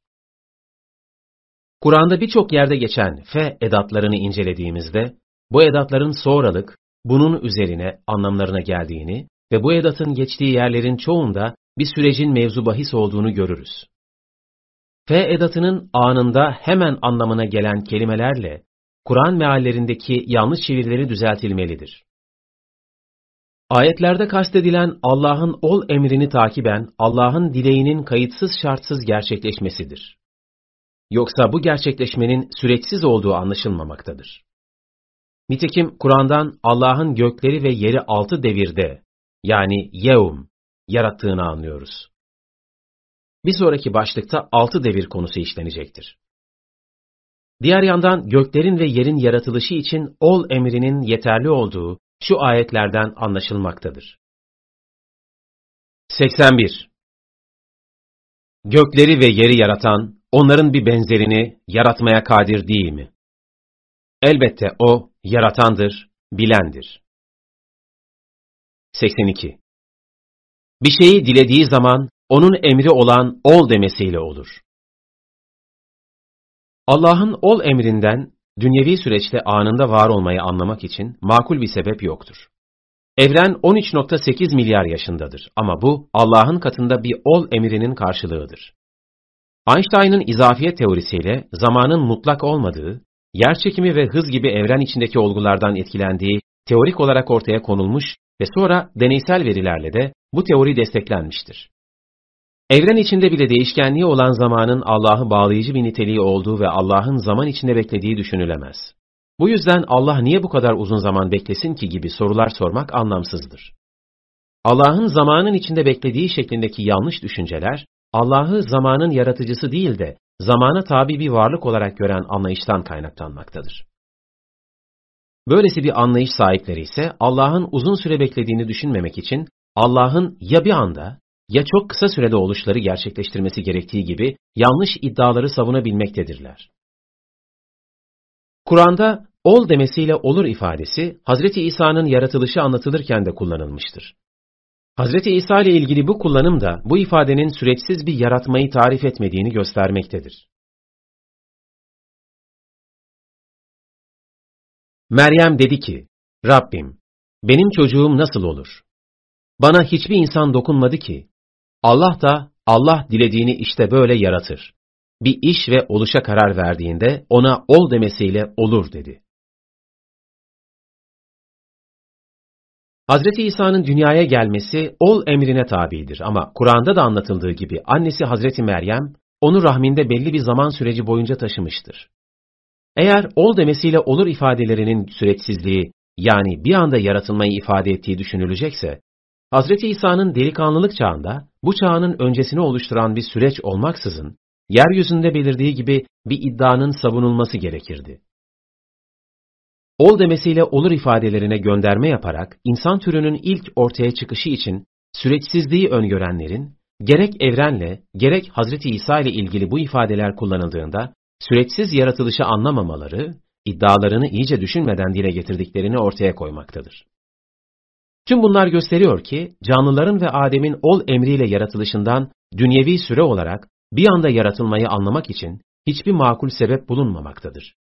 Kur'an'da birçok yerde geçen fe edatlarını incelediğimizde bu edatların sonralık, bunun üzerine anlamlarına geldiğini ve bu edatın geçtiği yerlerin çoğunda bir sürecin mevzu bahis olduğunu görürüz. Fe edatının anında hemen anlamına gelen kelimelerle Kur'an meallerindeki yanlış çevirileri düzeltilmelidir. Ayetlerde kastedilen Allah'ın ol emrini takiben Allah'ın dileğinin kayıtsız şartsız gerçekleşmesidir. Yoksa bu gerçekleşmenin süreçsiz olduğu anlaşılmamaktadır. Nitekim Kur'an'dan Allah'ın gökleri ve yeri altı devirde, yani yevm, yarattığını anlıyoruz. Bir sonraki başlıkta altı devir konusu işlenecektir. Diğer yandan göklerin ve yerin yaratılışı için ol emrinin yeterli olduğu şu ayetlerden anlaşılmaktadır. 81. Gökleri ve yeri yaratan, onların bir benzerini yaratmaya kadir değil mi? Elbette o, yaratandır, bilendir. 82. Bir şeyi dilediği zaman, onun emri olan ol demesiyle olur. Allah'ın ol emrinden, dünyevi süreçte anında var olmayı anlamak için makul bir sebep yoktur. Evren 13.8 milyar yaşındadır ama bu Allah'ın katında bir ol emrinin karşılığıdır. Einstein'ın izafiyet teorisiyle zamanın mutlak olmadığı, yer çekimi ve hız gibi evren içindeki olgulardan etkilendiği teorik olarak ortaya konulmuş ve sonra deneysel verilerle de bu teori desteklenmiştir. Evren içinde bile değişkenliği olan zamanın Allah'ı bağlayıcı bir niteliği olduğu ve Allah'ın zaman içinde beklediği düşünülemez. Bu yüzden Allah niye bu kadar uzun zaman beklesin ki gibi sorular sormak anlamsızdır. Allah'ın zamanın içinde beklediği şeklindeki yanlış düşünceler, Allah'ı zamanın yaratıcısı değil de zamana tabi bir varlık olarak gören anlayıştan kaynaklanmaktadır. Böylesi bir anlayış sahipleri ise Allah'ın uzun süre beklediğini düşünmemek için Allah'ın ya bir anda ya çok kısa sürede oluşları gerçekleştirmesi gerektiği gibi yanlış iddiaları savunabilmektedirler. Kur'an'da ol demesiyle olur ifadesi Hazreti İsa'nın yaratılışı anlatılırken de kullanılmıştır. Hazreti İsa ile ilgili bu kullanım da bu ifadenin süreçsiz bir yaratmayı tarif etmediğini göstermektedir. Meryem dedi ki, Rabbim, benim çocuğum nasıl olur? Bana hiçbir insan dokunmadı ki, Allah da Allah dilediğini işte böyle yaratır. Bir iş ve oluşa karar verdiğinde ona ol demesiyle olur dedi. Hazreti İsa'nın dünyaya gelmesi ol emrine tabidir ama Kur'an'da da anlatıldığı gibi annesi Hazreti Meryem onu rahminde belli bir zaman süreci boyunca taşımıştır. Eğer ol demesiyle olur ifadelerinin süreçsizliği yani bir anda yaratılmayı ifade ettiği düşünülecekse, Hazreti İsa'nın delikanlılık çağında bu çağının öncesini oluşturan bir süreç olmaksızın, yeryüzünde belirdiği gibi bir iddianın savunulması gerekirdi. Ol demesiyle olur ifadelerine gönderme yaparak insan türünün ilk ortaya çıkışı için süreçsizliği öngörenlerin gerek evrenle gerek Hazreti İsa ile ilgili bu ifadeler kullanıldığında süreçsiz yaratılışı anlamamaları, iddialarını iyice düşünmeden dile getirdiklerini ortaya koymaktadır. Tüm bunlar gösteriyor ki canlıların ve Adem'in ol emriyle yaratılışından dünyevi süre olarak bir anda yaratılmayı anlamak için hiçbir makul sebep bulunmamaktadır.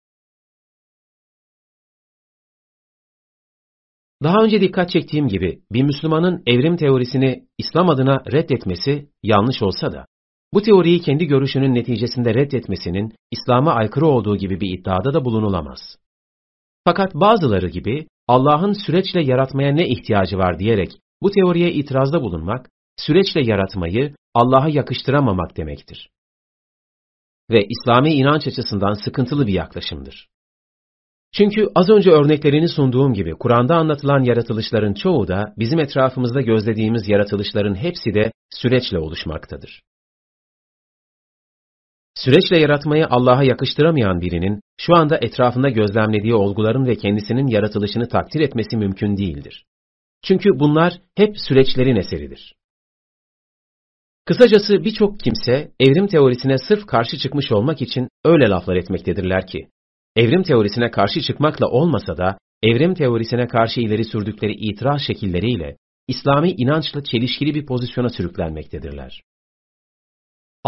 Daha önce dikkat çektiğim gibi bir Müslümanın evrim teorisini İslam adına reddetmesi yanlış olsa da, bu teoriyi kendi görüşünün neticesinde reddetmesinin İslam'a aykırı olduğu gibi bir iddiada da bulunulamaz. Fakat bazıları gibi Allah'ın süreçle yaratmaya ne ihtiyacı var diyerek bu teoriye itirazda bulunmak, süreçle yaratmayı Allah'a yakıştıramamak demektir. Ve İslami inanç açısından sıkıntılı bir yaklaşımdır. Çünkü az önce örneklerini sunduğum gibi Kur'an'da anlatılan yaratılışların çoğu da bizim etrafımızda gözlediğimiz yaratılışların hepsi de süreçle oluşmaktadır. Süreçle yaratmayı Allah'a yakıştıramayan birinin şu anda etrafında gözlemlediği olguların ve kendisinin yaratılışını takdir etmesi mümkün değildir. Çünkü bunlar hep süreçlerin eseridir. Kısacası birçok kimse evrim teorisine sırf karşı çıkmış olmak için öyle laflar etmektedirler ki, evrim teorisine karşı çıkmakla olmasa da evrim teorisine karşı ileri sürdükleri itiraz şekilleriyle İslami inançla çelişkili bir pozisyona sürüklenmektedirler.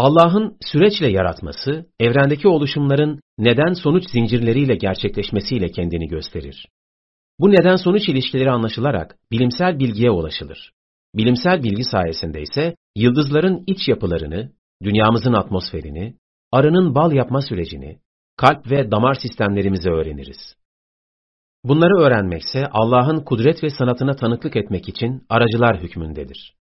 Allah'ın süreçle yaratması, evrendeki oluşumların neden-sonuç zincirleriyle gerçekleşmesiyle kendini gösterir. Bu neden-sonuç ilişkileri anlaşılarak bilimsel bilgiye ulaşılır. Bilimsel bilgi sayesinde ise yıldızların iç yapılarını, dünyamızın atmosferini, arının bal yapma sürecini, kalp ve damar sistemlerimizi öğreniriz. Bunları öğrenmekse Allah'ın kudret ve sanatına tanıklık etmek için aracılar hükmündedir.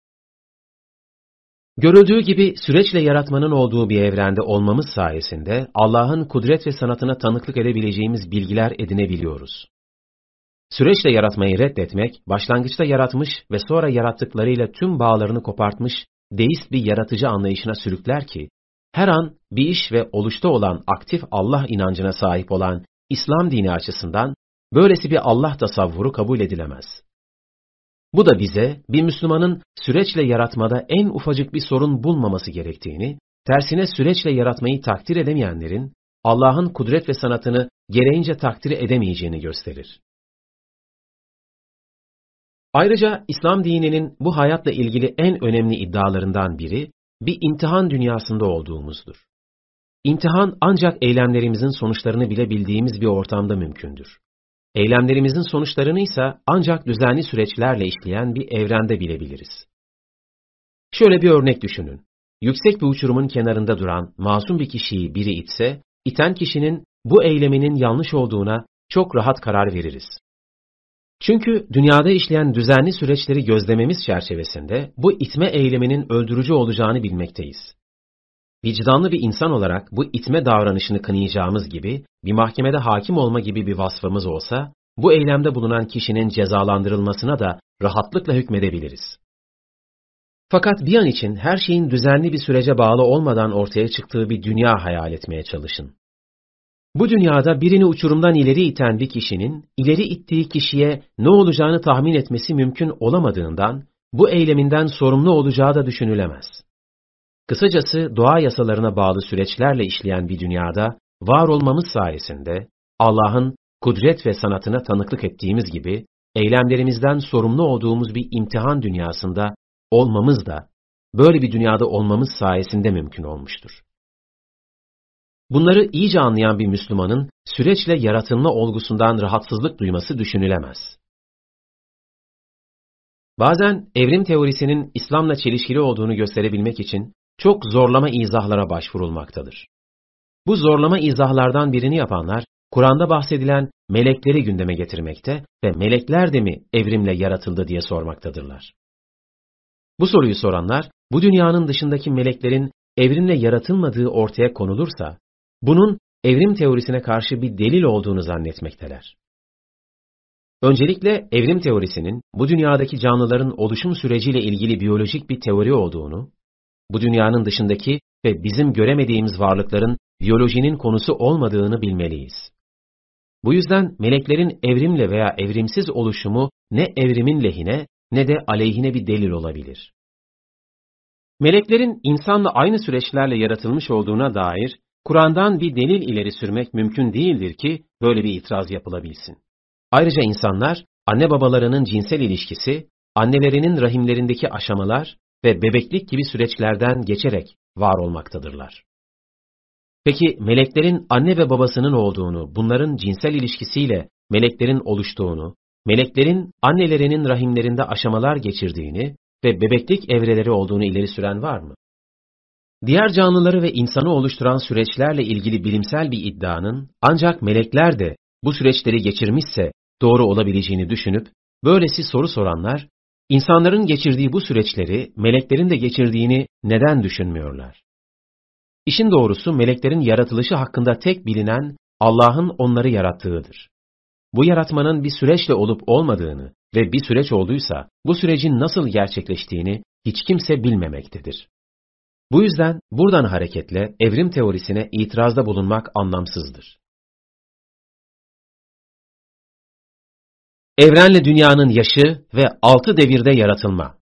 Görüldüğü gibi süreçle yaratmanın olduğu bir evrende olmamız sayesinde Allah'ın kudret ve sanatına tanıklık edebileceğimiz bilgiler edinebiliyoruz. Süreçle yaratmayı reddetmek, başlangıçta yaratmış ve sonra yarattıklarıyla tüm bağlarını kopartmış deist bir yaratıcı anlayışına sürükler ki, her an bir iş ve oluşta olan aktif Allah inancına sahip olan İslam dini açısından böylesi bir Allah tasavvuru kabul edilemez. Bu da bize bir Müslümanın süreçle yaratmada en ufacık bir sorun bulmaması gerektiğini, tersine süreçle yaratmayı takdir edemeyenlerin Allah'ın kudret ve sanatını gereğince takdir edemeyeceğini gösterir. Ayrıca İslam dininin bu hayatla ilgili en önemli iddialarından biri, bir imtihan dünyasında olduğumuzdur. İmtihan ancak eylemlerimizin sonuçlarını bile bildiğimiz bir ortamda mümkündür. Eylemlerimizin sonuçlarını ise ancak düzenli süreçlerle işleyen bir evrende bilebiliriz. Şöyle bir örnek düşünün. Yüksek bir uçurumun kenarında duran masum bir kişiyi biri itse, iten kişinin bu eyleminin yanlış olduğuna çok rahat karar veririz. Çünkü dünyada işleyen düzenli süreçleri gözlememiz çerçevesinde bu itme eyleminin öldürücü olacağını bilmekteyiz. Vicdanlı bir insan olarak bu itme davranışını kınayacağımız gibi bir mahkemede hakim olma gibi bir vasfımız olsa, bu eylemde bulunan kişinin cezalandırılmasına da rahatlıkla hükmedebiliriz. Fakat bir an için her şeyin düzenli bir sürece bağlı olmadan ortaya çıktığı bir dünya hayal etmeye çalışın. Bu dünyada birini uçurumdan ileri iten bir kişinin, ileri ittiği kişiye ne olacağını tahmin etmesi mümkün olamadığından, bu eyleminden sorumlu olacağı da düşünülemez. Kısacası doğa yasalarına bağlı süreçlerle işleyen bir dünyada, var olmamız sayesinde, Allah'ın kudret ve sanatına tanıklık ettiğimiz gibi, eylemlerimizden sorumlu olduğumuz bir imtihan dünyasında olmamız da, böyle bir dünyada olmamız sayesinde mümkün olmuştur. Bunları iyice anlayan bir Müslümanın süreçle yaratılma olgusundan rahatsızlık duyması düşünülemez. Bazen evrim teorisinin İslam'la çelişkili olduğunu gösterebilmek için çok zorlama izahlara başvurulmaktadır. Bu zorlama izahlardan birini yapanlar, Kur'an'da bahsedilen melekleri gündeme getirmekte ve melekler de mi evrimle yaratıldı diye sormaktadırlar. Bu soruyu soranlar, bu dünyanın dışındaki meleklerin evrimle yaratılmadığı ortaya konulursa, bunun evrim teorisine karşı bir delil olduğunu zannetmekteler. Öncelikle evrim teorisinin bu dünyadaki canlıların oluşum süreciyle ilgili biyolojik bir teori olduğunu, bu dünyanın dışındaki ve bizim göremediğimiz varlıkların biyolojinin konusu olmadığını bilmeliyiz. Bu yüzden meleklerin evrimle veya evrimsiz oluşumu ne evrimin lehine ne de aleyhine bir delil olabilir. Meleklerin insanla aynı süreçlerle yaratılmış olduğuna dair Kur'an'dan bir delil ileri sürmek mümkün değildir ki böyle bir itiraz yapılabilsin. Ayrıca insanlar anne babalarının cinsel ilişkisi annelerinin rahimlerindeki aşamalar ve bebeklik gibi süreçlerden geçerek var olmaktadırlar. Peki meleklerin anne ve babasının olduğunu, bunların cinsel ilişkisiyle meleklerin oluştuğunu, meleklerin annelerinin rahimlerinde aşamalar geçirdiğini ve bebeklik evreleri olduğunu ileri süren var mı? Diğer canlıları ve insanı oluşturan süreçlerle ilgili bilimsel bir iddianın ancak melekler de bu süreçleri geçirmişse doğru olabileceğini düşünüp böylesi soru soranlar, insanların geçirdiği bu süreçleri meleklerin de geçirdiğini neden düşünmüyorlar? İşin doğrusu meleklerin yaratılışı hakkında tek bilinen Allah'ın onları yarattığıdır. Bu yaratmanın bir süreçle olup olmadığını ve bir süreç olduysa bu sürecin nasıl gerçekleştiğini hiç kimse bilmemektedir. Bu yüzden buradan hareketle evrim teorisine itirazda bulunmak anlamsızdır. Evrenle dünyanın yaşı ve altı devirde yaratılma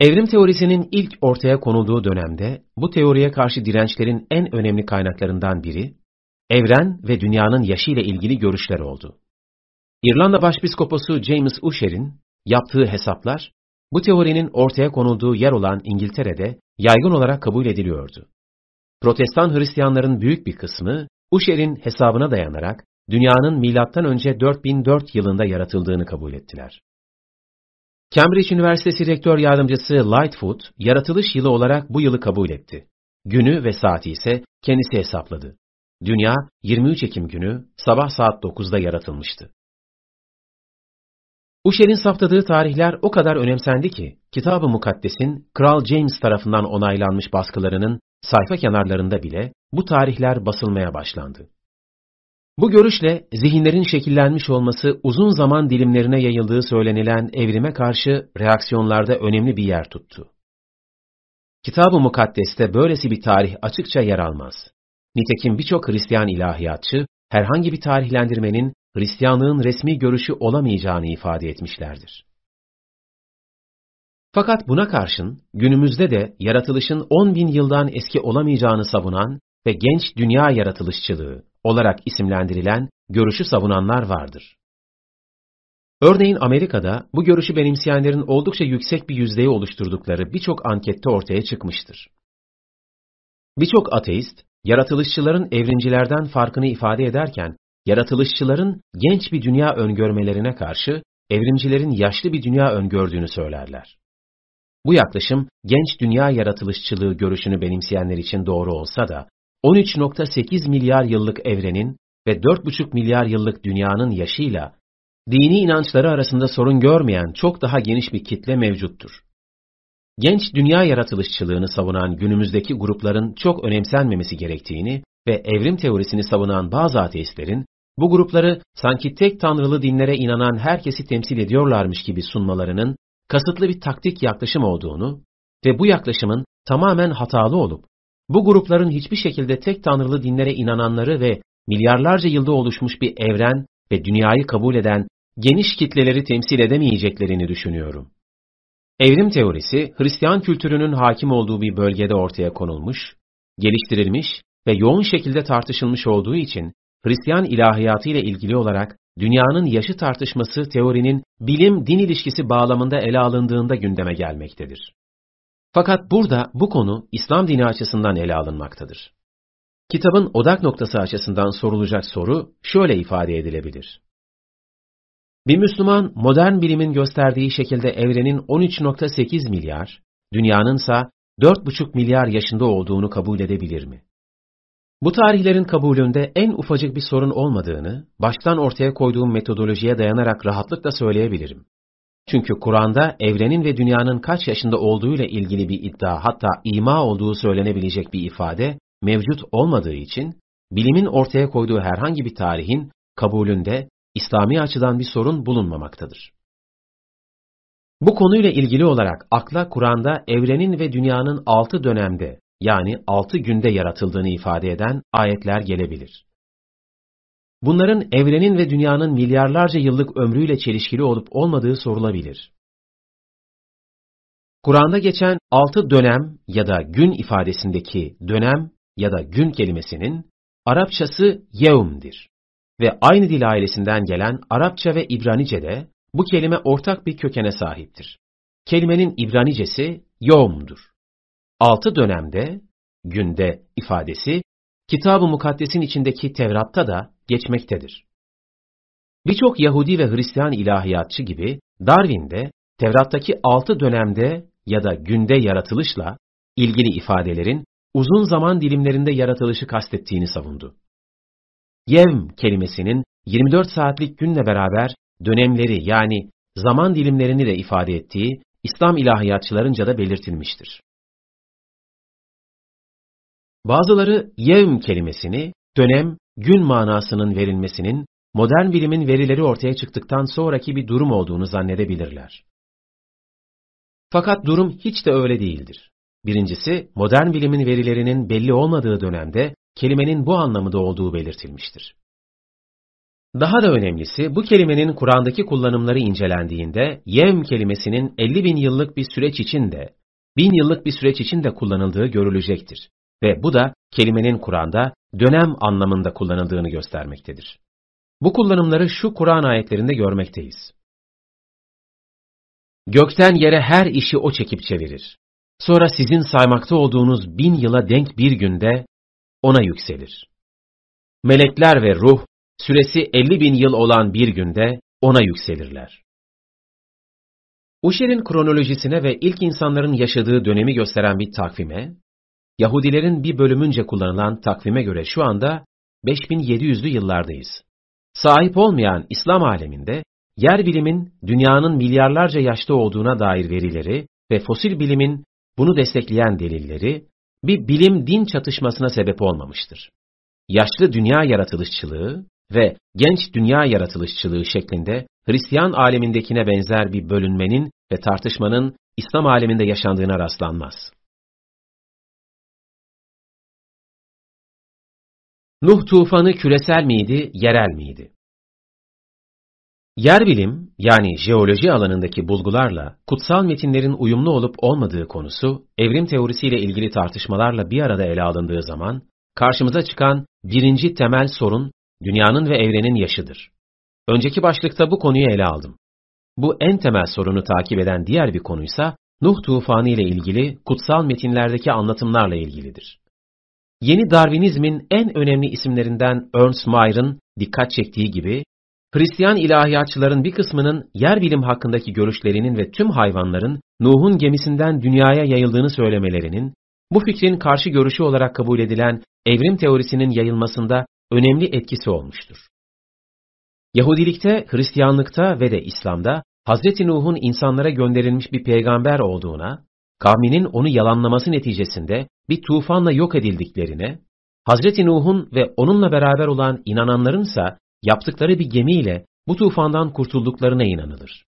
Evrim teorisinin ilk ortaya konulduğu dönemde bu teoriye karşı dirençlerin en önemli kaynaklarından biri, evren ve dünyanın yaşı ile ilgili görüşler oldu. İrlanda Başpiskoposu James Usher'in yaptığı hesaplar, bu teorinin ortaya konulduğu yer olan İngiltere'de yaygın olarak kabul ediliyordu. Protestan Hristiyanların büyük bir kısmı, Usher'in hesabına dayanarak dünyanın milattan önce 4004 yılında yaratıldığını kabul ettiler. Cambridge Üniversitesi Rektör Yardımcısı Lightfoot, yaratılış yılı olarak bu yılı kabul etti. Günü ve saati ise kendisi hesapladı. Dünya 23 Ekim günü sabah saat 9'da yaratılmıştı. Usher'in saptadığı tarihler o kadar önemsendi ki, Kitab-ı Mukaddes'in Kral James tarafından onaylanmış baskılarının sayfa kenarlarında bile bu tarihler basılmaya başlandı. Bu görüşle zihinlerin şekillenmiş olması uzun zaman dilimlerine yayıldığı söylenilen evrime karşı reaksiyonlarda önemli bir yer tuttu. Kitab-ı Mukaddes'te böylesi bir tarih açıkça yer almaz. Nitekim birçok Hristiyan ilahiyatçı herhangi bir tarihlendirmenin Hristiyanlığın resmi görüşü olamayacağını ifade etmişlerdir. Fakat buna karşın günümüzde de yaratılışın 10 bin yıldan eski olamayacağını savunan ve genç dünya yaratılışçılığı olarak isimlendirilen görüşü savunanlar vardır. Örneğin Amerika'da bu görüşü benimseyenlerin oldukça yüksek bir yüzdeyi oluşturdukları birçok ankette ortaya çıkmıştır. Birçok ateist, yaratılışçıların evrincilerden farkını ifade ederken, yaratılışçıların genç bir dünya öngörmelerine karşı evrimcilerin yaşlı bir dünya öngördüğünü söylerler. Bu yaklaşım genç dünya yaratılışçılığı görüşünü benimseyenler için doğru olsa da 13.8 milyar yıllık evrenin ve 4,5 milyar yıllık dünyanın yaşıyla dini inançları arasında sorun görmeyen çok daha geniş bir kitle mevcuttur. Genç dünya yaratılışçılığını savunan günümüzdeki grupların çok önemsenmemesi gerektiğini ve evrim teorisini savunan bazı ateistlerin bu grupları sanki tek tanrılı dinlere inanan herkesi temsil ediyorlarmış gibi sunmalarının kasıtlı bir taktik yaklaşım olduğunu ve bu yaklaşımın tamamen hatalı olup bu grupların hiçbir şekilde tek tanrılı dinlere inananları ve milyarlarca yılda oluşmuş bir evren ve dünyayı kabul eden geniş kitleleri temsil edemeyeceklerini düşünüyorum. Evrim teorisi, Hristiyan kültürünün hakim olduğu bir bölgede ortaya konulmuş, geliştirilmiş ve yoğun şekilde tartışılmış olduğu için Hristiyan ilahiyatı ile ilgili olarak dünyanın yaşı tartışması teorinin bilim-din ilişkisi bağlamında ele alındığında gündeme gelmektedir. Fakat burada bu konu İslam dini açısından ele alınmaktadır. Kitabın odak noktası açısından sorulacak soru şöyle ifade edilebilir. Bir Müslüman modern bilimin gösterdiği şekilde evrenin 13.8 milyar, dünyanın ise 4,5 milyar yaşında olduğunu kabul edebilir mi? Bu tarihlerin kabulünde en ufacık bir sorun olmadığını, baştan ortaya koyduğum metodolojiye dayanarak rahatlıkla söyleyebilirim. Çünkü Kur'an'da evrenin ve dünyanın kaç yaşında olduğuyla ilgili bir iddia hatta ima olduğu söylenebilecek bir ifade mevcut olmadığı için bilimin ortaya koyduğu herhangi bir tarihin kabulünde İslami açıdan bir sorun bulunmamaktadır. Bu konuyla ilgili olarak akla Kur'an'da evrenin ve dünyanın altı dönemde yani altı günde yaratıldığını ifade eden ayetler gelebilir. Bunların evrenin ve dünyanın milyarlarca yıllık ömrüyle çelişkili olup olmadığı sorulabilir. Kur'an'da geçen altı dönem ya da gün ifadesindeki dönem ya da gün kelimesinin Arapçası yevm'dir ve aynı dil ailesinden gelen Arapça ve İbranice'de bu kelime ortak bir kökene sahiptir. Kelimenin İbranicesi yom'dur. Altı dönemde, günde ifadesi, Kitab-ı Mukaddes'in içindeki Tevrat'ta da geçmektedir. Birçok Yahudi ve Hristiyan ilahiyatçı gibi Darwin de Tevrat'taki altı dönemde ya da günde yaratılışla ilgili ifadelerin uzun zaman dilimlerinde yaratılışı kastettiğini savundu. Yevm kelimesinin 24 saatlik günle beraber dönemleri yani zaman dilimlerini de ifade ettiği İslam ilahiyatçılarınca da belirtilmiştir. Bazıları yevm kelimesini dönem, gün manasının verilmesinin modern bilimin verileri ortaya çıktıktan sonraki bir durum olduğunu zannedebilirler. Fakat durum hiç de öyle değildir. Birincisi, modern bilimin verilerinin belli olmadığı dönemde kelimenin bu anlamı da olduğu belirtilmiştir. Daha da önemlisi, bu kelimenin Kur'an'daki kullanımları incelendiğinde, yevm kelimesinin 50 bin yıllık bir süreç için de, bin yıllık bir süreç için de kullanıldığı görülecektir. Ve bu da kelimenin Kur'an'da dönem anlamında kullanıldığını göstermektedir. Bu kullanımları şu Kur'an ayetlerinde görmekteyiz. Gökten yere her işi o çekip çevirir. Sonra sizin saymakta olduğunuz bin yıla denk bir günde ona yükselir. Melekler ve ruh, süresi elli bin yıl olan bir günde ona yükselirler. Uşer'in kronolojisine ve ilk insanların yaşadığı dönemi gösteren bir takvime, Yahudilerin bir bölümünce kullanılan takvime göre şu anda 5700'lü yıllardayız. Sahip olmayan İslam aleminde yer bilimin dünyanın milyarlarca yaşta olduğuna dair verileri ve fosil bilimin bunu destekleyen delilleri bir bilim-din çatışmasına sebep olmamıştır. Yaşlı dünya yaratılışçılığı ve genç dünya yaratılışçılığı şeklinde Hristiyan alemindekine benzer bir bölünmenin ve tartışmanın İslam aleminde yaşandığına rastlanmaz. Nuh tufanı küresel miydi, yerel miydi? Yer bilim, yani jeoloji alanındaki bulgularla kutsal metinlerin uyumlu olup olmadığı konusu, evrim teorisiyle ilgili tartışmalarla bir arada ele alındığı zaman, karşımıza çıkan birinci temel sorun, dünyanın ve evrenin yaşıdır. Önceki başlıkta bu konuyu ele aldım. Bu en temel sorunu takip eden diğer bir konuysa, Nuh tufanı ile ilgili kutsal metinlerdeki anlatımlarla ilgilidir. Yeni Darwinizmin en önemli isimlerinden Ernst Mayer'ın dikkat çektiği gibi, Hristiyan ilahiyatçıların bir kısmının yer bilim hakkındaki görüşlerinin ve tüm hayvanların Nuh'un gemisinden dünyaya yayıldığını söylemelerinin, bu fikrin karşı görüşü olarak kabul edilen evrim teorisinin yayılmasında önemli etkisi olmuştur. Yahudilikte, Hristiyanlıkta ve de İslam'da Hz. Nuh'un insanlara gönderilmiş bir peygamber olduğuna, kavminin onu yalanlaması neticesinde bir tufanla yok edildiklerine, Hz. Nuh'un ve onunla beraber olan inananlarınsa yaptıkları bir gemiyle bu tufandan kurtulduklarına inanılır.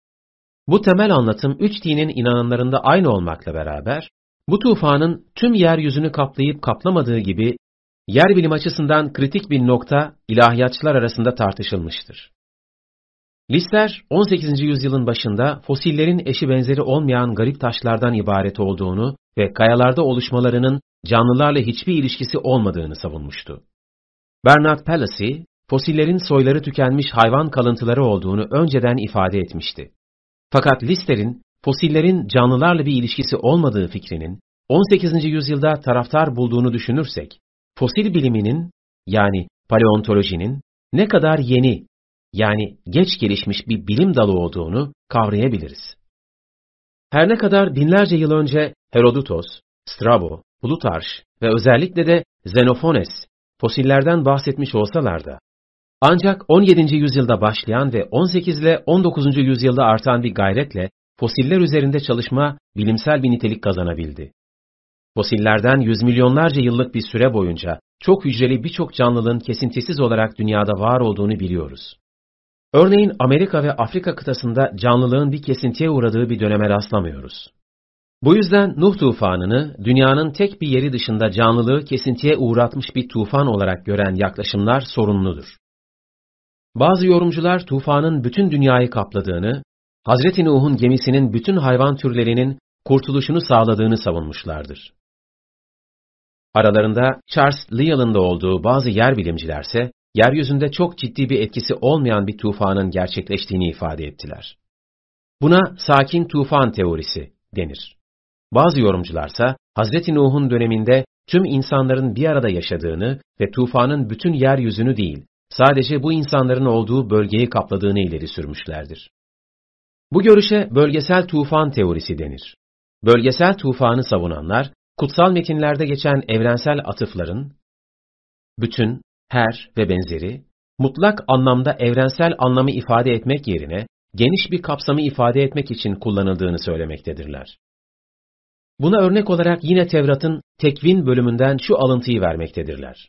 Bu temel anlatım üç dinin inananlarında aynı olmakla beraber, bu tufanın tüm yeryüzünü kaplayıp kaplamadığı gibi yer bilim açısından kritik bir nokta ilahiyatçılar arasında tartışılmıştır. Lister, 18. yüzyılın başında fosillerin eşi benzeri olmayan garip taşlardan ibaret olduğunu ve kayalarda oluşmalarının canlılarla hiçbir ilişkisi olmadığını savunmuştu. Bernard Palissy, fosillerin soyları tükenmiş hayvan kalıntıları olduğunu önceden ifade etmişti. Fakat Lister'in fosillerin canlılarla bir ilişkisi olmadığı fikrinin 18. yüzyılda taraftar bulduğunu düşünürsek, fosil biliminin yani paleontolojinin ne kadar yeni yani geç gelişmiş bir bilim dalı olduğunu kavrayabiliriz. Her ne kadar binlerce yıl önce Herodotos, Strabo, Plutarch ve özellikle de Xenophanes fosillerden bahsetmiş olsalar da, ancak 17. yüzyılda başlayan ve 18 ile 19. yüzyılda artan bir gayretle fosiller üzerinde çalışma bilimsel bir nitelik kazanabildi. Fosillerden yüz milyonlarca yıllık bir süre boyunca çok hücreli birçok canlılığın kesintisiz olarak dünyada var olduğunu biliyoruz. Örneğin Amerika ve Afrika kıtasında canlılığın bir kesintiye uğradığı bir döneme rastlamıyoruz. Bu yüzden Nuh tufanını dünyanın tek bir yeri dışında canlılığı kesintiye uğratmış bir tufan olarak gören yaklaşımlar sorunludur. Bazı yorumcular tufanın bütün dünyayı kapladığını, Hazreti Nuh'un gemisinin bütün hayvan türlerinin kurtuluşunu sağladığını savunmuşlardır. Aralarında Charles Lyell'ın da olduğu bazı yer bilimcilerse, yeryüzünde çok ciddi bir etkisi olmayan bir tufanın gerçekleştiğini ifade ettiler. Buna sakin tufan teorisi denir. Bazı yorumcularsa Hazreti Nuh'un döneminde tüm insanların bir arada yaşadığını ve tufanın bütün yeryüzünü değil, sadece bu insanların olduğu bölgeyi kapladığını ileri sürmüşlerdir. Bu görüşe bölgesel tufan teorisi denir. Bölgesel tufanı savunanlar, kutsal metinlerde geçen evrensel atıfların, bütün, her ve benzeri, mutlak anlamda evrensel anlamı ifade etmek yerine, geniş bir kapsamı ifade etmek için kullanıldığını söylemektedirler. Buna örnek olarak yine Tevrat'ın tekvin bölümünden şu alıntıyı vermektedirler.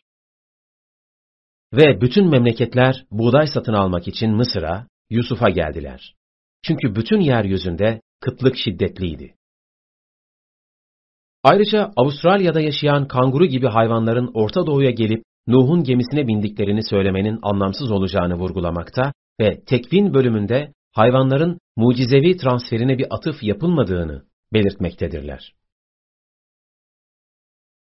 Ve bütün memleketler buğday satın almak için Mısır'a, Yusuf'a geldiler. Çünkü bütün yeryüzünde kıtlık şiddetliydi. Ayrıca Avustralya'da yaşayan kanguru gibi hayvanların Orta Doğu'ya gelip Nuh'un gemisine bindiklerini söylemenin anlamsız olacağını vurgulamakta ve tekvin bölümünde hayvanların mucizevi transferine bir atıf yapılmadığını belirtmektedirler.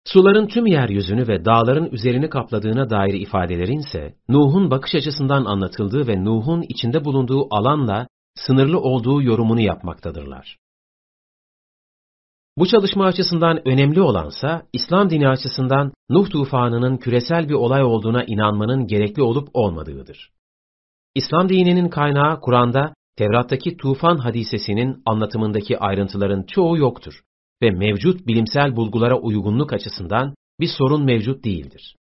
Suların tüm yeryüzünü ve dağların üzerini kapladığına dair ifadelerin ise Nuh'un bakış açısından anlatıldığı ve Nuh'un içinde bulunduğu alanla sınırlı olduğu yorumunu yapmaktadırlar. Bu çalışma açısından önemli olansa, İslam dini açısından Nuh tufanının küresel bir olay olduğuna inanmanın gerekli olup olmadığıdır. İslam dininin kaynağı Kur'an'da Tevrat'taki tufan hadisesinin anlatımındaki ayrıntıların çoğu yoktur ve mevcut bilimsel bulgulara uygunluk açısından bir sorun mevcut değildir.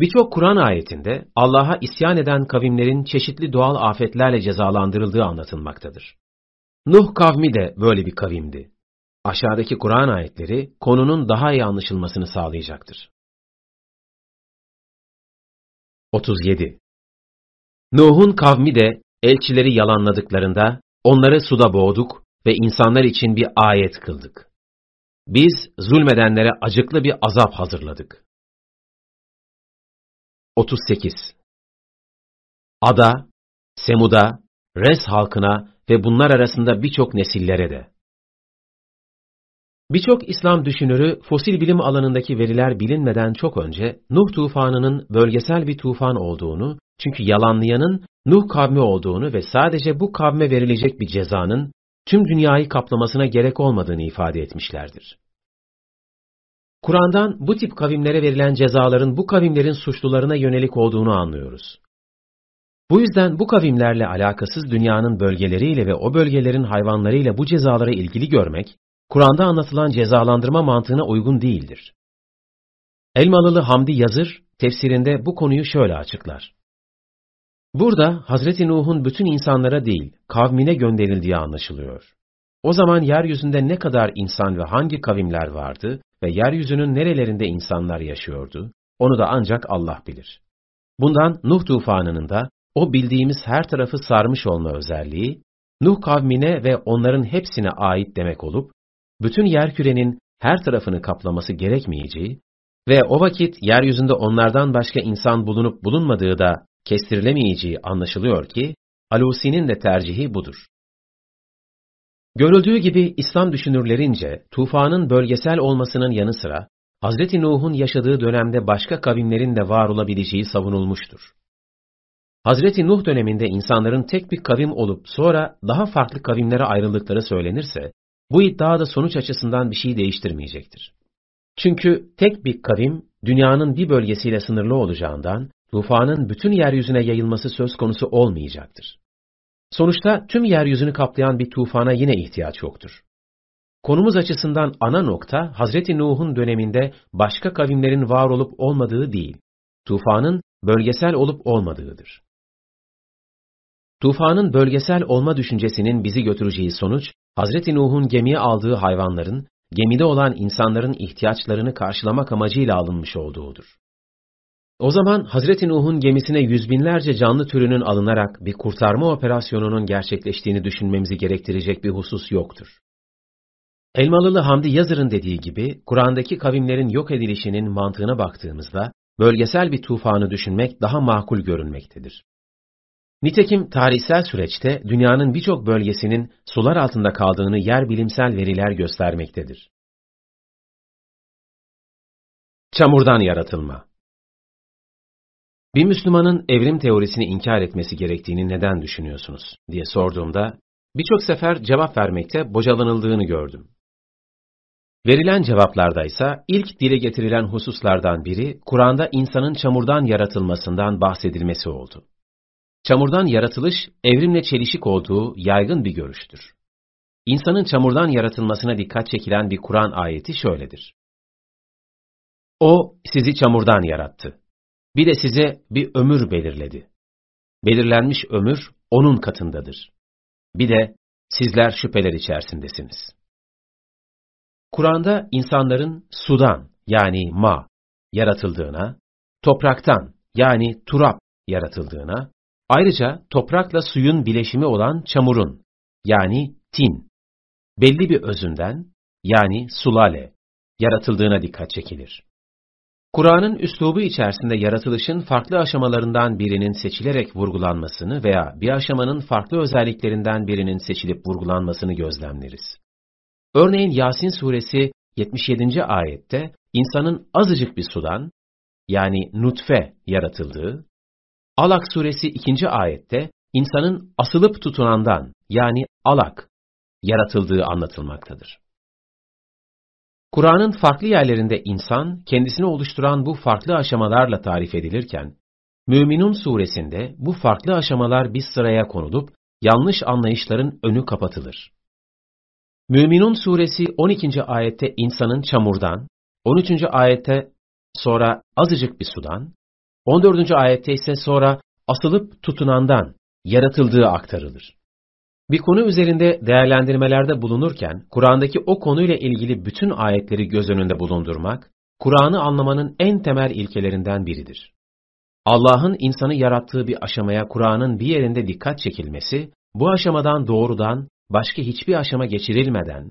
Birçok Kur'an ayetinde Allah'a isyan eden kavimlerin çeşitli doğal afetlerle cezalandırıldığı anlatılmaktadır. Nuh kavmi de böyle bir kavimdi. Aşağıdaki Kur'an ayetleri konunun daha iyi anlaşılmasını sağlayacaktır. 37. Nuh'un kavmi de elçileri yalanladıklarında onları suda boğduk ve insanlar için bir ayet kıldık. Biz zulmedenlere acıklı bir azap hazırladık. 38. Ada, Semud'a, Res halkına ve bunlar arasında birçok nesillere de. Birçok İslam düşünürü fosil bilim alanındaki veriler bilinmeden çok önce Nuh tufanının bölgesel bir tufan olduğunu, çünkü yalanlayanın Nuh kavmi olduğunu ve sadece bu kavme verilecek bir cezanın tüm dünyayı kaplamasına gerek olmadığını ifade etmişlerdir. Kur'an'dan bu tip kavimlere verilen cezaların bu kavimlerin suçlularına yönelik olduğunu anlıyoruz. Bu yüzden bu kavimlerle alakasız dünyanın bölgeleriyle ve o bölgelerin hayvanlarıyla bu cezalara ilgili görmek, Kur'an'da anlatılan cezalandırma mantığına uygun değildir. Elmalılı Hamdi Yazır, tefsirinde bu konuyu şöyle açıklar. Burada Hazreti Nuh'un bütün insanlara değil, kavmine gönderildiği anlaşılıyor. O zaman yeryüzünde ne kadar insan ve hangi kavimler vardı ve yeryüzünün nerelerinde insanlar yaşıyordu, onu da ancak Allah bilir. Bundan Nuh tufanının da o bildiğimiz her tarafı sarmış olma özelliği, Nuh kavmine ve onların hepsine ait demek olup, bütün yerkürenin her tarafını kaplaması gerekmeyeceği ve o vakit yeryüzünde onlardan başka insan bulunup bulunmadığı da kestirilemeyeceği anlaşılıyor ki, Alusi'nin de tercihi budur. Görüldüğü gibi İslam düşünürlerince tufanın bölgesel olmasının yanı sıra Hz. Nuh'un yaşadığı dönemde başka kavimlerin de var olabileceği savunulmuştur. Hz. Nuh döneminde insanların tek bir kavim olup sonra daha farklı kavimlere ayrıldıkları söylenirse, bu iddia da sonuç açısından bir şey değiştirmeyecektir. Çünkü tek bir kavim, dünyanın bir bölgesiyle sınırlı olacağından, tufanın bütün yeryüzüne yayılması söz konusu olmayacaktır. Sonuçta tüm yeryüzünü kaplayan bir tufana yine ihtiyaç yoktur. Konumuz açısından ana nokta, Hazreti Nuh'un döneminde başka kavimlerin var olup olmadığı değil, tufanın bölgesel olup olmadığıdır. Tufanın bölgesel olma düşüncesinin bizi götüreceği sonuç, Hazreti Nuh'un gemiye aldığı hayvanların, gemide olan insanların ihtiyaçlarını karşılamak amacıyla alınmış olduğudur. O zaman Hazreti Nuh'un gemisine yüz binlerce canlı türünün alınarak bir kurtarma operasyonunun gerçekleştiğini düşünmemizi gerektirecek bir husus yoktur. Elmalılı Hamdi Yazır'ın dediği gibi, Kur'an'daki kavimlerin yok edilişinin mantığına baktığımızda, bölgesel bir tufanı düşünmek daha makul görünmektedir. Nitekim tarihsel süreçte dünyanın birçok bölgesinin sular altında kaldığını yer bilimsel veriler göstermektedir. Çamurdan yaratılma bir Müslümanın evrim teorisini inkar etmesi gerektiğini neden düşünüyorsunuz diye sorduğumda, birçok sefer cevap vermekte bocalanıldığını gördüm. Verilen cevaplarda ise ilk dile getirilen hususlardan biri Kur'an'da insanın çamurdan yaratılmasından bahsedilmesi oldu. Çamurdan yaratılış evrimle çelişik olduğu yaygın bir görüştür. İnsanın çamurdan yaratılmasına dikkat çekilen bir Kur'an ayeti şöyledir. O sizi çamurdan yarattı. Bir de size bir ömür belirledi. Belirlenmiş ömür onun katındadır. Bir de sizler şüpheler içerisindesiniz. Kur'an'da insanların sudan yani ma yaratıldığına, topraktan yani turap yaratıldığına, ayrıca toprakla suyun bileşimi olan çamurun yani tin, belli bir özünden yani sulale yaratıldığına dikkat çekilir. Kur'an'ın üslubu içerisinde yaratılışın farklı aşamalarından birinin seçilerek vurgulanmasını veya bir aşamanın farklı özelliklerinden birinin seçilip vurgulanmasını gözlemleriz. Örneğin Yasin suresi 77. ayette insanın azıcık bir sudan yani nutfe yaratıldığı, Alak suresi 2. ayette insanın asılıp tutunandan yani alak yaratıldığı anlatılmaktadır. Kur'an'ın farklı yerlerinde insan, kendisini oluşturan bu farklı aşamalarla tarif edilirken, Müminun suresinde bu farklı aşamalar bir sıraya konulup, yanlış anlayışların önü kapatılır. Müminun suresi 12. ayette insanın çamurdan, 13. ayette sonra azıcık bir sudan, 14. ayette ise sonra asılıp tutunandan yaratıldığı aktarılır. Bir konu üzerinde değerlendirmelerde bulunurken, Kur'an'daki o konuyla ilgili bütün ayetleri göz önünde bulundurmak, Kur'an'ı anlamanın en temel ilkelerinden biridir. Allah'ın insanı yarattığı bir aşamaya Kur'an'ın bir yerinde dikkat çekilmesi, bu aşamadan doğrudan başka hiçbir aşama geçirilmeden,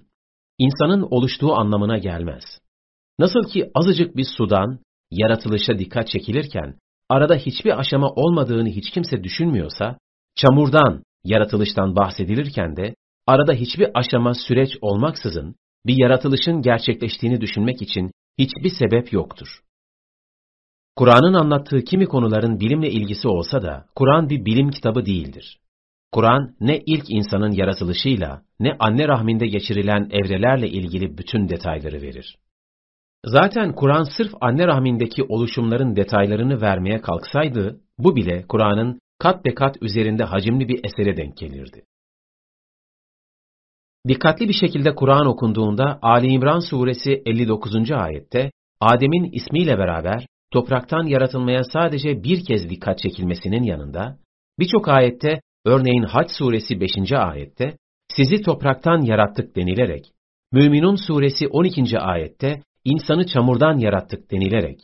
insanın oluştuğu anlamına gelmez. Nasıl ki azıcık bir sudan yaratılışa dikkat çekilirken, arada hiçbir aşama olmadığını hiç kimse düşünmüyorsa, çamurdan, yaratılıştan bahsedilirken de, arada hiçbir aşama süreç olmaksızın, bir yaratılışın gerçekleştiğini düşünmek için hiçbir sebep yoktur. Kur'an'ın anlattığı kimi konuların bilimle ilgisi olsa da, Kur'an bir bilim kitabı değildir. Kur'an ne ilk insanın yaratılışıyla ne anne rahminde geçirilen evrelerle ilgili bütün detayları verir. Zaten Kur'an sırf anne rahmindeki oluşumların detaylarını vermeye kalksaydı, bu bile Kur'an'ın kat be kat üzerinde hacimli bir esere denk gelirdi. Dikkatli bir şekilde Kur'an okunduğunda Ali İmran suresi 59. ayette Adem'in ismiyle beraber topraktan yaratılmaya sadece bir kez dikkat çekilmesinin yanında birçok ayette Örneğin Hac suresi 5. ayette sizi topraktan yarattık denilerek, Müminun suresi 12. ayette insanı çamurdan yarattık denilerek,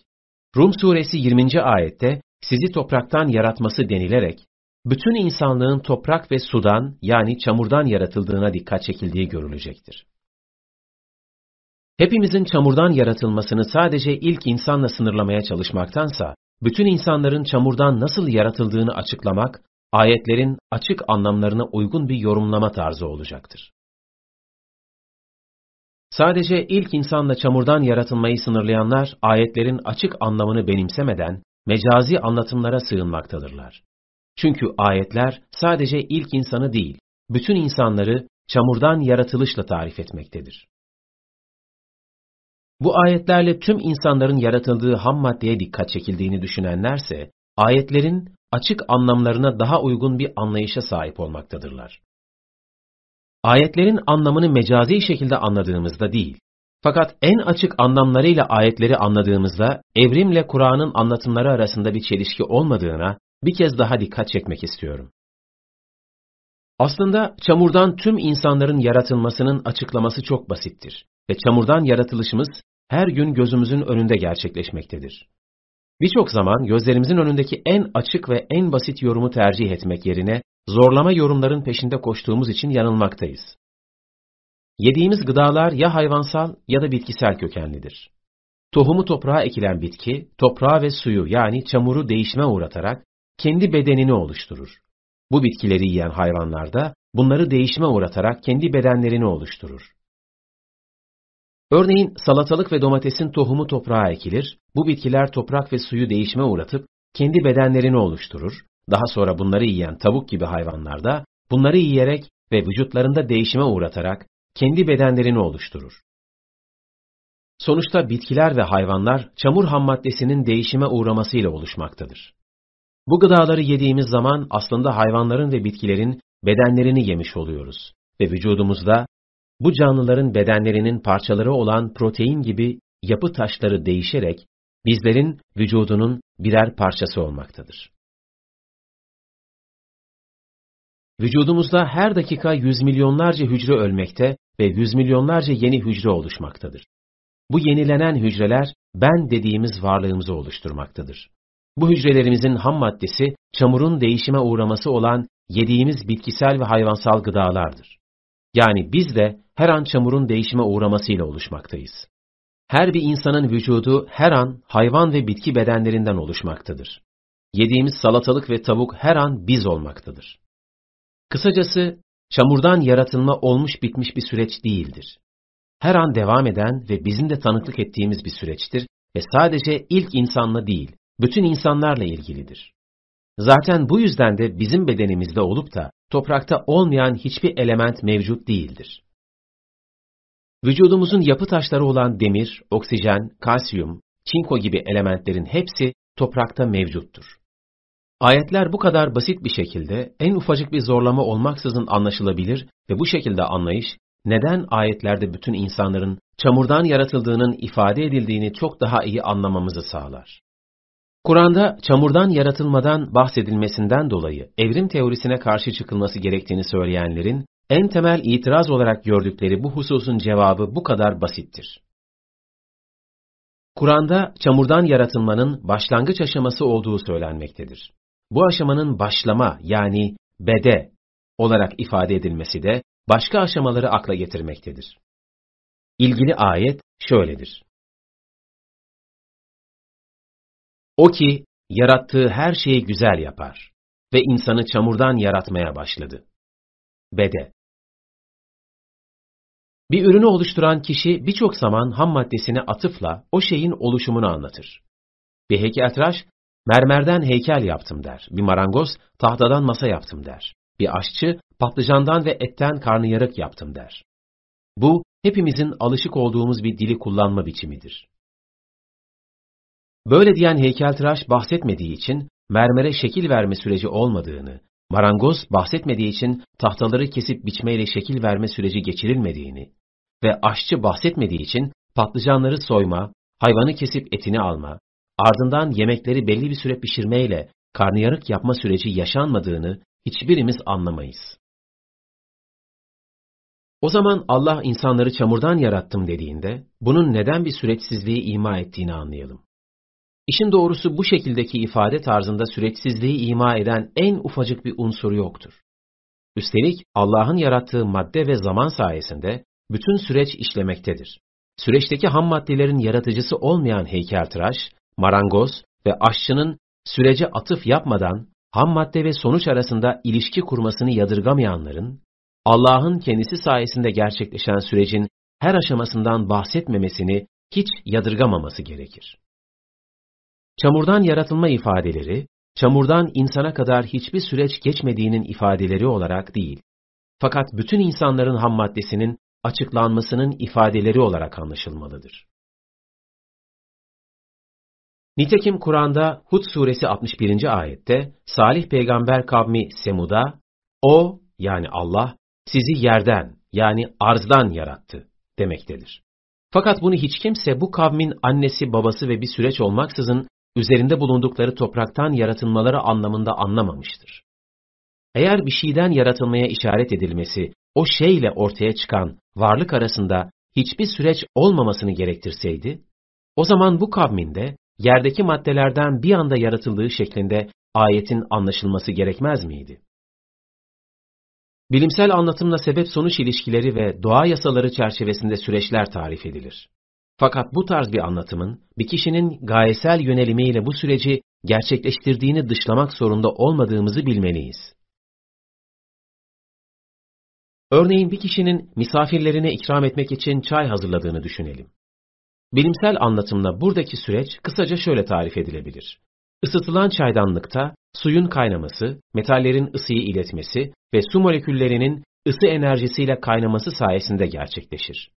Rum suresi 20. ayette sizi topraktan yaratması denilerek, bütün insanlığın toprak ve sudan yani çamurdan yaratıldığına dikkat çekildiği görülecektir. Hepimizin çamurdan yaratılmasını sadece ilk insanla sınırlamaya çalışmaktansa, bütün insanların çamurdan nasıl yaratıldığını açıklamak ayetlerin açık anlamlarına uygun bir yorumlama tarzı olacaktır. Sadece ilk insanla çamurdan yaratılmayı sınırlayanlar, ayetlerin açık anlamını benimsemeden, mecazi anlatımlara sığınmaktadırlar. Çünkü ayetler sadece ilk insanı değil, bütün insanları çamurdan yaratılışla tarif etmektedir. Bu ayetlerle tüm insanların yaratıldığı ham maddeye dikkat çekildiğini düşünenlerse, ayetlerin açık anlamlarına daha uygun bir anlayışa sahip olmaktadırlar. Ayetlerin anlamını mecazi şekilde anladığımızda değil, fakat en açık anlamlarıyla ayetleri anladığımızda evrimle Kur'an'ın anlatımları arasında bir çelişki olmadığına bir kez daha dikkat çekmek istiyorum. Aslında çamurdan tüm insanların yaratılmasının açıklaması çok basittir ve çamurdan yaratılışımız her gün gözümüzün önünde gerçekleşmektedir. Birçok zaman gözlerimizin önündeki en açık ve en basit yorumu tercih etmek yerine zorlama yorumların peşinde koştuğumuz için yanılmaktayız. Yediğimiz gıdalar ya hayvansal ya da bitkisel kökenlidir. Tohumu toprağa ekilen bitki, toprağı ve suyu yani çamuru değişime uğratarak kendi bedenini oluşturur. Bu bitkileri yiyen hayvanlar da bunları değişime uğratarak kendi bedenlerini oluşturur. Örneğin salatalık ve domatesin tohumu toprağa ekilir, bu bitkiler toprak ve suyu değişime uğratıp kendi bedenlerini oluşturur, daha sonra bunları yiyen tavuk gibi hayvanlar da bunları yiyerek ve vücutlarında değişime uğratarak kendi bedenlerini oluşturur. Sonuçta bitkiler ve hayvanlar çamur ham maddesinin değişime uğramasıyla oluşmaktadır. Bu gıdaları yediğimiz zaman aslında hayvanların ve bitkilerin bedenlerini yemiş oluyoruz ve vücudumuzda bu canlıların bedenlerinin parçaları olan protein gibi yapı taşları değişerek bizlerin vücudunun birer parçası olmaktadır. Vücudumuzda her dakika yüz milyonlarca hücre ölmekte ve yüz milyonlarca yeni hücre oluşmaktadır. Bu yenilenen hücreler ben dediğimiz varlığımızı oluşturmaktadır. Bu hücrelerimizin ham maddesi çamurun değişime uğraması olan yediğimiz bitkisel ve hayvansal gıdalardır. Yani biz de her an çamurun değişime uğramasıyla oluşmaktayız. Her bir insanın vücudu her an hayvan ve bitki bedenlerinden oluşmaktadır. Yediğimiz salatalık ve tavuk her an biz olmaktadır. Kısacası çamurdan yaratılma olmuş bitmiş bir süreç değildir. Her an devam eden ve bizim de tanıklık ettiğimiz bir süreçtir ve sadece ilk insanla değil, bütün insanlarla ilgilidir. Zaten bu yüzden de bizim bedenimizde olup da toprakta olmayan hiçbir element mevcut değildir. Vücudumuzun yapı taşları olan demir, oksijen, kalsiyum, çinko gibi elementlerin hepsi toprakta mevcuttur. Ayetler bu kadar basit bir şekilde en ufacık bir zorlama olmaksızın anlaşılabilir ve bu şekilde anlayış neden ayetlerde bütün insanların çamurdan yaratıldığının ifade edildiğini çok daha iyi anlamamızı sağlar. Kur'an'da çamurdan yaratılmadan bahsedilmesinden dolayı evrim teorisine karşı çıkılması gerektiğini söyleyenlerin en temel itiraz olarak gördükleri bu hususun cevabı bu kadar basittir. Kur'an'da çamurdan yaratılmanın başlangıç aşaması olduğu söylenmektedir. Bu aşamanın başlama yani bede olarak ifade edilmesi de başka aşamaları akla getirmektedir. İlgili ayet şöyledir. O ki yarattığı her şeyi güzel yapar ve insanı çamurdan yaratmaya başladı. Bede Bir ürünü oluşturan kişi birçok zaman ham maddesine atıfla o şeyin oluşumunu anlatır. Bir heykeltıraş, mermerden heykel yaptım der. Bir marangoz, tahtadan masa yaptım der. Bir aşçı, patlıcandan ve etten karnıyarık yaptım der. Bu, hepimizin alışık olduğumuz bir dili kullanma biçimidir. Böyle diyen heykeltıraş bahsetmediği için mermere şekil verme süreci olmadığını, marangoz bahsetmediği için tahtaları kesip biçmeyle şekil verme süreci geçirilmediğini ve aşçı bahsetmediği için patlıcanları soyma, hayvanı kesip etini alma, ardından yemekleri belli bir süre pişirmeyle karnıyarık yapma süreci yaşanmadığını hiçbirimiz anlamayız. O zaman Allah insanları çamurdan yarattım dediğinde, bunun neden bir süreçsizliği ima ettiğini anlayalım. İşin doğrusu bu şekildeki ifade tarzında süreçsizliği ima eden en ufacık bir unsur yoktur. Üstelik Allah'ın yarattığı madde ve zaman sayesinde bütün süreç işlemektedir. Süreçteki ham maddelerin yaratıcısı olmayan heykeltıraş, marangoz ve aşçının sürece atıf yapmadan ham madde ve sonuç arasında ilişki kurmasını yadırgamayanların, Allah'ın kendisi sayesinde gerçekleşen sürecin her aşamasından bahsetmemesini hiç yadırgamaması gerekir. Çamurdan yaratılma ifadeleri, çamurdan insana kadar hiçbir süreç geçmediğinin ifadeleri olarak değil, fakat bütün insanların ham maddesinin açıklanmasının ifadeleri olarak anlaşılmalıdır. Nitekim Kur'an'da Hud suresi 61. ayette Salih peygamber kavmi Semud'a o yani Allah sizi yerden yani arzdan yarattı demektedir. Fakat bunu hiç kimse bu kavmin annesi babası ve bir süreç olmaksızın üzerinde bulundukları topraktan yaratılmaları anlamında anlamamıştır. Eğer bir şeyden yaratılmaya işaret edilmesi, o şeyle ortaya çıkan varlık arasında hiçbir süreç olmamasını gerektirseydi, o zaman bu kavminde yerdeki maddelerden bir anda yaratıldığı şeklinde ayetin anlaşılması gerekmez miydi? Bilimsel anlatımla sebep-sonuç ilişkileri ve doğa yasaları çerçevesinde süreçler tarif edilir. Fakat bu tarz bir anlatımın bir kişinin gayesel yönelimiyle bu süreci gerçekleştirdiğini dışlamak zorunda olmadığımızı bilmeliyiz. Örneğin bir kişinin misafirlerine ikram etmek için çay hazırladığını düşünelim. Bilimsel anlatımla buradaki süreç kısaca şöyle tarif edilebilir. Isıtılan çaydanlıkta suyun kaynaması, metallerin ısıyı iletmesi ve su moleküllerinin ısı enerjisiyle kaynaması sayesinde gerçekleşir.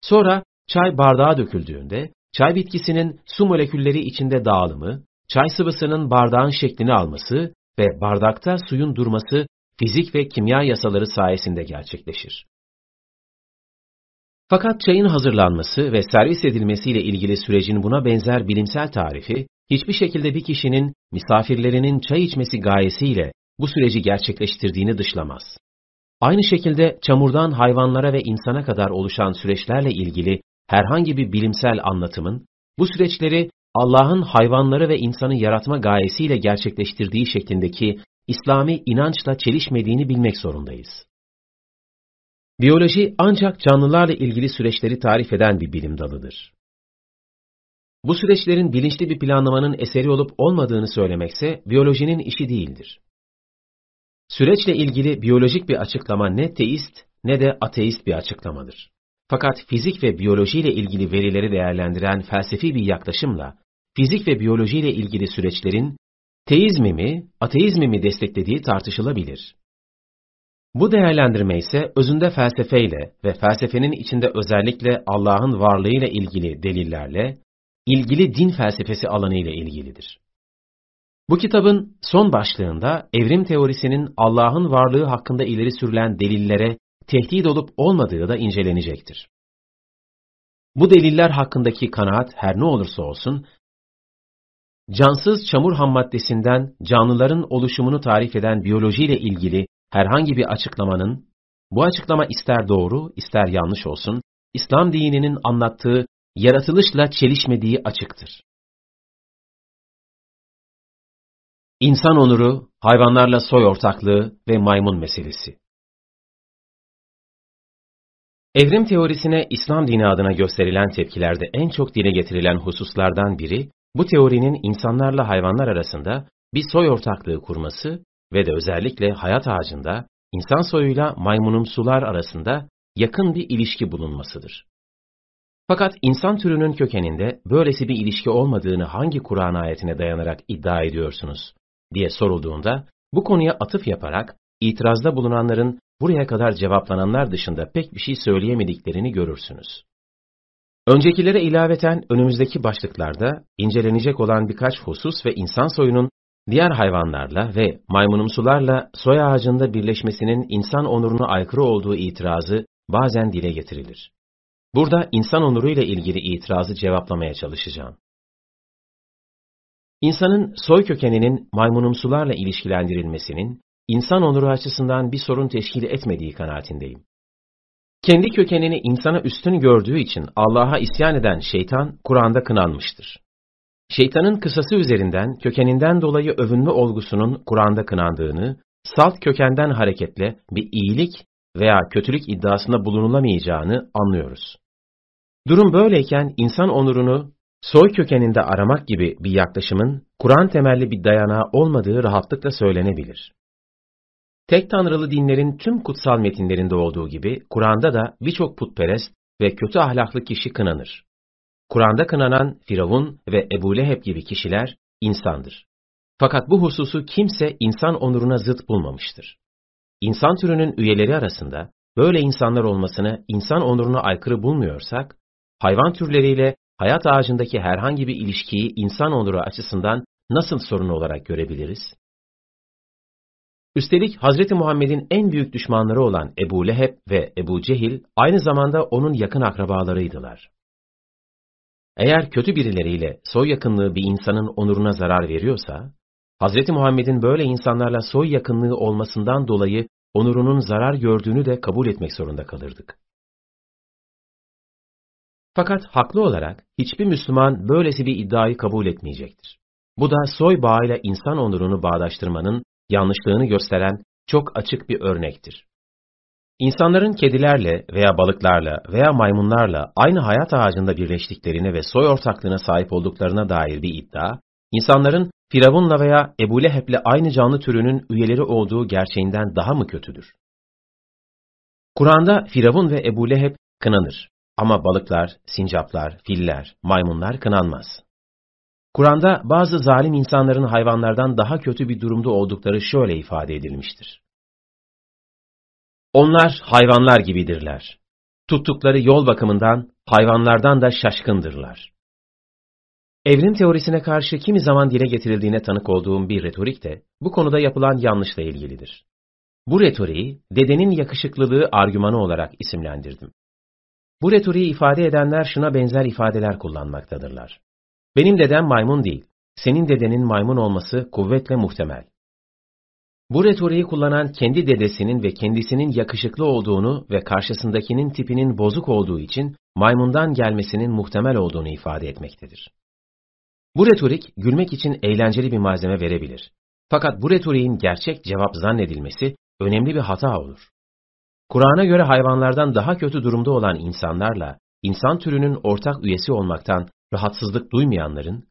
Sonra çay bardağa döküldüğünde çay bitkisinin su molekülleri içinde dağılımı, çay sıvısının bardağın şeklini alması ve bardakta suyun durması fizik ve kimya yasaları sayesinde gerçekleşir. Fakat çayın hazırlanması ve servis edilmesiyle ilgili sürecin buna benzer bilimsel tarifi, hiçbir şekilde bir kişinin misafirlerinin çay içmesi gayesiyle bu süreci gerçekleştirdiğini dışlamaz. Aynı şekilde çamurdan hayvanlara ve insana kadar oluşan süreçlerle ilgili herhangi bir bilimsel anlatımın, bu süreçleri Allah'ın hayvanları ve insanı yaratma gayesiyle gerçekleştirdiği şeklindeki İslami inançla çelişmediğini bilmek zorundayız. Biyoloji ancak canlılarla ilgili süreçleri tarif eden bir bilim dalıdır. Bu süreçlerin bilinçli bir planlamanın eseri olup olmadığını söylemekse biyolojinin işi değildir. Süreçle ilgili biyolojik bir açıklama ne teist ne de ateist bir açıklamadır. Fakat fizik ve biyolojiyle ilgili verileri değerlendiren felsefi bir yaklaşımla, fizik ve biyolojiyle ilgili süreçlerin teizmi mi, ateizmi mi desteklediği tartışılabilir. Bu değerlendirme ise özünde felsefeyle ve felsefenin içinde özellikle Allah'ın varlığıyla ilgili delillerle, ilgili din felsefesi alanı ile ilgilidir. Bu kitabın son başlığında evrim teorisinin Allah'ın varlığı hakkında ileri sürülen delillere tehdit olup olmadığı da incelenecektir. Bu deliller hakkındaki kanaat her ne olursa olsun, cansız çamur ham maddesinden canlıların oluşumunu tarif eden biyolojiyle ilgili herhangi bir açıklamanın, bu açıklama ister doğru, ister yanlış olsun, İslam dininin anlattığı yaratılışla çelişmediği açıktır. İnsan onuru, hayvanlarla soy ortaklığı ve maymun meselesi. Evrim teorisine İslam dini adına gösterilen tepkilerde en çok dile getirilen hususlardan biri, bu teorinin insanlarla hayvanlar arasında bir soy ortaklığı kurması ve de özellikle hayat ağacında insan soyuyla maymunumsular arasında yakın bir ilişki bulunmasıdır. Fakat insan türünün kökeninde böylesi bir ilişki olmadığını hangi Kur'an ayetine dayanarak iddia ediyorsunuz diye sorulduğunda bu konuya atıf yaparak itirazda bulunanların buraya kadar cevaplananlar dışında pek bir şey söyleyemediklerini görürsünüz. Öncekilere ilaveten önümüzdeki başlıklarda incelenecek olan birkaç husus ve insan soyunun diğer hayvanlarla ve maymunumsularla soy ağacında birleşmesinin insan onuruna aykırı olduğu itirazı bazen dile getirilir. Burada insan onuruyla ilgili itirazı cevaplamaya çalışacağım. İnsanın soy kökeninin maymunumsularla ilişkilendirilmesinin insan onuru açısından bir sorun teşkil etmediği kanaatindeyim. Kendi kökenini insana üstün gördüğü için Allah'a isyan eden şeytan Kur'an'da kınanmıştır. Şeytanın kısası üzerinden kökeninden dolayı övünme olgusunun Kur'an'da kınandığını, salt kökenden hareketle bir iyilik veya kötülük iddiasında bulunulamayacağını anlıyoruz. Durum böyleyken insan onurunu soy kökeninde aramak gibi bir yaklaşımın Kur'an temelli bir dayanağı olmadığı rahatlıkla söylenebilir. Tek tanrılı dinlerin tüm kutsal metinlerinde olduğu gibi Kur'an'da da birçok putperest ve kötü ahlaklı kişi kınanır. Kur'an'da kınanan Firavun ve Ebu Leheb gibi kişiler insandır. Fakat bu hususu kimse insan onuruna zıt bulmamıştır. İnsan türünün üyeleri arasında böyle insanlar olmasını insan onuruna aykırı bulmuyorsak, hayvan türleriyle hayat ağacındaki herhangi bir ilişkiyi insan onuru açısından nasıl sorun olarak görebiliriz? Üstelik Hazreti Muhammed'in en büyük düşmanları olan Ebu Leheb ve Ebu Cehil aynı zamanda onun yakın akrabalarıydılar. Eğer kötü birileriyle soy yakınlığı bir insanın onuruna zarar veriyorsa, Hz. Muhammed'in böyle insanlarla soy yakınlığı olmasından dolayı onurunun zarar gördüğünü de kabul etmek zorunda kalırdık. Fakat haklı olarak hiçbir Müslüman böylesi bir iddiayı kabul etmeyecektir. Bu da soy bağıyla insan onurunu bağdaştırmanın yanlışlığını gösteren çok açık bir örnektir. İnsanların kedilerle veya balıklarla veya maymunlarla aynı hayat ağacında birleştiklerini ve soy ortaklığına sahip olduklarına dair bir iddia, insanların Firavun'la veya Ebu Leheb'le aynı canlı türünün üyeleri olduğu gerçeğinden daha mı kötüdür? Kur'an'da Firavun ve Ebu Leheb kınanır ama balıklar, sincaplar, filler, maymunlar kınanmaz. Kur'an'da bazı zalim insanların hayvanlardan daha kötü bir durumda oldukları şöyle ifade edilmiştir. Onlar hayvanlar gibidirler. Tuttukları yol bakımından hayvanlardan da şaşkındırlar. Evrim teorisine karşı kimi zaman dile getirildiğine tanık olduğum bir retorik de bu konuda yapılan yanlışla ilgilidir. Bu retoriği dedenin yakışıklılığı argümanı olarak isimlendirdim. Bu retoriği ifade edenler şuna benzer ifadeler kullanmaktadırlar. Benim dedem maymun değil, senin dedenin maymun olması kuvvetle muhtemel. Bu retoriği kullanan kendi dedesinin ve kendisinin yakışıklı olduğunu ve karşısındakinin tipinin bozuk olduğu için maymundan gelmesinin muhtemel olduğunu ifade etmektedir. Bu retorik gülmek için eğlenceli bir malzeme verebilir. Fakat bu retoriğin gerçek cevap zannedilmesi önemli bir hata olur. Kur'an'a göre hayvanlardan daha kötü durumda olan insanlarla insan türünün ortak üyesi olmaktan rahatsızlık duymayanların,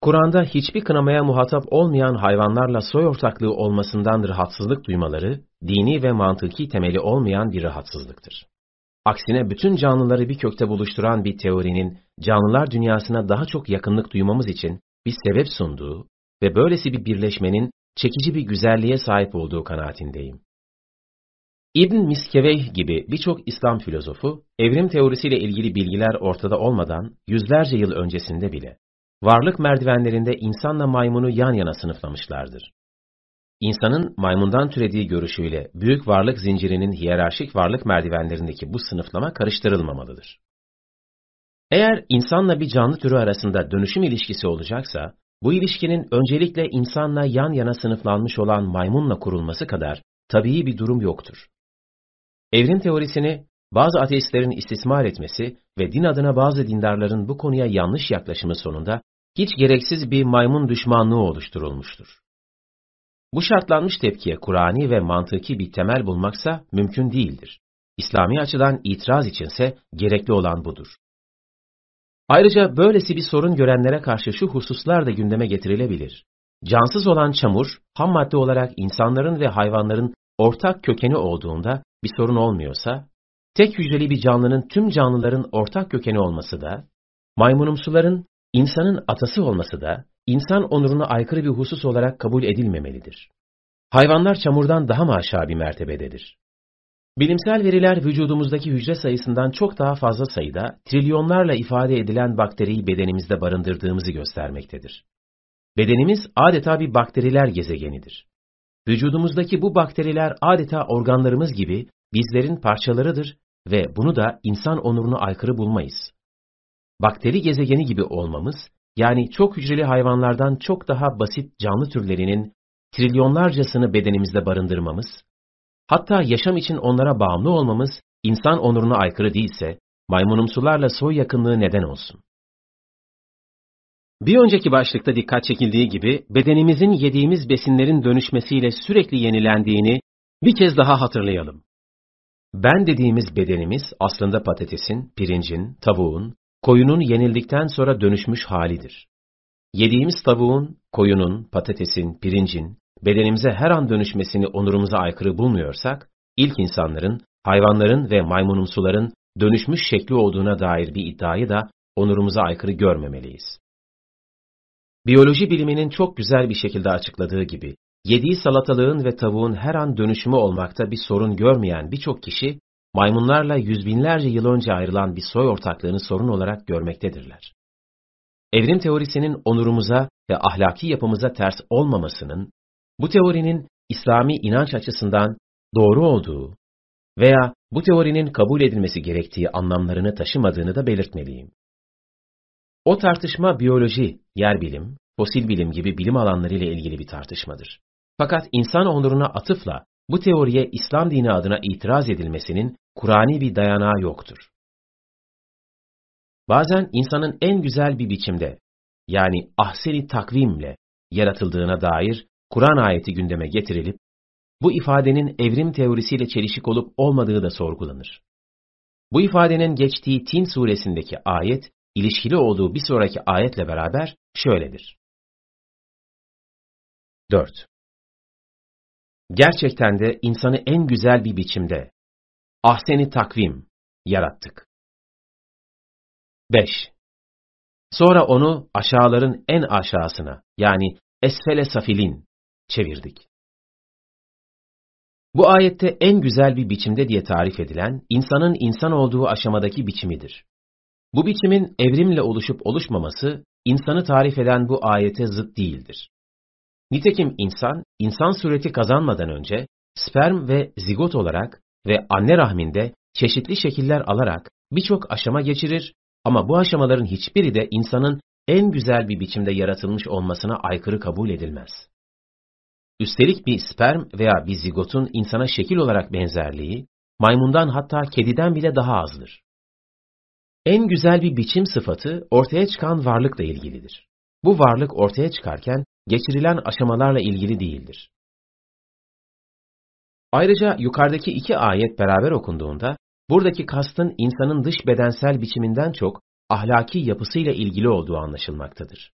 Kur'an'da hiçbir kınamaya muhatap olmayan hayvanlarla soy ortaklığı olmasından rahatsızlık duymaları, dini ve mantıki temeli olmayan bir rahatsızlıktır. Aksine bütün canlıları bir kökte buluşturan bir teorinin canlılar dünyasına daha çok yakınlık duymamız için bir sebep sunduğu ve böylesi bir birleşmenin çekici bir güzelliğe sahip olduğu kanaatindeyim. İbn Miskeveyh gibi birçok İslam filozofu, evrim teorisiyle ilgili bilgiler ortada olmadan yüzlerce yıl öncesinde bile, varlık merdivenlerinde insanla maymunu yan yana sınıflamışlardır. İnsanın maymundan türediği görüşüyle büyük varlık zincirinin hiyerarşik varlık merdivenlerindeki bu sınıflama karıştırılmamalıdır. Eğer insanla bir canlı türü arasında dönüşüm ilişkisi olacaksa, bu ilişkinin öncelikle insanla yan yana sınıflanmış olan maymunla kurulması kadar tabii bir durum yoktur. Evrim teorisini bazı ateistlerin istismar etmesi ve din adına bazı dindarların bu konuya yanlış yaklaşımı sonunda hiç gereksiz bir maymun düşmanlığı oluşturulmuştur. Bu şartlanmış tepkiye Kur'ani ve mantıki bir temel bulmaksa mümkün değildir. İslami açıdan itiraz içinse gerekli olan budur. Ayrıca böylesi bir sorun görenlere karşı şu hususlar da gündeme getirilebilir. Cansız olan çamur, ham madde olarak insanların ve hayvanların ortak kökeni olduğunda bir sorun olmuyorsa, tek hücreli bir canlının tüm canlıların ortak kökeni olması da, maymunumsuların insanın atası olması da, insan onuruna aykırı bir husus olarak kabul edilmemelidir. Hayvanlar çamurdan daha mı aşağı bir mertebededir? Bilimsel veriler vücudumuzdaki hücre sayısından çok daha fazla sayıda trilyonlarla ifade edilen bakteriyi bedenimizde barındırdığımızı göstermektedir. Bedenimiz adeta bir bakteriler gezegenidir. Vücudumuzdaki bu bakteriler adeta organlarımız gibi bizlerin parçalarıdır ve bunu da insan onuruna aykırı bulmayız. Bakteri gezegeni gibi olmamız, yani çok hücreli hayvanlardan çok daha basit canlı türlerinin trilyonlarcasını bedenimizde barındırmamız, hatta yaşam için onlara bağımlı olmamız insan onuruna aykırı değilse, maymunumsularla soy yakınlığı neden olsun. Bir önceki başlıkta dikkat çekildiği gibi bedenimizin yediğimiz besinlerin dönüşmesiyle sürekli yenilendiğini bir kez daha hatırlayalım. Ben dediğimiz bedenimiz aslında patatesin, pirincin, tavuğun, koyunun yenildikten sonra dönüşmüş halidir. Yediğimiz tavuğun, koyunun, patatesin, pirincin bedenimize her an dönüşmesini onurumuza aykırı bulmuyorsak, ilk insanların, hayvanların ve maymunumsuların dönüşmüş şekli olduğuna dair bir iddiayı da onurumuza aykırı görmemeliyiz. Biyoloji biliminin çok güzel bir şekilde açıkladığı gibi, yediği salatalığın ve tavuğun her an dönüşümü olmakta bir sorun görmeyen birçok kişi, maymunlarla yüz binlerce yıl önce ayrılan bir soy ortaklığını sorun olarak görmektedirler. Evrim teorisinin onurumuza ve ahlaki yapımıza ters olmamasının, bu teorinin İslami inanç açısından doğru olduğu veya bu teorinin kabul edilmesi gerektiği anlamlarını taşımadığını da belirtmeliyim. O tartışma biyoloji, yer bilim, fosil bilim gibi bilim alanları ile ilgili bir tartışmadır. Fakat insan onuruna atıfla bu teoriye İslam dini adına itiraz edilmesinin Kur'ani bir dayanağı yoktur. Bazen insanın en güzel bir biçimde, yani ahseni takvimle yaratıldığına dair Kur'an ayeti gündeme getirilip, bu ifadenin evrim teorisiyle çelişik olup olmadığı da sorgulanır. Bu ifadenin geçtiği Tin suresindeki ayet, ilişkili olduğu bir sonraki ayetle beraber şöyledir. 4. Gerçekten de insanı en güzel bir biçimde, ahseni takvim, yarattık. 5. Sonra onu aşağıların en aşağısına, yani esfele safilin, çevirdik. Bu ayette en güzel bir biçimde diye tarif edilen, insanın insan olduğu aşamadaki biçimidir. Bu biçimin evrimle oluşup oluşmaması, insanı tarif eden bu ayete zıt değildir. Nitekim insan, insan sureti kazanmadan önce, sperm ve zigot olarak ve anne rahminde çeşitli şekiller alarak birçok aşama geçirir ama bu aşamaların hiçbiri de insanın en güzel bir biçimde yaratılmış olmasına aykırı kabul edilmez. Üstelik bir sperm veya bir zigotun insana şekil olarak benzerliği, maymundan hatta kediden bile daha azdır. En güzel bir biçim sıfatı ortaya çıkan varlıkla ilgilidir. Bu varlık ortaya çıkarken geçirilen aşamalarla ilgili değildir. Ayrıca yukarıdaki iki ayet beraber okunduğunda, buradaki kastın insanın dış bedensel biçiminden çok ahlaki yapısıyla ilgili olduğu anlaşılmaktadır.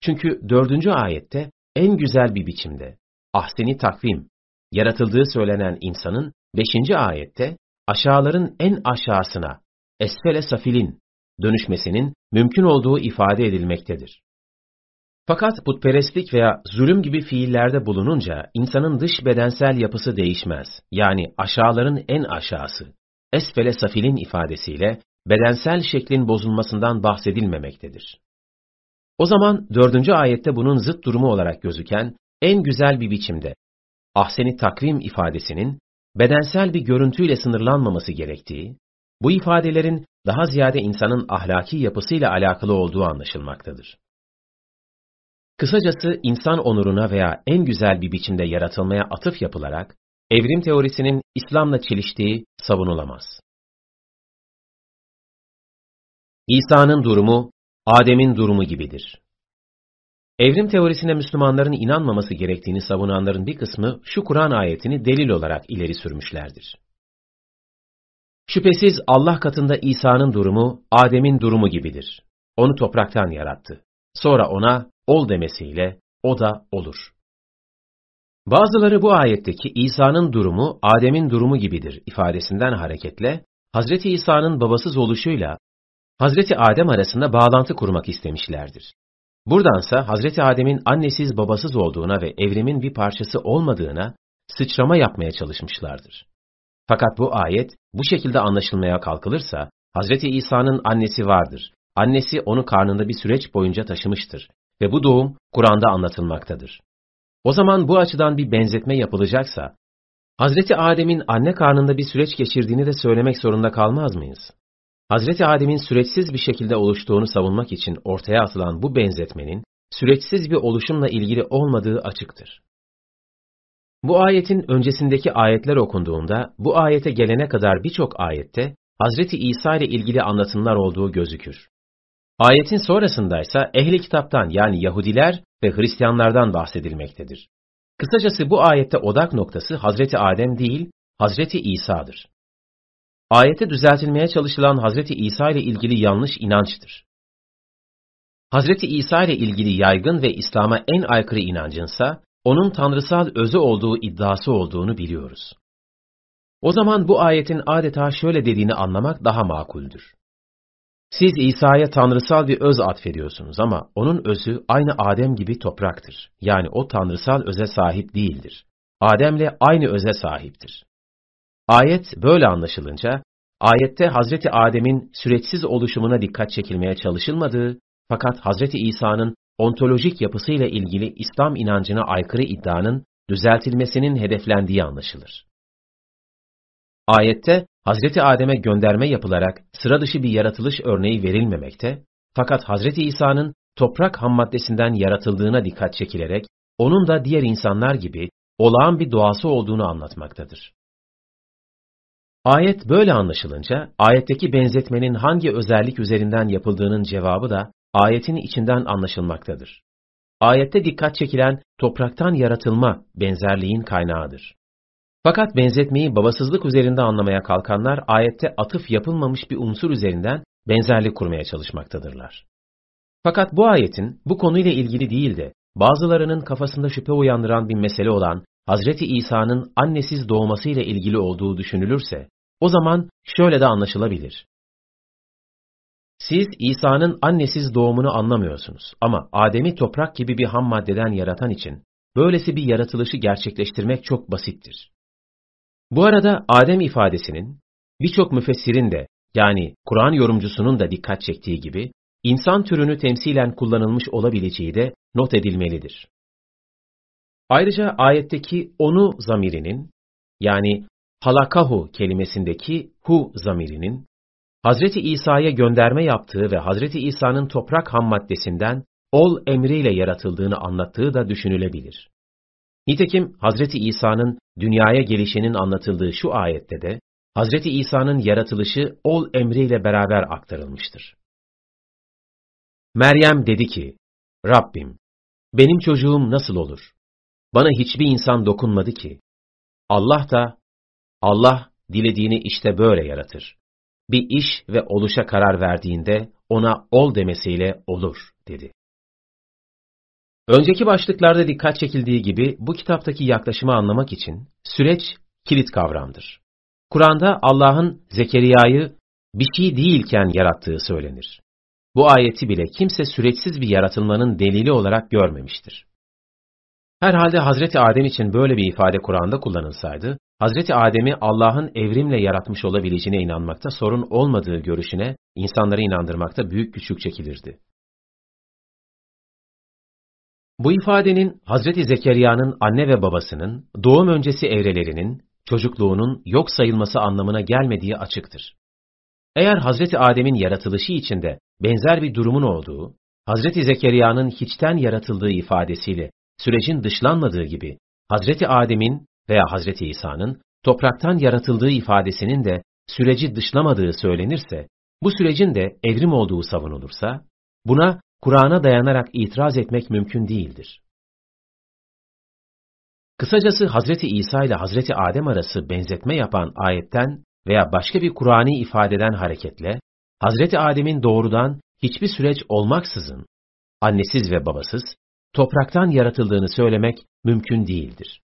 Çünkü dördüncü ayette en güzel bir biçimde, ahseni takvim, yaratıldığı söylenen insanın beşinci ayette aşağıların en aşağısına, esfele safilin, dönüşmesinin mümkün olduğu ifade edilmektedir. Fakat putperestlik veya zulüm gibi fiillerde bulununca insanın dış bedensel yapısı değişmez. Yani aşağıların en aşağısı. Esfele safilin ifadesiyle bedensel şeklin bozulmasından bahsedilmemektedir. O zaman dördüncü ayette bunun zıt durumu olarak gözüken en güzel bir biçimde ahseni takvim ifadesinin bedensel bir görüntüyle sınırlanmaması gerektiği, bu ifadelerin daha ziyade insanın ahlaki yapısıyla alakalı olduğu anlaşılmaktadır. Kısacası insan onuruna veya en güzel bir biçimde yaratılmaya atıf yapılarak, evrim teorisinin İslam'la çeliştiği savunulamaz. İsa'nın durumu, Adem'in durumu gibidir. Evrim teorisine Müslümanların inanmaması gerektiğini savunanların bir kısmı şu Kur'an ayetini delil olarak ileri sürmüşlerdir. Şüphesiz Allah katında İsa'nın durumu, Adem'in durumu gibidir. Onu topraktan yarattı. Sonra ona ol demesiyle o da olur. Bazıları bu ayetteki İsa'nın durumu Adem'in durumu gibidir ifadesinden hareketle Hazreti İsa'nın babasız oluşuyla Hazreti Adem arasında bağlantı kurmak istemişlerdir. Buradansa Hazreti Adem'in annesiz babasız olduğuna ve evrimin bir parçası olmadığına sıçrama yapmaya çalışmışlardır. Fakat bu ayet bu şekilde anlaşılmaya kalkılırsa Hazreti İsa'nın annesi vardır. Annesi onu karnında bir süreç boyunca taşımıştır ve bu doğum Kur'an'da anlatılmaktadır. O zaman bu açıdan bir benzetme yapılacaksa, Hazreti Adem'in anne karnında bir süreç geçirdiğini de söylemek zorunda kalmaz mıyız? Hazreti Adem'in süreçsiz bir şekilde oluştuğunu savunmak için ortaya atılan bu benzetmenin, süreçsiz bir oluşumla ilgili olmadığı açıktır. Bu ayetin öncesindeki ayetler okunduğunda, bu ayete gelene kadar birçok ayette, Hazreti İsa ile ilgili anlatımlar olduğu gözükür. Ayetin sonrasındaysa ehli kitaptan yani Yahudiler ve Hristiyanlardan bahsedilmektedir. Kısacası bu ayette odak noktası Hazreti Adem değil, Hazreti İsa'dır. Ayete düzeltilmeye çalışılan Hazreti İsa ile ilgili yanlış inançtır. Hazreti İsa ile ilgili yaygın ve İslam'a en aykırı inancınsa, onun tanrısal özü olduğu iddiası olduğunu biliyoruz. O zaman bu ayetin adeta şöyle dediğini anlamak daha makuldür. Siz İsa'ya tanrısal bir öz atfediyorsunuz ama onun özü aynı Adem gibi topraktır. Yani o tanrısal öze sahip değildir. Adem'le aynı öze sahiptir. Ayet böyle anlaşılınca, ayette Hazreti Adem'in süreçsiz oluşumuna dikkat çekilmeye çalışılmadığı, fakat Hazreti İsa'nın ontolojik yapısıyla ilgili İslam inancına aykırı iddianın düzeltilmesinin hedeflendiği anlaşılır. Ayette Hazreti Adem'e gönderme yapılarak sıra dışı bir yaratılış örneği verilmemekte, fakat Hazreti İsa'nın toprak ham maddesinden yaratıldığına dikkat çekilerek, onun da diğer insanlar gibi olağan bir doğası olduğunu anlatmaktadır. Ayet böyle anlaşılınca, ayetteki benzetmenin hangi özellik üzerinden yapıldığının cevabı da ayetin içinden anlaşılmaktadır. Ayette dikkat çekilen topraktan yaratılma benzerliğin kaynağıdır. Fakat benzetmeyi babasızlık üzerinde anlamaya kalkanlar ayette atıf yapılmamış bir unsur üzerinden benzerlik kurmaya çalışmaktadırlar. Fakat bu ayetin bu konuyla ilgili değil de bazılarının kafasında şüphe uyandıran bir mesele olan Hazreti İsa'nın annesiz doğmasıyla ilgili olduğu düşünülürse, o zaman şöyle de anlaşılabilir. Siz İsa'nın annesiz doğumunu anlamıyorsunuz ama Adem'i toprak gibi bir ham maddeden yaratan için böylesi bir yaratılışı gerçekleştirmek çok basittir. Bu arada Adem ifadesinin birçok müfessirin de yani Kur'an yorumcusunun da dikkat çektiği gibi insan türünü temsilen kullanılmış olabileceği de not edilmelidir. Ayrıca ayetteki onu zamirinin yani halakahu kelimesindeki hu zamirinin Hazreti İsa'ya gönderme yaptığı ve Hazreti İsa'nın toprak ham maddesinden ol emriyle yaratıldığını anlattığı da düşünülebilir. Nitekim Hazreti İsa'nın dünyaya gelişinin anlatıldığı şu ayette de Hazreti İsa'nın yaratılışı ol emriyle beraber aktarılmıştır. Meryem dedi ki, Rabbim, benim çocuğum nasıl olur? Bana hiçbir insan dokunmadı ki. Allah da, Allah dilediğini işte böyle yaratır. Bir iş ve oluşa karar verdiğinde ona ol demesiyle olur, dedi. Önceki başlıklarda dikkat çekildiği gibi bu kitaptaki yaklaşımı anlamak için süreç kilit kavramdır. Kur'an'da Allah'ın Zekeriya'yı bir şey değilken yarattığı söylenir. Bu ayeti bile kimse süreçsiz bir yaratılmanın delili olarak görmemiştir. Herhalde Hazreti Adem için böyle bir ifade Kur'an'da kullanılsaydı, Hazreti Adem'i Allah'ın evrimle yaratmış olabileceğine inanmakta sorun olmadığı görüşüne insanları inandırmakta büyük güçlük çekilirdi. Bu ifadenin Hazreti Zekeriya'nın anne ve babasının doğum öncesi evrelerinin, çocukluğunun yok sayılması anlamına gelmediği açıktır. Eğer Hazreti Adem'in yaratılışı içinde benzer bir durumun olduğu, Hazreti Zekeriya'nın hiçten yaratıldığı ifadesiyle sürecin dışlanmadığı gibi, Hazreti Adem'in veya Hazreti İsa'nın topraktan yaratıldığı ifadesinin de süreci dışlamadığı söylenirse, bu sürecin de evrim olduğu savunulursa, buna Kur'an'a dayanarak itiraz etmek mümkün değildir. Kısacası Hazreti İsa ile Hazreti Adem arası benzetme yapan ayetten veya başka bir Kur'ani ifadeden hareketle, Hazreti Adem'in doğrudan hiçbir süreç olmaksızın, annesiz ve babasız, topraktan yaratıldığını söylemek mümkün değildir.